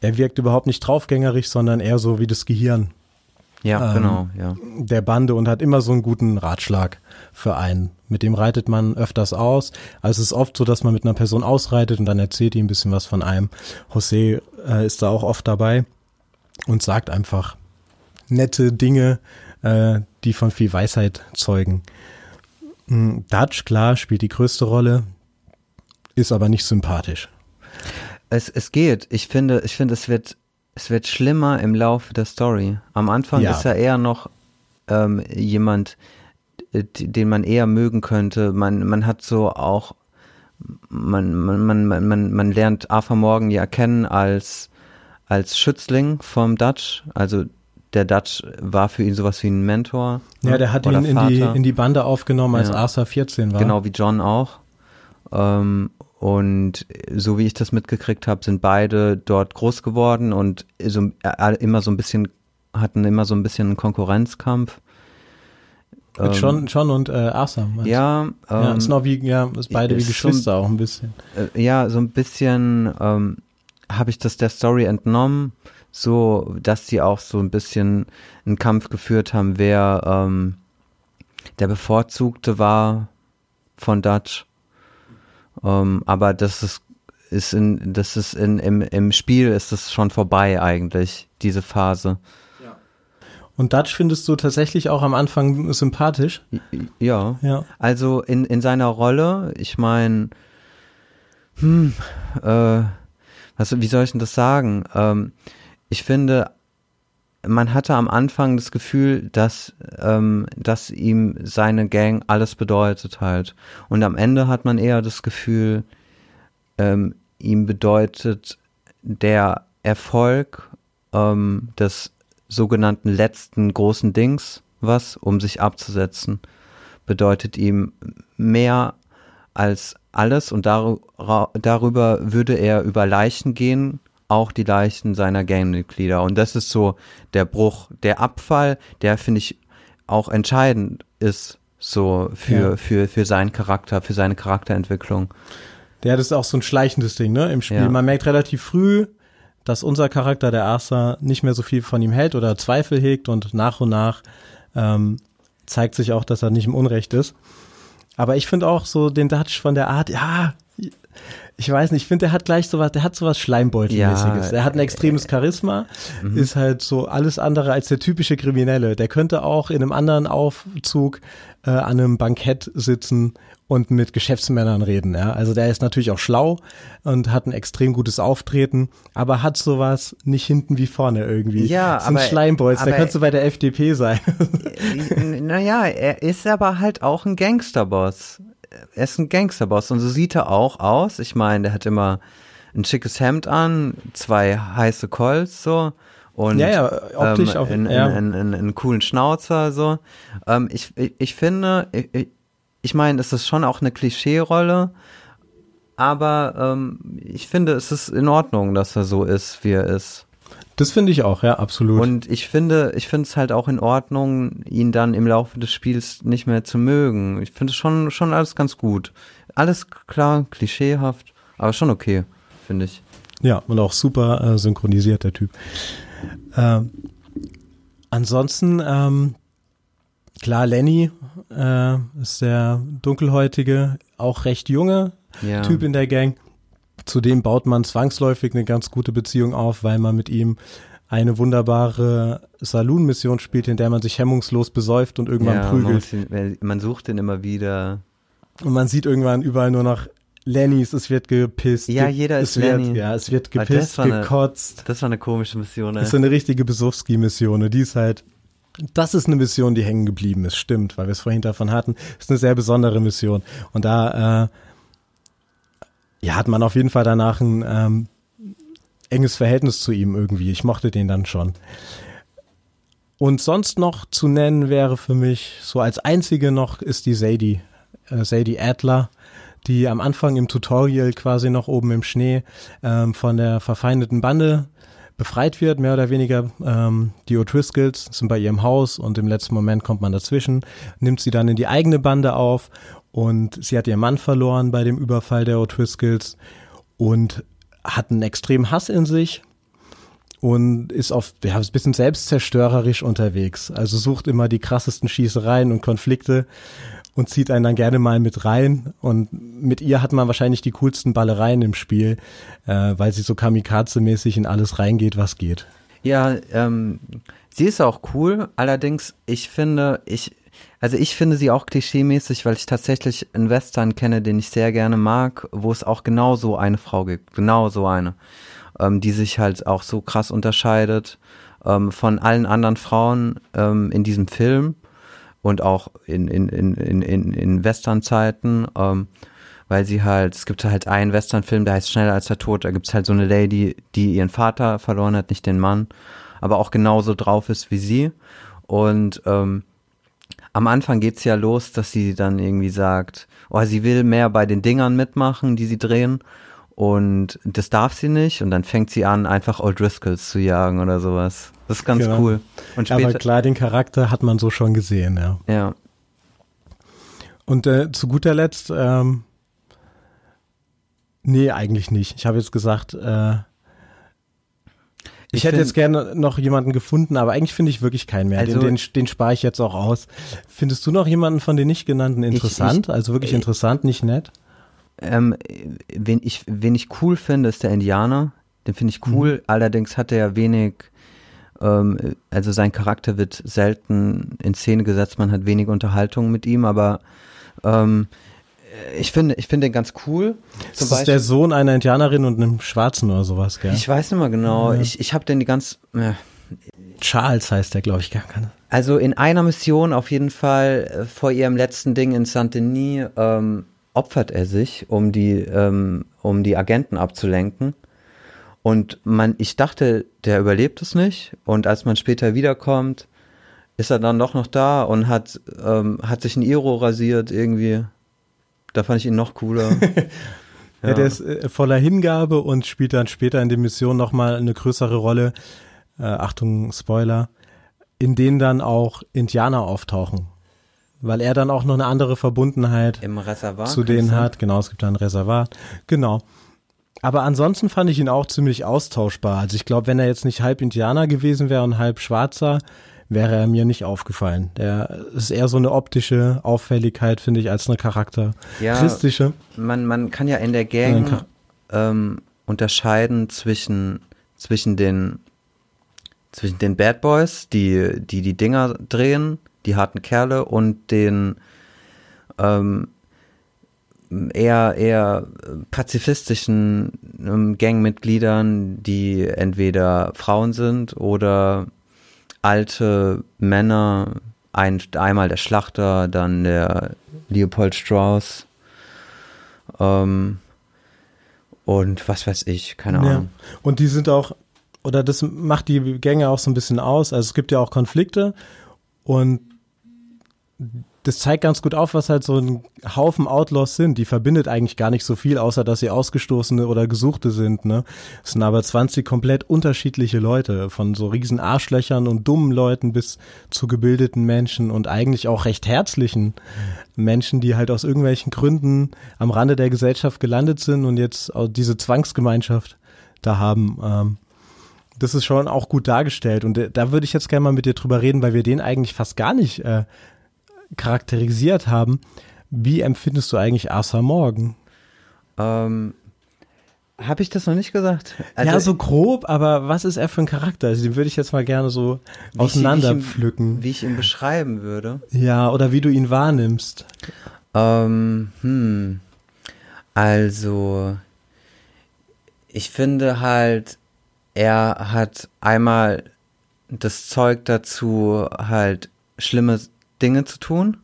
er wirkt überhaupt nicht draufgängerisch, sondern eher so wie das Gehirn Ja, Ähm, genau, ja. der Bande und hat immer so einen guten Ratschlag für einen. Mit dem reitet man öfters aus. Also es ist oft so, dass man mit einer Person ausreitet und dann erzählt die ein bisschen was von einem. José äh, ist da auch oft dabei und sagt einfach nette Dinge, äh, die von viel Weisheit zeugen. Mm, Dutch, klar, spielt die größte Rolle, ist aber nicht sympathisch. Es, es geht. Ich finde, ich finde, es wird, es wird schlimmer im Laufe der Story. Am Anfang Ja. ist er eher noch ähm, jemand, äh, den man eher mögen könnte. Man, man hat so auch, man, man, man, man, man, man lernt Arthur Morgan ja kennen als, als Schützling vom Dutch. Also der Dutch war für ihn sowas wie ein Mentor. Ja, der hat ihn in die, in die Bande aufgenommen, als Ja. Arthur 14 war. Genau wie John auch. Ähm, und so wie ich das mitgekriegt habe, sind beide dort groß geworden und so, äh, immer so ein bisschen, hatten immer so ein bisschen einen Konkurrenzkampf. Mit John, John und äh, meinst du? Ja, ähm, ja, ist noch wie, ja, ist beide wie ist so ein- Geschwister auch ein bisschen. äh, ja, so ein bisschen ähm, habe ich das der Story entnommen, so dass sie auch so ein bisschen einen Kampf geführt haben, wer ähm, der Bevorzugte war von Dutch. Ähm, aber das ist ist in, das ist in, im, im Spiel ist es schon vorbei eigentlich, diese Phase. Und Dutch findest du tatsächlich auch am Anfang sympathisch? Ja. ja. Also in, in seiner Rolle, ich meine, hm, äh, was, wie soll ich denn das sagen? Ähm, ich finde, man hatte am Anfang das Gefühl, dass, ähm, dass ihm seine Gang alles bedeutet halt. Und am Ende hat man eher das Gefühl, ähm, ihm bedeutet der Erfolg ähm, des sogenannten letzten großen Dings was, um sich abzusetzen, bedeutet ihm mehr als alles und dar darüber würde er über Leichen gehen, auch die Leichen seiner Gangmitglieder. Und das ist so der Bruch, der Abfall, der finde ich auch entscheidend ist so für, ja. für, für seinen Charakter, für seine Charakterentwicklung. Der das ist auch so ein schleichendes Ding, ne, im Spiel. Ja. Man merkt relativ früh, dass unser Charakter, der Arthur, nicht mehr so viel von ihm hält oder Zweifel hegt und nach und nach ähm, zeigt sich auch, dass er nicht im Unrecht ist. Aber ich finde auch so den Dutch von der Art, ja, ich weiß nicht, ich finde, der hat gleich sowas, der hat sowas Schleimbeutelmäßiges. Ja, er hat ein extremes Charisma, äh, ist halt so alles andere als der typische Kriminelle. Der könnte auch in einem anderen Aufzug äh, an einem Bankett sitzen und mit Geschäftsmännern reden. Ja? Also der ist natürlich auch schlau und hat ein extrem gutes Auftreten, aber hat sowas nicht hinten wie vorne irgendwie. Ja, so ein aber, Schleimbolz, der könnte bei der FDP sein. naja, er ist aber halt auch ein Gangsterboss. Er ist ein Gangsterboss und so sieht er auch aus. Ich meine, der hat immer ein schickes Hemd an, zwei heiße Colts so und ja, ja, optisch ähm, auf, in, ja. In, in, in, einen coolen Schnauzer so. Ähm, ich, ich, ich finde, ich, ich meine, es ist schon auch eine Klischee-Rolle, aber ähm, ich finde, es ist in Ordnung, dass er so ist, wie er ist. Das finde ich auch, ja, absolut. Und ich finde, ich finde es halt auch in Ordnung, ihn dann im Laufe des Spiels nicht mehr zu mögen. Ich finde es schon, schon alles ganz gut. Alles klar, klischeehaft, aber schon okay, finde ich. Ja, und auch super äh, synchronisiert, der Typ. Ähm, ansonsten, ähm, klar, Lenny äh, ist der dunkelhäutige, auch recht junge ja. Typ in der Gang. Zudem baut man zwangsläufig eine ganz gute Beziehung auf, weil man mit ihm eine wunderbare Saloon-Mission spielt, in der man sich hemmungslos besäuft und irgendwann ja, prügelt. Man, man, sucht ihn immer wieder. Und man sieht irgendwann überall nur noch Lennys, es wird gepisst. Ja, jeder ist Lenny. Wird, ja, es wird gepisst, das gekotzt. Eine, das war eine komische Mission, ey. Das ist eine richtige Besowski-Mission. Die ist halt das ist eine Mission, die hängen geblieben ist, stimmt, weil wir es vorhin davon hatten. Ist eine sehr besondere Mission. Und da äh, ja, hat man auf jeden Fall danach ein ähm, enges Verhältnis zu ihm irgendwie. Ich mochte den dann schon. Und sonst noch zu nennen wäre für mich so als einzige noch ist die Sadie, äh, Sadie Adler, die am Anfang im Tutorial quasi noch oben im Schnee ähm, von der verfeindeten Bande befreit wird, mehr oder weniger. Ähm, die O'Triscolls sind bei ihrem Haus und im letzten Moment kommt man dazwischen, nimmt sie dann in die eigene Bande auf und sie hat ihren Mann verloren bei dem Überfall der O'Triscolls und hat einen extremen Hass in sich und ist auf ja, ein bisschen selbstzerstörerisch unterwegs. Also sucht immer die krassesten Schießereien und Konflikte und zieht einen dann gerne mal mit rein. Und mit ihr hat man wahrscheinlich die coolsten Ballereien im Spiel, äh, weil sie so kamikaze-mäßig in alles reingeht, was geht. Ja, ähm, sie ist auch cool. Allerdings, ich finde, ich, also ich finde sie auch klischeemäßig, weil ich tatsächlich einen Western kenne, den ich sehr gerne mag, wo es auch genau so eine Frau gibt. Genau so eine. Ähm, die sich halt auch so krass unterscheidet ähm, von allen anderen Frauen ähm, in diesem Film und auch in, in, in, in, in Western-Zeiten, ähm, weil sie halt, es gibt halt einen Western-Film, der heißt Schneller als der Tod, da gibt's halt so eine Lady, die ihren Vater verloren hat, nicht den Mann, aber auch genauso drauf ist wie sie. Und ähm, am Anfang geht's ja los, dass sie dann irgendwie sagt, oh, sie will mehr bei den Dingern mitmachen, die sie drehen. Und das darf sie nicht. Und dann fängt sie an, einfach Old Driscolls zu jagen oder sowas. Das ist ganz genau. cool. Und später, Aber klar, den Charakter hat man so schon gesehen, ja. Ja. Und äh, zu guter Letzt, ähm, nee, eigentlich nicht. Ich habe jetzt gesagt, äh, ich, ich hätte jetzt gerne noch jemanden gefunden, aber eigentlich finde ich wirklich keinen mehr. Also, den, den, den spare ich jetzt auch aus. Findest du noch jemanden von den nicht genannten interessant? Ich, ich, also wirklich interessant, nicht nett? ähm, wen ich, wen ich cool finde, ist der Indianer. Den finde ich cool. Mhm. Allerdings hat er wenig, ähm, also sein Charakter wird selten in Szene gesetzt. Man hat wenig Unterhaltung mit ihm, aber ähm, ich finde, ich finde den ganz cool. Zum das ist der Sohn einer Indianerin und einem Schwarzen oder sowas, gell? Ich weiß nicht mal genau. Ja. Ich, ich habe den die ganz. Äh, Charles heißt der, glaube ich, gar keine. Also in einer Mission auf jeden Fall äh, vor ihrem letzten Ding in Saint-Denis ähm, opfert er sich, um die, ähm, um die Agenten abzulenken. Und man, ich dachte, der überlebt es nicht. Und als man später wiederkommt, ist er dann doch noch da und hat, ähm, hat sich ein Iro rasiert irgendwie. Da fand ich ihn noch cooler. [laughs] ja. ja. der ist äh, voller Hingabe und spielt dann später in der Mission nochmal eine größere Rolle. Äh, Achtung, Spoiler. In denen dann auch Indianer auftauchen weil er dann auch noch eine andere Verbundenheit zu denen hat. Genau, es gibt da ein Reservat. Genau. Aber ansonsten fand ich ihn auch ziemlich austauschbar. Also ich glaube, wenn er jetzt nicht halb Indianer gewesen wäre und halb Schwarzer, wäre er mir nicht aufgefallen. Der ist eher so eine optische Auffälligkeit, finde ich, als eine charakteristische. Ja, man, man kann ja in der Gang ähm, unterscheiden zwischen, zwischen den zwischen den Bad Boys, die die, die Dinger drehen die harten Kerle und den ähm, eher eher pazifistischen ähm, Gangmitgliedern, die entweder Frauen sind oder alte Männer, ein, einmal der Schlachter, dann der Leopold Strauss ähm, und was weiß ich, keine Ahnung. Ja. Und die sind auch, oder das macht die Gänge auch so ein bisschen aus. Also es gibt ja auch Konflikte und das zeigt ganz gut auf, was halt so ein Haufen Outlaws sind. Die verbindet eigentlich gar nicht so viel, außer dass sie Ausgestoßene oder Gesuchte sind. Ne? Es sind aber 20 komplett unterschiedliche Leute, von so riesen Arschlöchern und dummen Leuten bis zu gebildeten Menschen und eigentlich auch recht herzlichen Menschen, die halt aus irgendwelchen Gründen am Rande der Gesellschaft gelandet sind und jetzt diese Zwangsgemeinschaft da haben. Ähm, das ist schon auch gut dargestellt. Und äh, da würde ich jetzt gerne mal mit dir drüber reden, weil wir den eigentlich fast gar nicht äh, charakterisiert haben. Wie empfindest du eigentlich Arthur Morgan? Ähm, habe ich das noch nicht gesagt? Also, ja, so grob, aber was ist er für ein Charakter? Also den würde ich jetzt mal gerne so auseinanderpflücken. Wie, wie ich ihn beschreiben würde. Ja, oder wie du ihn wahrnimmst. Ähm, hm. Also, ich finde halt, er hat einmal das Zeug dazu, halt schlimme Dinge zu tun,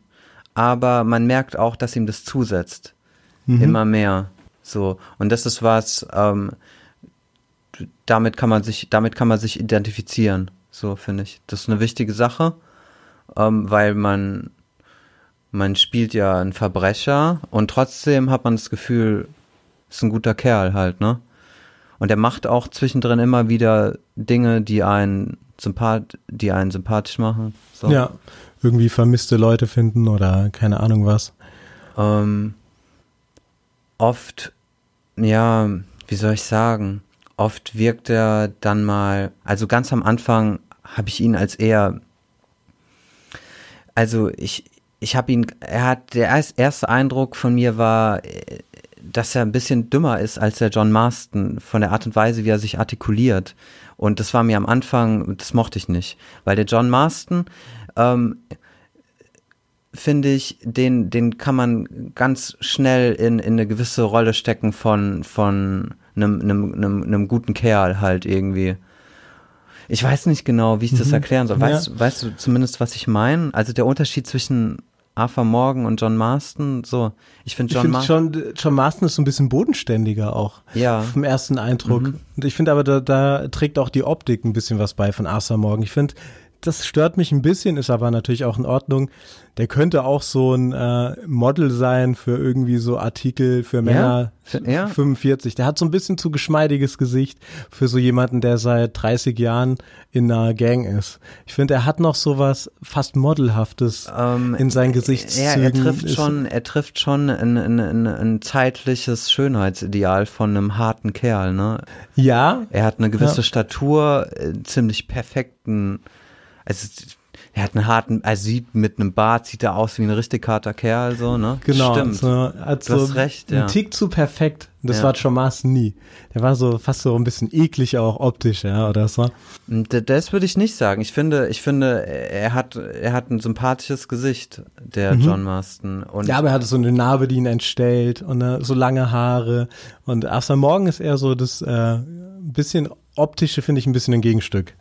aber man merkt auch, dass ihm das zusetzt. Mhm. Immer mehr. So. Und das ist was, ähm, damit kann man sich, damit kann man sich identifizieren. So finde ich. Das ist eine wichtige Sache, ähm, weil man, man spielt ja einen Verbrecher und trotzdem hat man das Gefühl, ist ein guter Kerl halt, ne? Und er macht auch zwischendrin immer wieder Dinge, die einen sympath die einen sympathisch machen. So. Ja, irgendwie vermisste Leute finden oder keine Ahnung was. Ähm, oft, ja, wie soll ich sagen, oft wirkt er dann mal, also ganz am Anfang habe ich ihn als eher, also ich, ich habe ihn, er hat, der erste Eindruck von mir war, dass er ein bisschen dümmer ist als der John Marston von der Art und Weise, wie er sich artikuliert. Und das war mir am Anfang, das mochte ich nicht, weil der John Marston, ähm, finde ich, den, den kann man ganz schnell in, in eine gewisse Rolle stecken von, von einem, einem, einem, einem guten Kerl halt irgendwie. Ich weiß nicht genau, wie ich das mhm. erklären soll. Weißt, ja. weißt du zumindest, was ich meine? Also der Unterschied zwischen Arthur Morgan und John Marston, so. Ich finde John, find John, John Marston ist so ein bisschen bodenständiger auch. Ja. Vom ersten Eindruck. Mhm. Und ich finde aber, da, da trägt auch die Optik ein bisschen was bei von Arthur Morgan. Ich finde, das stört mich ein bisschen, ist aber natürlich auch in Ordnung. Der könnte auch so ein äh, Model sein für irgendwie so Artikel für Männer ja, ja. 45. Der hat so ein bisschen zu geschmeidiges Gesicht für so jemanden, der seit 30 Jahren in einer Gang ist. Ich finde, er hat noch so was fast Modelhaftes ähm, in seinen Gesichtszügen. Ja, er trifft schon, er trifft schon ein, ein, ein, ein zeitliches Schönheitsideal von einem harten Kerl, ne? Ja. Er hat eine gewisse ja. Statur, äh, ziemlich perfekten also er hat einen harten, er sieht mit einem Bart, sieht er aus wie ein richtig harter Kerl, so, ne? Genau. Stimmt. So, hat Du hast recht, ja. Tick zu perfekt. Das Ja. war John Marston nie. Der war so fast so ein bisschen eklig auch optisch, ja, oder so. D- Das würde ich nicht sagen. Ich finde, ich finde, er hat, er hat ein sympathisches Gesicht, der John Marston. Und Mhm. Ja, aber er hatte so eine Narbe, die ihn entstellt und äh, so lange Haare. Und After Morgen ist eher so das äh, bisschen optische, finde ich, ein bisschen ein Gegenstück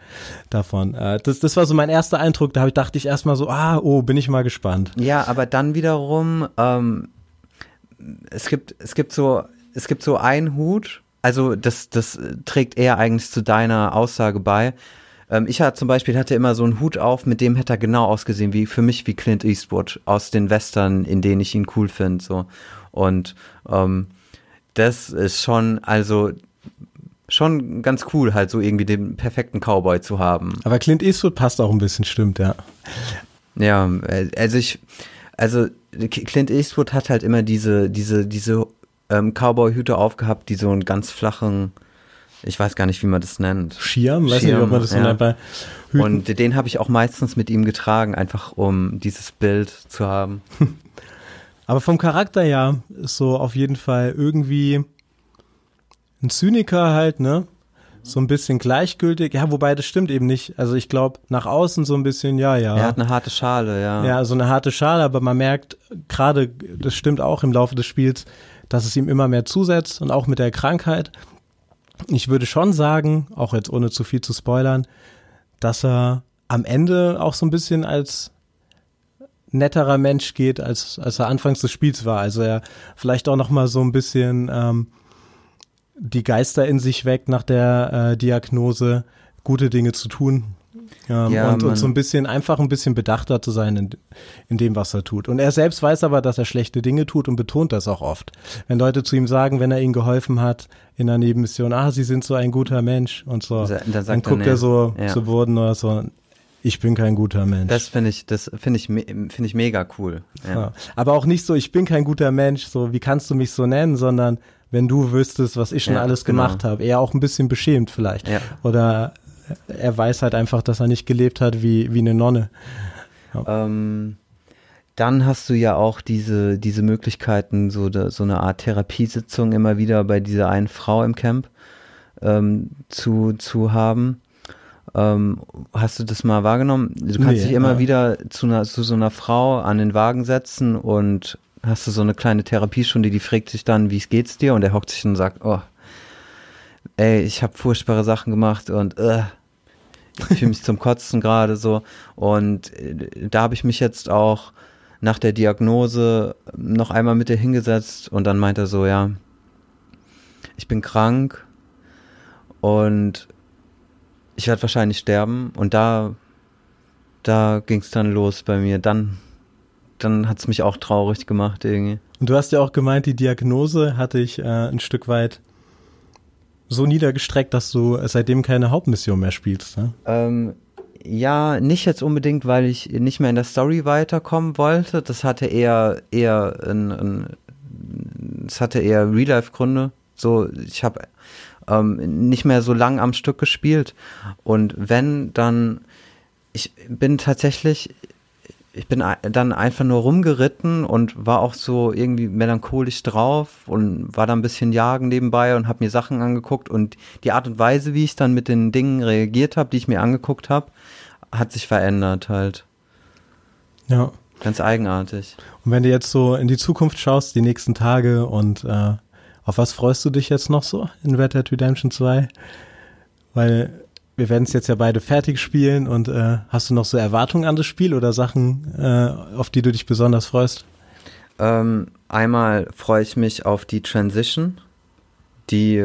davon. Äh, das, das war so mein erster Eindruck. Da ich, dachte ich erstmal so, ah, oh, bin ich mal gespannt. Ja, aber dann wiederum, ähm, es gibt, es gibt so, es gibt so einen Hut, also das, das trägt eher eigentlich zu deiner Aussage bei. Ähm, ich hatte zum Beispiel hatte immer so einen Hut auf, mit dem hätte er genau ausgesehen, wie für mich wie Clint Eastwood aus den Western, in denen ich ihn cool finde, so. Und ähm, das ist schon, also schon ganz cool, halt so irgendwie den perfekten Cowboy zu haben. Aber Clint Eastwood passt auch ein bisschen, stimmt, ja. Ja, also ich, also Clint Eastwood hat halt immer diese, diese, diese ähm, Cowboy-Hüte aufgehabt, die so einen ganz flachen, ich weiß gar nicht, wie man das nennt. Schirm, weiß nicht, Schirm, ob man das so ja. nennt bei Hüten. Und den habe ich auch meistens mit ihm getragen, einfach um dieses Bild zu haben. [laughs] Aber vom Charakter ja, ist so auf jeden Fall irgendwie ein Zyniker halt, ne? So ein bisschen gleichgültig. Ja, wobei das stimmt eben nicht. Also ich glaube, nach außen so ein bisschen, ja, ja. Er hat eine harte Schale, ja. Ja, so eine harte Schale, aber man merkt gerade, das stimmt auch im Laufe des Spiels, dass es ihm immer mehr zusetzt und auch mit der Krankheit. Ich würde schon sagen, auch jetzt ohne zu viel zu spoilern, dass er am Ende auch so ein bisschen als netterer Mensch geht, als, als er anfangs des Spiels war. Also er vielleicht auch noch mal so ein bisschen ähm, die Geister in sich weckt nach der äh, Diagnose, gute Dinge zu tun. Ähm, Ja, und, und so ein bisschen, einfach ein bisschen bedachter zu sein in, in dem, was er tut. Und er selbst weiß aber, dass er schlechte Dinge tut und betont das auch oft. Wenn Leute zu ihm sagen, wenn er ihnen geholfen hat in einer Nebenmission, ah, sie sind so ein guter Mensch und so, Dann sagt dann er, guckt nee. er so Ja. zu Boden oder so, ich bin kein guter Mensch. Das finde ich, das finde ich, finde ich mega cool. Ja. Ja. Aber auch nicht so, ich bin kein guter Mensch, so, wie kannst du mich so nennen, sondern wenn du wüsstest, was ich schon Ja, alles genau. gemacht habe. Eher auch ein bisschen beschämt vielleicht. Ja. Oder er weiß halt einfach, dass er nicht gelebt hat wie, wie eine Nonne. Ähm, dann hast du ja auch diese, diese Möglichkeiten, so, da, so eine Art Therapiesitzung immer wieder bei dieser einen Frau im Camp ähm, zu, zu haben. Ähm, hast du das mal wahrgenommen? Du kannst Nee, dich immer äh. wieder zu, einer, zu so einer Frau an den Wagen setzen und hast du so eine kleine Therapiestunde, die fragt sich dann, wie geht's dir? Und er hockt sich und sagt, oh, ey, ich habe furchtbare Sachen gemacht und äh, ich fühle mich zum Kotzen [laughs] gerade so. Und äh, da habe ich mich jetzt auch nach der Diagnose noch einmal mit ihr hingesetzt und dann meint er so, ja, ich bin krank und ich werde wahrscheinlich sterben. Und da, da ging es dann los bei mir. Dann, dann hat es mich auch traurig gemacht irgendwie. Und du hast ja auch gemeint, die Diagnose hatte ich äh, ein Stück weit so niedergestreckt, dass du seitdem keine Hauptmission mehr spielst. Ne? Ähm, ja, nicht jetzt unbedingt, weil ich nicht mehr in der Story weiterkommen wollte. Das hatte eher eher ein, ein es hatte eher Real-Life-Gründe. So, ich habe ähm, nicht mehr so lang am Stück gespielt. Und wenn, dann, ich bin tatsächlich, ich bin dann einfach nur rumgeritten und war auch so irgendwie melancholisch drauf und war da ein bisschen jagen nebenbei und habe mir Sachen angeguckt und die Art und Weise, wie ich dann mit den Dingen reagiert habe, die ich mir angeguckt habe, hat sich verändert halt. Ja. Ganz eigenartig. Und wenn du jetzt so in die Zukunft schaust, die nächsten Tage und äh, auf was freust du dich jetzt noch so in Red Dead Redemption 2? Weil wir werden es jetzt ja beide fertig spielen und äh, hast du noch so Erwartungen an das Spiel oder Sachen, äh, auf die du dich besonders freust? Ähm, einmal freue ich mich auf die Transition, die,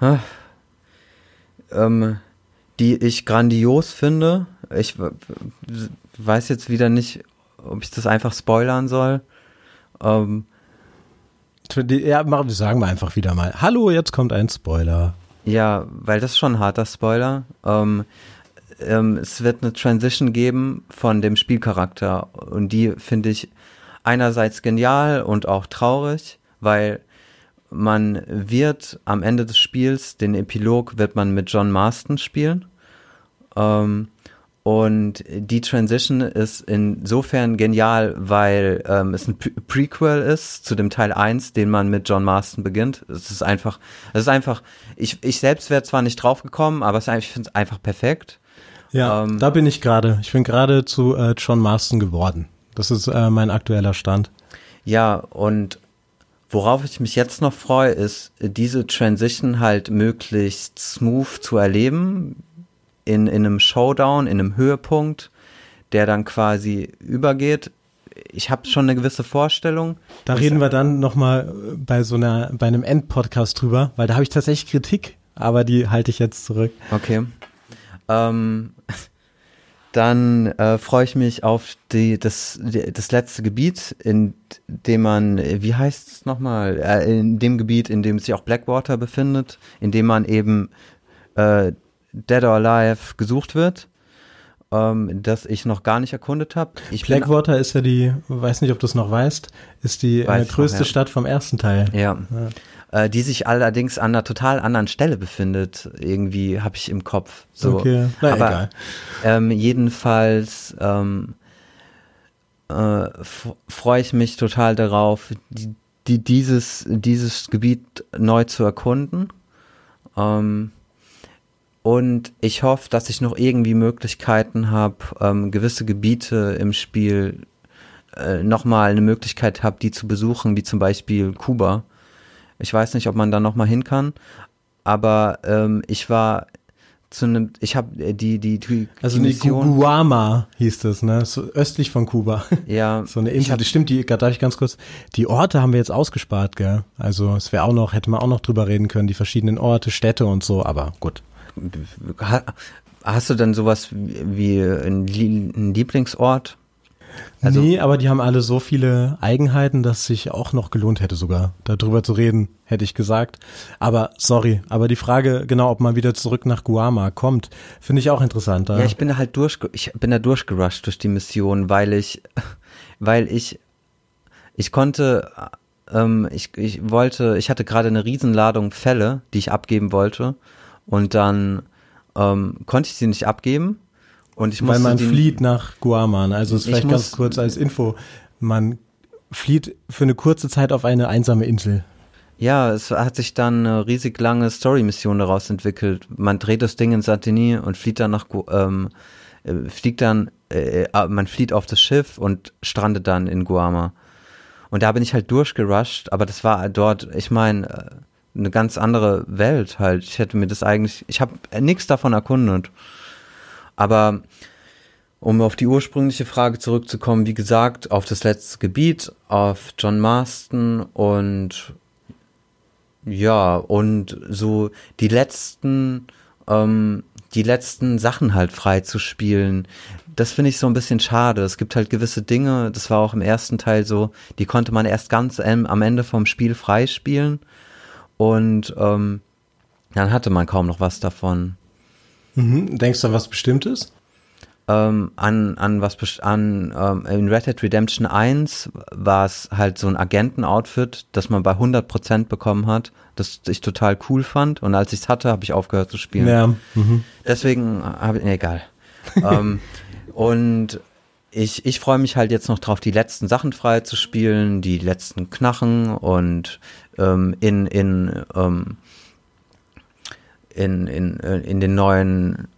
äh, ähm, die ich grandios finde. Ich weiß jetzt wieder nicht, ob ich das einfach spoilern soll. Ähm, Ja, machen, sagen wir einfach wieder mal. Hallo, jetzt kommt ein Spoiler. Ja, weil das ist schon ein harter Spoiler. Ähm, ähm, es wird eine Transition geben von dem Spielcharakter und die finde ich einerseits genial und auch traurig, weil man wird am Ende des Spiels, den Epilog wird man mit John Marston spielen. Ähm, Und die Transition ist insofern genial, weil ähm, es ein Pre Prequel ist zu dem Teil 1, den man mit John Marston beginnt. Es ist einfach, es ist einfach, ich, ich selbst wäre zwar nicht draufgekommen, aber es, ich finde es einfach perfekt. Ja, ähm, da bin ich gerade. Ich bin gerade zu äh, John Marston geworden. Das ist äh, mein aktueller Stand. Ja, und worauf ich mich jetzt noch freue, ist, diese Transition halt möglichst smooth zu erleben, in, in einem Showdown, in einem Höhepunkt, der dann quasi übergeht. Ich habe schon eine gewisse Vorstellung. Da reden wir dann nochmal bei so einer, bei einem Endpodcast drüber, weil da habe ich tatsächlich Kritik, aber die halte ich jetzt zurück. Okay. Ähm, [laughs] dann äh, freue ich mich auf die, das, die, das letzte Gebiet, in dem man, wie heißt es nochmal, äh, in dem Gebiet, in dem sich auch Blackwater befindet, in dem man eben äh, Dead or Alive gesucht wird, ähm, das ich noch gar nicht erkundet habe. Blackwater ist ja die, weiß nicht, ob du es noch weißt, ist die äh, größte noch, ja. Stadt vom ersten Teil. Ja. ja. Äh, die sich allerdings an einer total anderen Stelle befindet, irgendwie habe ich im Kopf. So. Okay, Na, aber egal. Ähm, jedenfalls ähm, äh, freue ich mich total darauf, die, die, dieses, dieses Gebiet neu zu erkunden. Ähm, und ich hoffe, dass ich noch irgendwie Möglichkeiten habe, ähm, gewisse Gebiete im Spiel äh, nochmal eine Möglichkeit habe, die zu besuchen, wie zum Beispiel Kuba. Ich weiß nicht, ob man da nochmal hin kann, aber ähm, ich war zu einem, ich habe äh, die, die, die, also die Mission. Guama hieß das, ne? So östlich von Kuba. [laughs] Ja. so eine Insel. Das stimmt, die, darf ich ganz kurz, die Orte haben wir jetzt ausgespart, gell? Also es wäre auch noch, hätte man auch noch drüber reden können, die verschiedenen Orte, Städte und so, aber gut. Hast du denn sowas wie einen Lieblingsort? Also, nee, aber die haben alle so viele Eigenheiten, dass sich auch noch gelohnt hätte sogar, darüber zu reden, hätte ich gesagt. Aber sorry, aber die Frage, genau, ob man wieder zurück nach Guama kommt, finde ich auch interessant. Ja, ich bin da halt durch, ich bin da durchgerusht durch die Mission, weil ich, weil ich, ich konnte, ähm, ich, ich wollte, ich hatte gerade eine Riesenladung Fälle, die ich abgeben wollte und dann ähm, konnte ich sie nicht abgeben. Und ich Weil man flieht nach Guaman. Also ist vielleicht ganz kurz als Info. Man flieht für eine kurze Zeit auf eine einsame Insel. Ja, es hat sich dann eine riesig lange Story-Mission daraus entwickelt. Man dreht das Ding in Santini und flieht dann nach, ähm, äh, fliegt dann, äh, äh, man flieht auf das Schiff und strandet dann in Guama. Und da bin ich halt durchgerusht, aber das war dort, ich meine, äh, eine ganz andere Welt halt. Ich hätte mir das eigentlich, ich habe nichts davon erkundet. Aber um auf die ursprüngliche Frage zurückzukommen, wie gesagt, auf das letzte Gebiet, auf John Marston und ja, und so die letzten, ähm, die letzten Sachen halt frei zu spielen. Das finde ich so ein bisschen schade. Es gibt halt gewisse Dinge, das war auch im ersten Teil so, die konnte man erst ganz am Ende vom Spiel freispielen. Und ähm, dann hatte man kaum noch was davon. Mhm. Denkst du an was Bestimmtes? Ähm, an, an was an ähm, in Red Dead Redemption 1 war es halt so ein Agenten-Outfit, das man bei 100% bekommen hat, das ich total cool fand und als ich es hatte, habe ich aufgehört zu spielen. Ja. Mhm. Deswegen habe ich, nee, egal. ähm, [laughs] und ich, ich freue mich halt jetzt noch drauf, die letzten Sachen frei zu spielen, die letzten Knachen und ähm, in, in, ähm, in, in, äh, in den neuen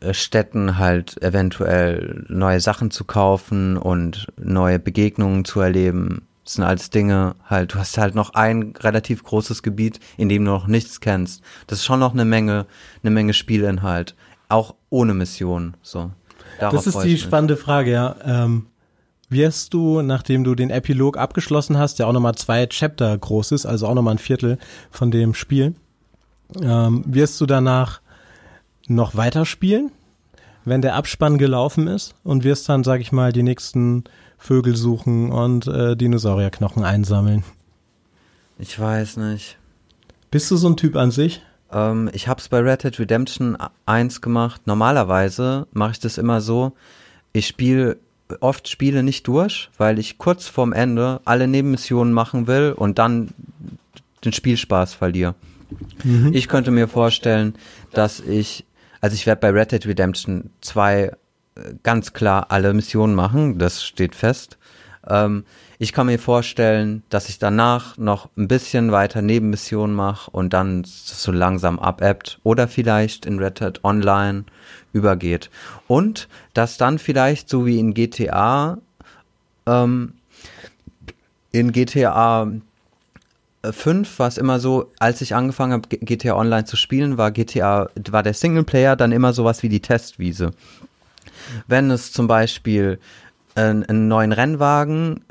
äh, Städten halt eventuell neue Sachen zu kaufen und neue Begegnungen zu erleben. Das sind alles Dinge, halt, du hast halt noch ein relativ großes Gebiet, in dem du noch nichts kennst. Das ist schon noch eine Menge, eine Menge Spielinhalt. Auch ohne Mission, so. Darauf das ist die spannende Frage, ja. Ähm, wirst du, nachdem du den Epilog abgeschlossen hast, der auch nochmal zwei Chapter groß ist, also auch nochmal ein Viertel von dem Spiel, ähm, wirst du danach noch weiterspielen, wenn der Abspann gelaufen ist und wirst dann, sag ich mal, die nächsten Vögel suchen und äh, Dinosaurierknochen einsammeln? Ich weiß nicht. Bist du so ein Typ an sich? Ähm, ich habe es bei Red Dead Redemption 1 gemacht. Normalerweise mache ich das immer so, ich spiele oft Spiele nicht durch, weil ich kurz vorm Ende alle Nebenmissionen machen will und dann den Spielspaß verliere. Mhm. Ich könnte mir vorstellen, dass ich, also ich werde bei Red Dead Redemption 2 ganz klar alle Missionen machen, das steht fest. Ähm, ich kann mir vorstellen, dass ich danach noch ein bisschen weiter Nebenmissionen mache und dann so langsam abebbt oder vielleicht in Red Hat Online übergeht. Und dass dann vielleicht so wie in GTA ähm, in GTA 5 war es immer so, als ich angefangen habe, GTA Online zu spielen, war GTA, war der Singleplayer dann immer sowas wie die Testwiese. Wenn es zum Beispiel einen, einen neuen Rennwagen,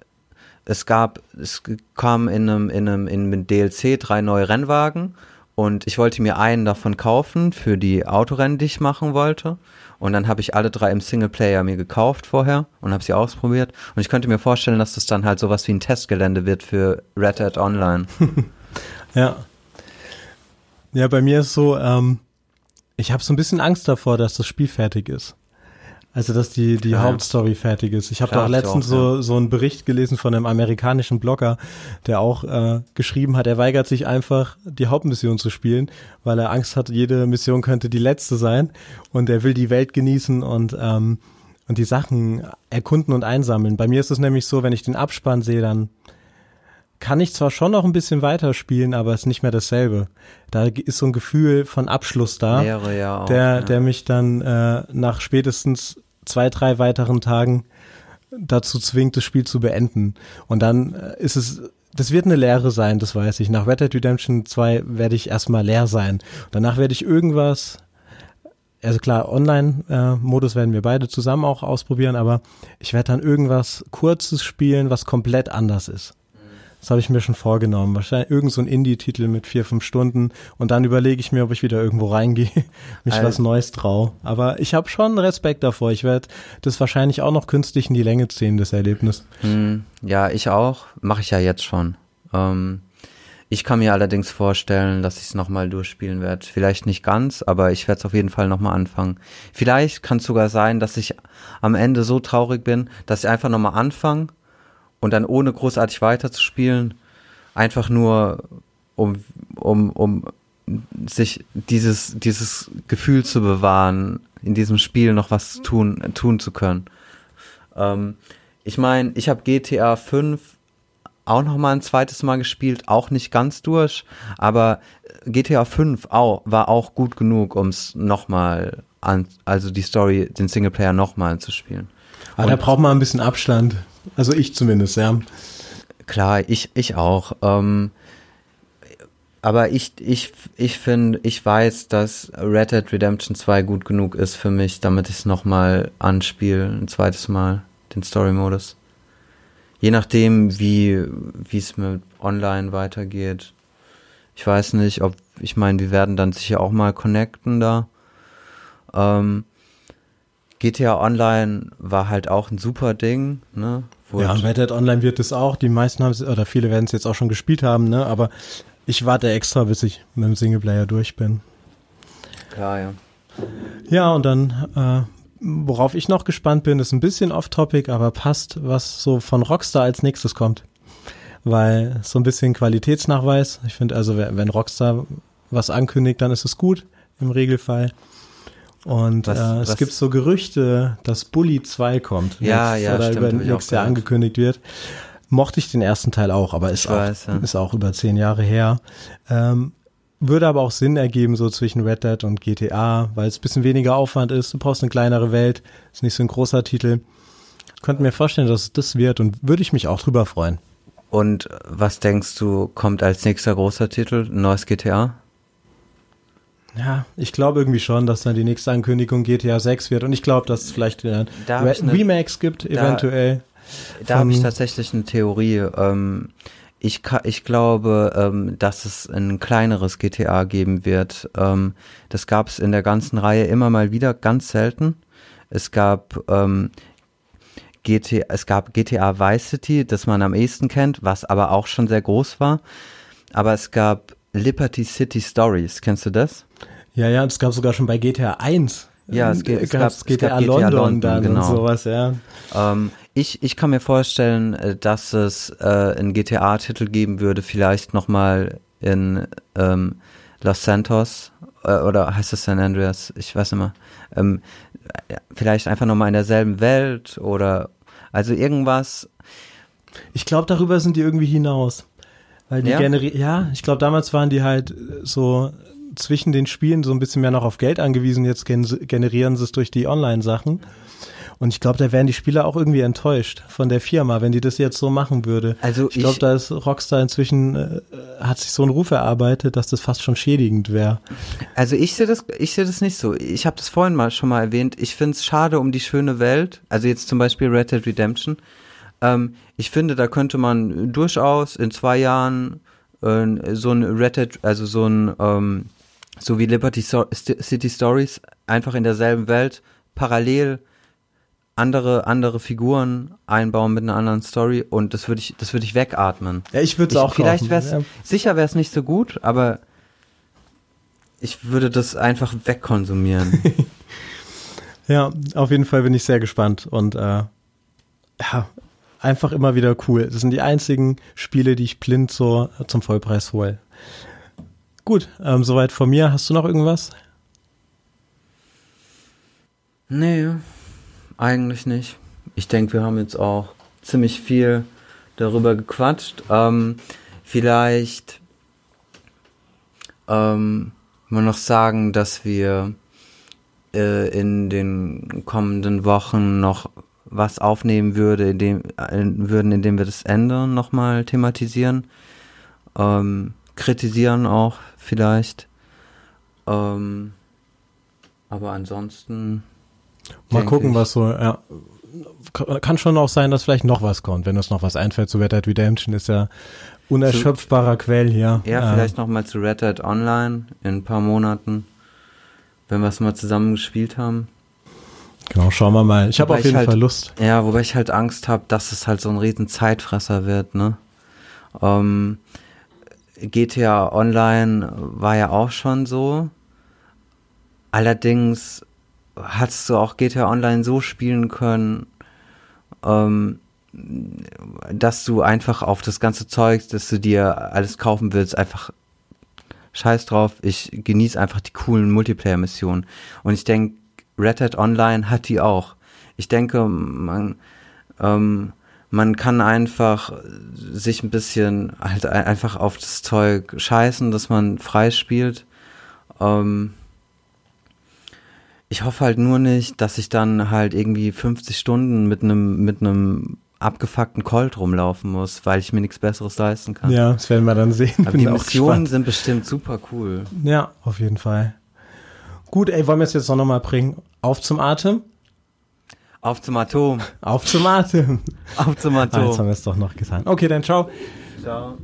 es gab, es kam in einem, in einem, in einem DLC drei neue Rennwagen und ich wollte mir einen davon kaufen für die Autorennen, die ich machen wollte. Und dann habe ich alle drei im Singleplayer mir gekauft vorher und habe sie ausprobiert. Und ich könnte mir vorstellen, dass das dann halt sowas wie ein Testgelände wird für Red Hat Online. [laughs] ja. Ja, bei mir ist so, ähm, ich habe so ein bisschen Angst davor, dass das Spiel fertig ist. Also, dass die, die ja, Hauptstory fertig ist. Ich habe doch letztens auch, so, ja. so einen Bericht gelesen von einem amerikanischen Blogger, der auch äh, geschrieben hat, er weigert sich einfach, die Hauptmission zu spielen, weil er Angst hat, jede Mission könnte die letzte sein und er will die Welt genießen und, ähm, und die Sachen erkunden und einsammeln. Bei mir ist es nämlich so, wenn ich den Abspann sehe, dann kann ich zwar schon noch ein bisschen weiterspielen, aber es ist nicht mehr dasselbe. Da ist so ein Gefühl von Abschluss da, Wäre ja auch, der, ja. der mich dann äh, nach spätestens zwei, drei weiteren Tagen dazu zwingt, das Spiel zu beenden. Und dann äh, ist es, das wird eine Lehre sein, das weiß ich. Nach Red Dead Redemption 2 werde ich erstmal leer sein. Danach werde ich irgendwas, also klar, Online-Modus werden wir beide zusammen auch ausprobieren, aber ich werde dann irgendwas Kurzes spielen, was komplett anders ist. Das habe ich mir schon vorgenommen. Wahrscheinlich irgend so ein Indie-Titel mit vier, fünf Stunden. Und dann überlege ich mir, ob ich wieder irgendwo reingehe, [laughs] mich also, was Neues traue. Aber ich habe schon Respekt davor. Ich werde das wahrscheinlich auch noch künstlich in die Länge ziehen, das Erlebnis. Hm, ja, ich auch. Mache ich ja jetzt schon. Ähm, ich kann mir allerdings vorstellen, dass ich es nochmal durchspielen werde. Vielleicht nicht ganz, aber ich werde es auf jeden Fall nochmal anfangen. Vielleicht kann es sogar sein, dass ich am Ende so traurig bin, dass ich einfach nochmal anfange und dann ohne großartig weiterzuspielen, einfach nur um, um, um sich dieses, dieses Gefühl zu bewahren, in diesem Spiel noch was tun, tun zu können. Ähm, ich meine, ich habe GTA 5 auch noch mal ein zweites Mal gespielt, auch nicht ganz durch, aber GTA 5 auch, war auch gut genug, um es nochmal an, also die Story, den Singleplayer nochmal zu spielen. Aber da braucht man ein bisschen Abstand. Also ich zumindest, ja. Klar, ich, ich auch. Ähm, aber ich, ich, ich finde, ich weiß, dass Red Dead Redemption 2 gut genug ist für mich, damit ich es nochmal anspiele, ein zweites Mal, den Story-Modus. Je nachdem, wie, es mit online weitergeht. Ich weiß nicht, ob, ich meine, wir werden dann sicher auch mal connecten da. Ähm, GTA Online war halt auch ein super Ding, ne? Wo ja, Red Dead Online wird es auch. Die meisten haben es, oder viele werden es jetzt auch schon gespielt haben, ne? Aber ich warte extra, bis ich mit dem Singleplayer durch bin. Klar, ja. Ja, und dann, äh, worauf ich noch gespannt bin, ist ein bisschen off-topic, aber passt, was so von Rockstar als nächstes kommt. Weil so ein bisschen Qualitätsnachweis. Ich finde also, wenn Rockstar was ankündigt, dann ist es gut im Regelfall. Und was, äh, es was? gibt so Gerüchte, dass Bully 2 kommt. Ja, nächst, ja, oder stimmt, über nächstes Jahr angekündigt wird. Mochte ich den ersten Teil auch, aber ist, auch, weiß, ja. ist auch über zehn Jahre her. Ähm, würde aber auch Sinn ergeben, so zwischen Red Dead und GTA, weil es ein bisschen weniger Aufwand ist. Du brauchst eine kleinere Welt, ist nicht so ein großer Titel. Könnte mir vorstellen, dass es das wird und würde ich mich auch drüber freuen. Und was denkst du, kommt als nächster großer Titel? Ein neues GTA? Ja, ich glaube irgendwie schon, dass dann die nächste Ankündigung GTA 6 wird und ich glaube, dass es vielleicht äh, Re eine, Remakes gibt, da, eventuell. Da habe ich tatsächlich eine Theorie. Ähm, ich, ich glaube, ähm, dass es ein kleineres GTA geben wird. Ähm, das gab es in der ganzen Reihe immer mal wieder, ganz selten. Es gab ähm, GTA, es gab GTA Vice City, das man am ehesten kennt, was aber auch schon sehr groß war. Aber es gab Liberty City Stories. Kennst du das? Ja, ja, das gab sogar schon bei GTA 1. Ja, es, geht, es, gab, GTA, es gab GTA London, London dann genau. und sowas, ja. Ähm, ich, ich kann mir vorstellen, äh, dass es äh, einen GTA-Titel geben würde, vielleicht nochmal in ähm, Los Santos äh, oder heißt es San Andreas? Ich weiß nicht mehr. ähm, vielleicht einfach nochmal in derselben Welt oder also irgendwas. Ich glaube, darüber sind die irgendwie hinaus. Weil die Ja? generieren, ja, ich glaube, damals waren die halt so zwischen den Spielen so ein bisschen mehr noch auf Geld angewiesen. Jetzt gen generieren sie es durch die Online-Sachen. Und ich glaube, da wären die Spieler auch irgendwie enttäuscht von der Firma, wenn die das jetzt so machen würde. Also Ich glaube, ich- da ist Rockstar inzwischen, äh, hat sich so einen Ruf erarbeitet, dass das fast schon schädigend wäre. Also ich sehe das, ich sehe das nicht so. Ich habe das vorhin mal schon mal erwähnt. Ich finde es schade um die schöne Welt. Also jetzt zum Beispiel Red Dead Redemption. Ähm, ich finde, da könnte man durchaus in zwei Jahren äh, so ein Red Dead, also so ein ähm, so wie Liberty so City Stories einfach in derselben Welt parallel andere andere Figuren einbauen mit einer anderen Story und das würde ich das würde ich wegatmen. Ja, ich würde es auch vielleicht wäre es Ja. sicher wäre es nicht so gut, aber ich würde das einfach wegkonsumieren. [laughs] [laughs] Ja, auf jeden Fall bin ich sehr gespannt und äh, ja, einfach immer wieder cool. Das sind die einzigen Spiele, die ich blind so zum Vollpreis hole. Gut, ähm, soweit von mir. Hast du noch irgendwas? nee, eigentlich nicht. Ich denke, wir haben jetzt auch ziemlich viel darüber gequatscht. Ähm, vielleicht ähm, mal noch sagen, dass wir äh, in den kommenden Wochen noch was aufnehmen würde, indem, äh, würden, indem wir das Ende nochmal thematisieren. Ähm, kritisieren auch vielleicht. Ähm, aber ansonsten. Mal gucken, ich- was so, ja. Kann schon auch sein, dass vielleicht noch was kommt, wenn uns noch was einfällt zu Red Dead Redemption, ist ja unerschöpfbarer Quell hier. Ja, Äh, vielleicht noch mal zu Red Dead Online in ein paar Monaten, wenn wir es mal zusammen gespielt haben. Genau, schauen wir mal. Ich habe auf jeden halt- Fall Lust. Ja, wobei ich halt Angst habe, dass es halt so ein riesen Zeitfresser wird, ne? Ähm, GTA Online war ja auch schon so. Allerdings hast du auch GTA Online so spielen können, ähm, dass du einfach auf das ganze Zeug, das du dir alles kaufen willst, einfach scheiß drauf. Ich genieße einfach die coolen Multiplayer-Missionen. Und ich denke, Red Dead Online hat die auch. Ich denke, man, ähm, man kann einfach sich ein bisschen halt ein- einfach auf das Zeug scheißen, dass man frei spielt. Ähm, ich hoffe halt nur nicht, dass ich dann halt irgendwie 50 Stunden mit einem mit einem abgefuckten Colt rumlaufen muss, weil ich mir nichts Besseres leisten kann. Ja, das werden wir dann sehen. Aber Bin die Missionen sind bestimmt super cool. Ja, auf jeden Fall. Gut, ey, wollen wir es jetzt noch mal bringen? Auf zum Atem? Auf zum Atom. Auf zum Atem. Auf zum Ah, jetzt haben Atom. wir es doch noch getan. Okay, dann ciao. Ciao.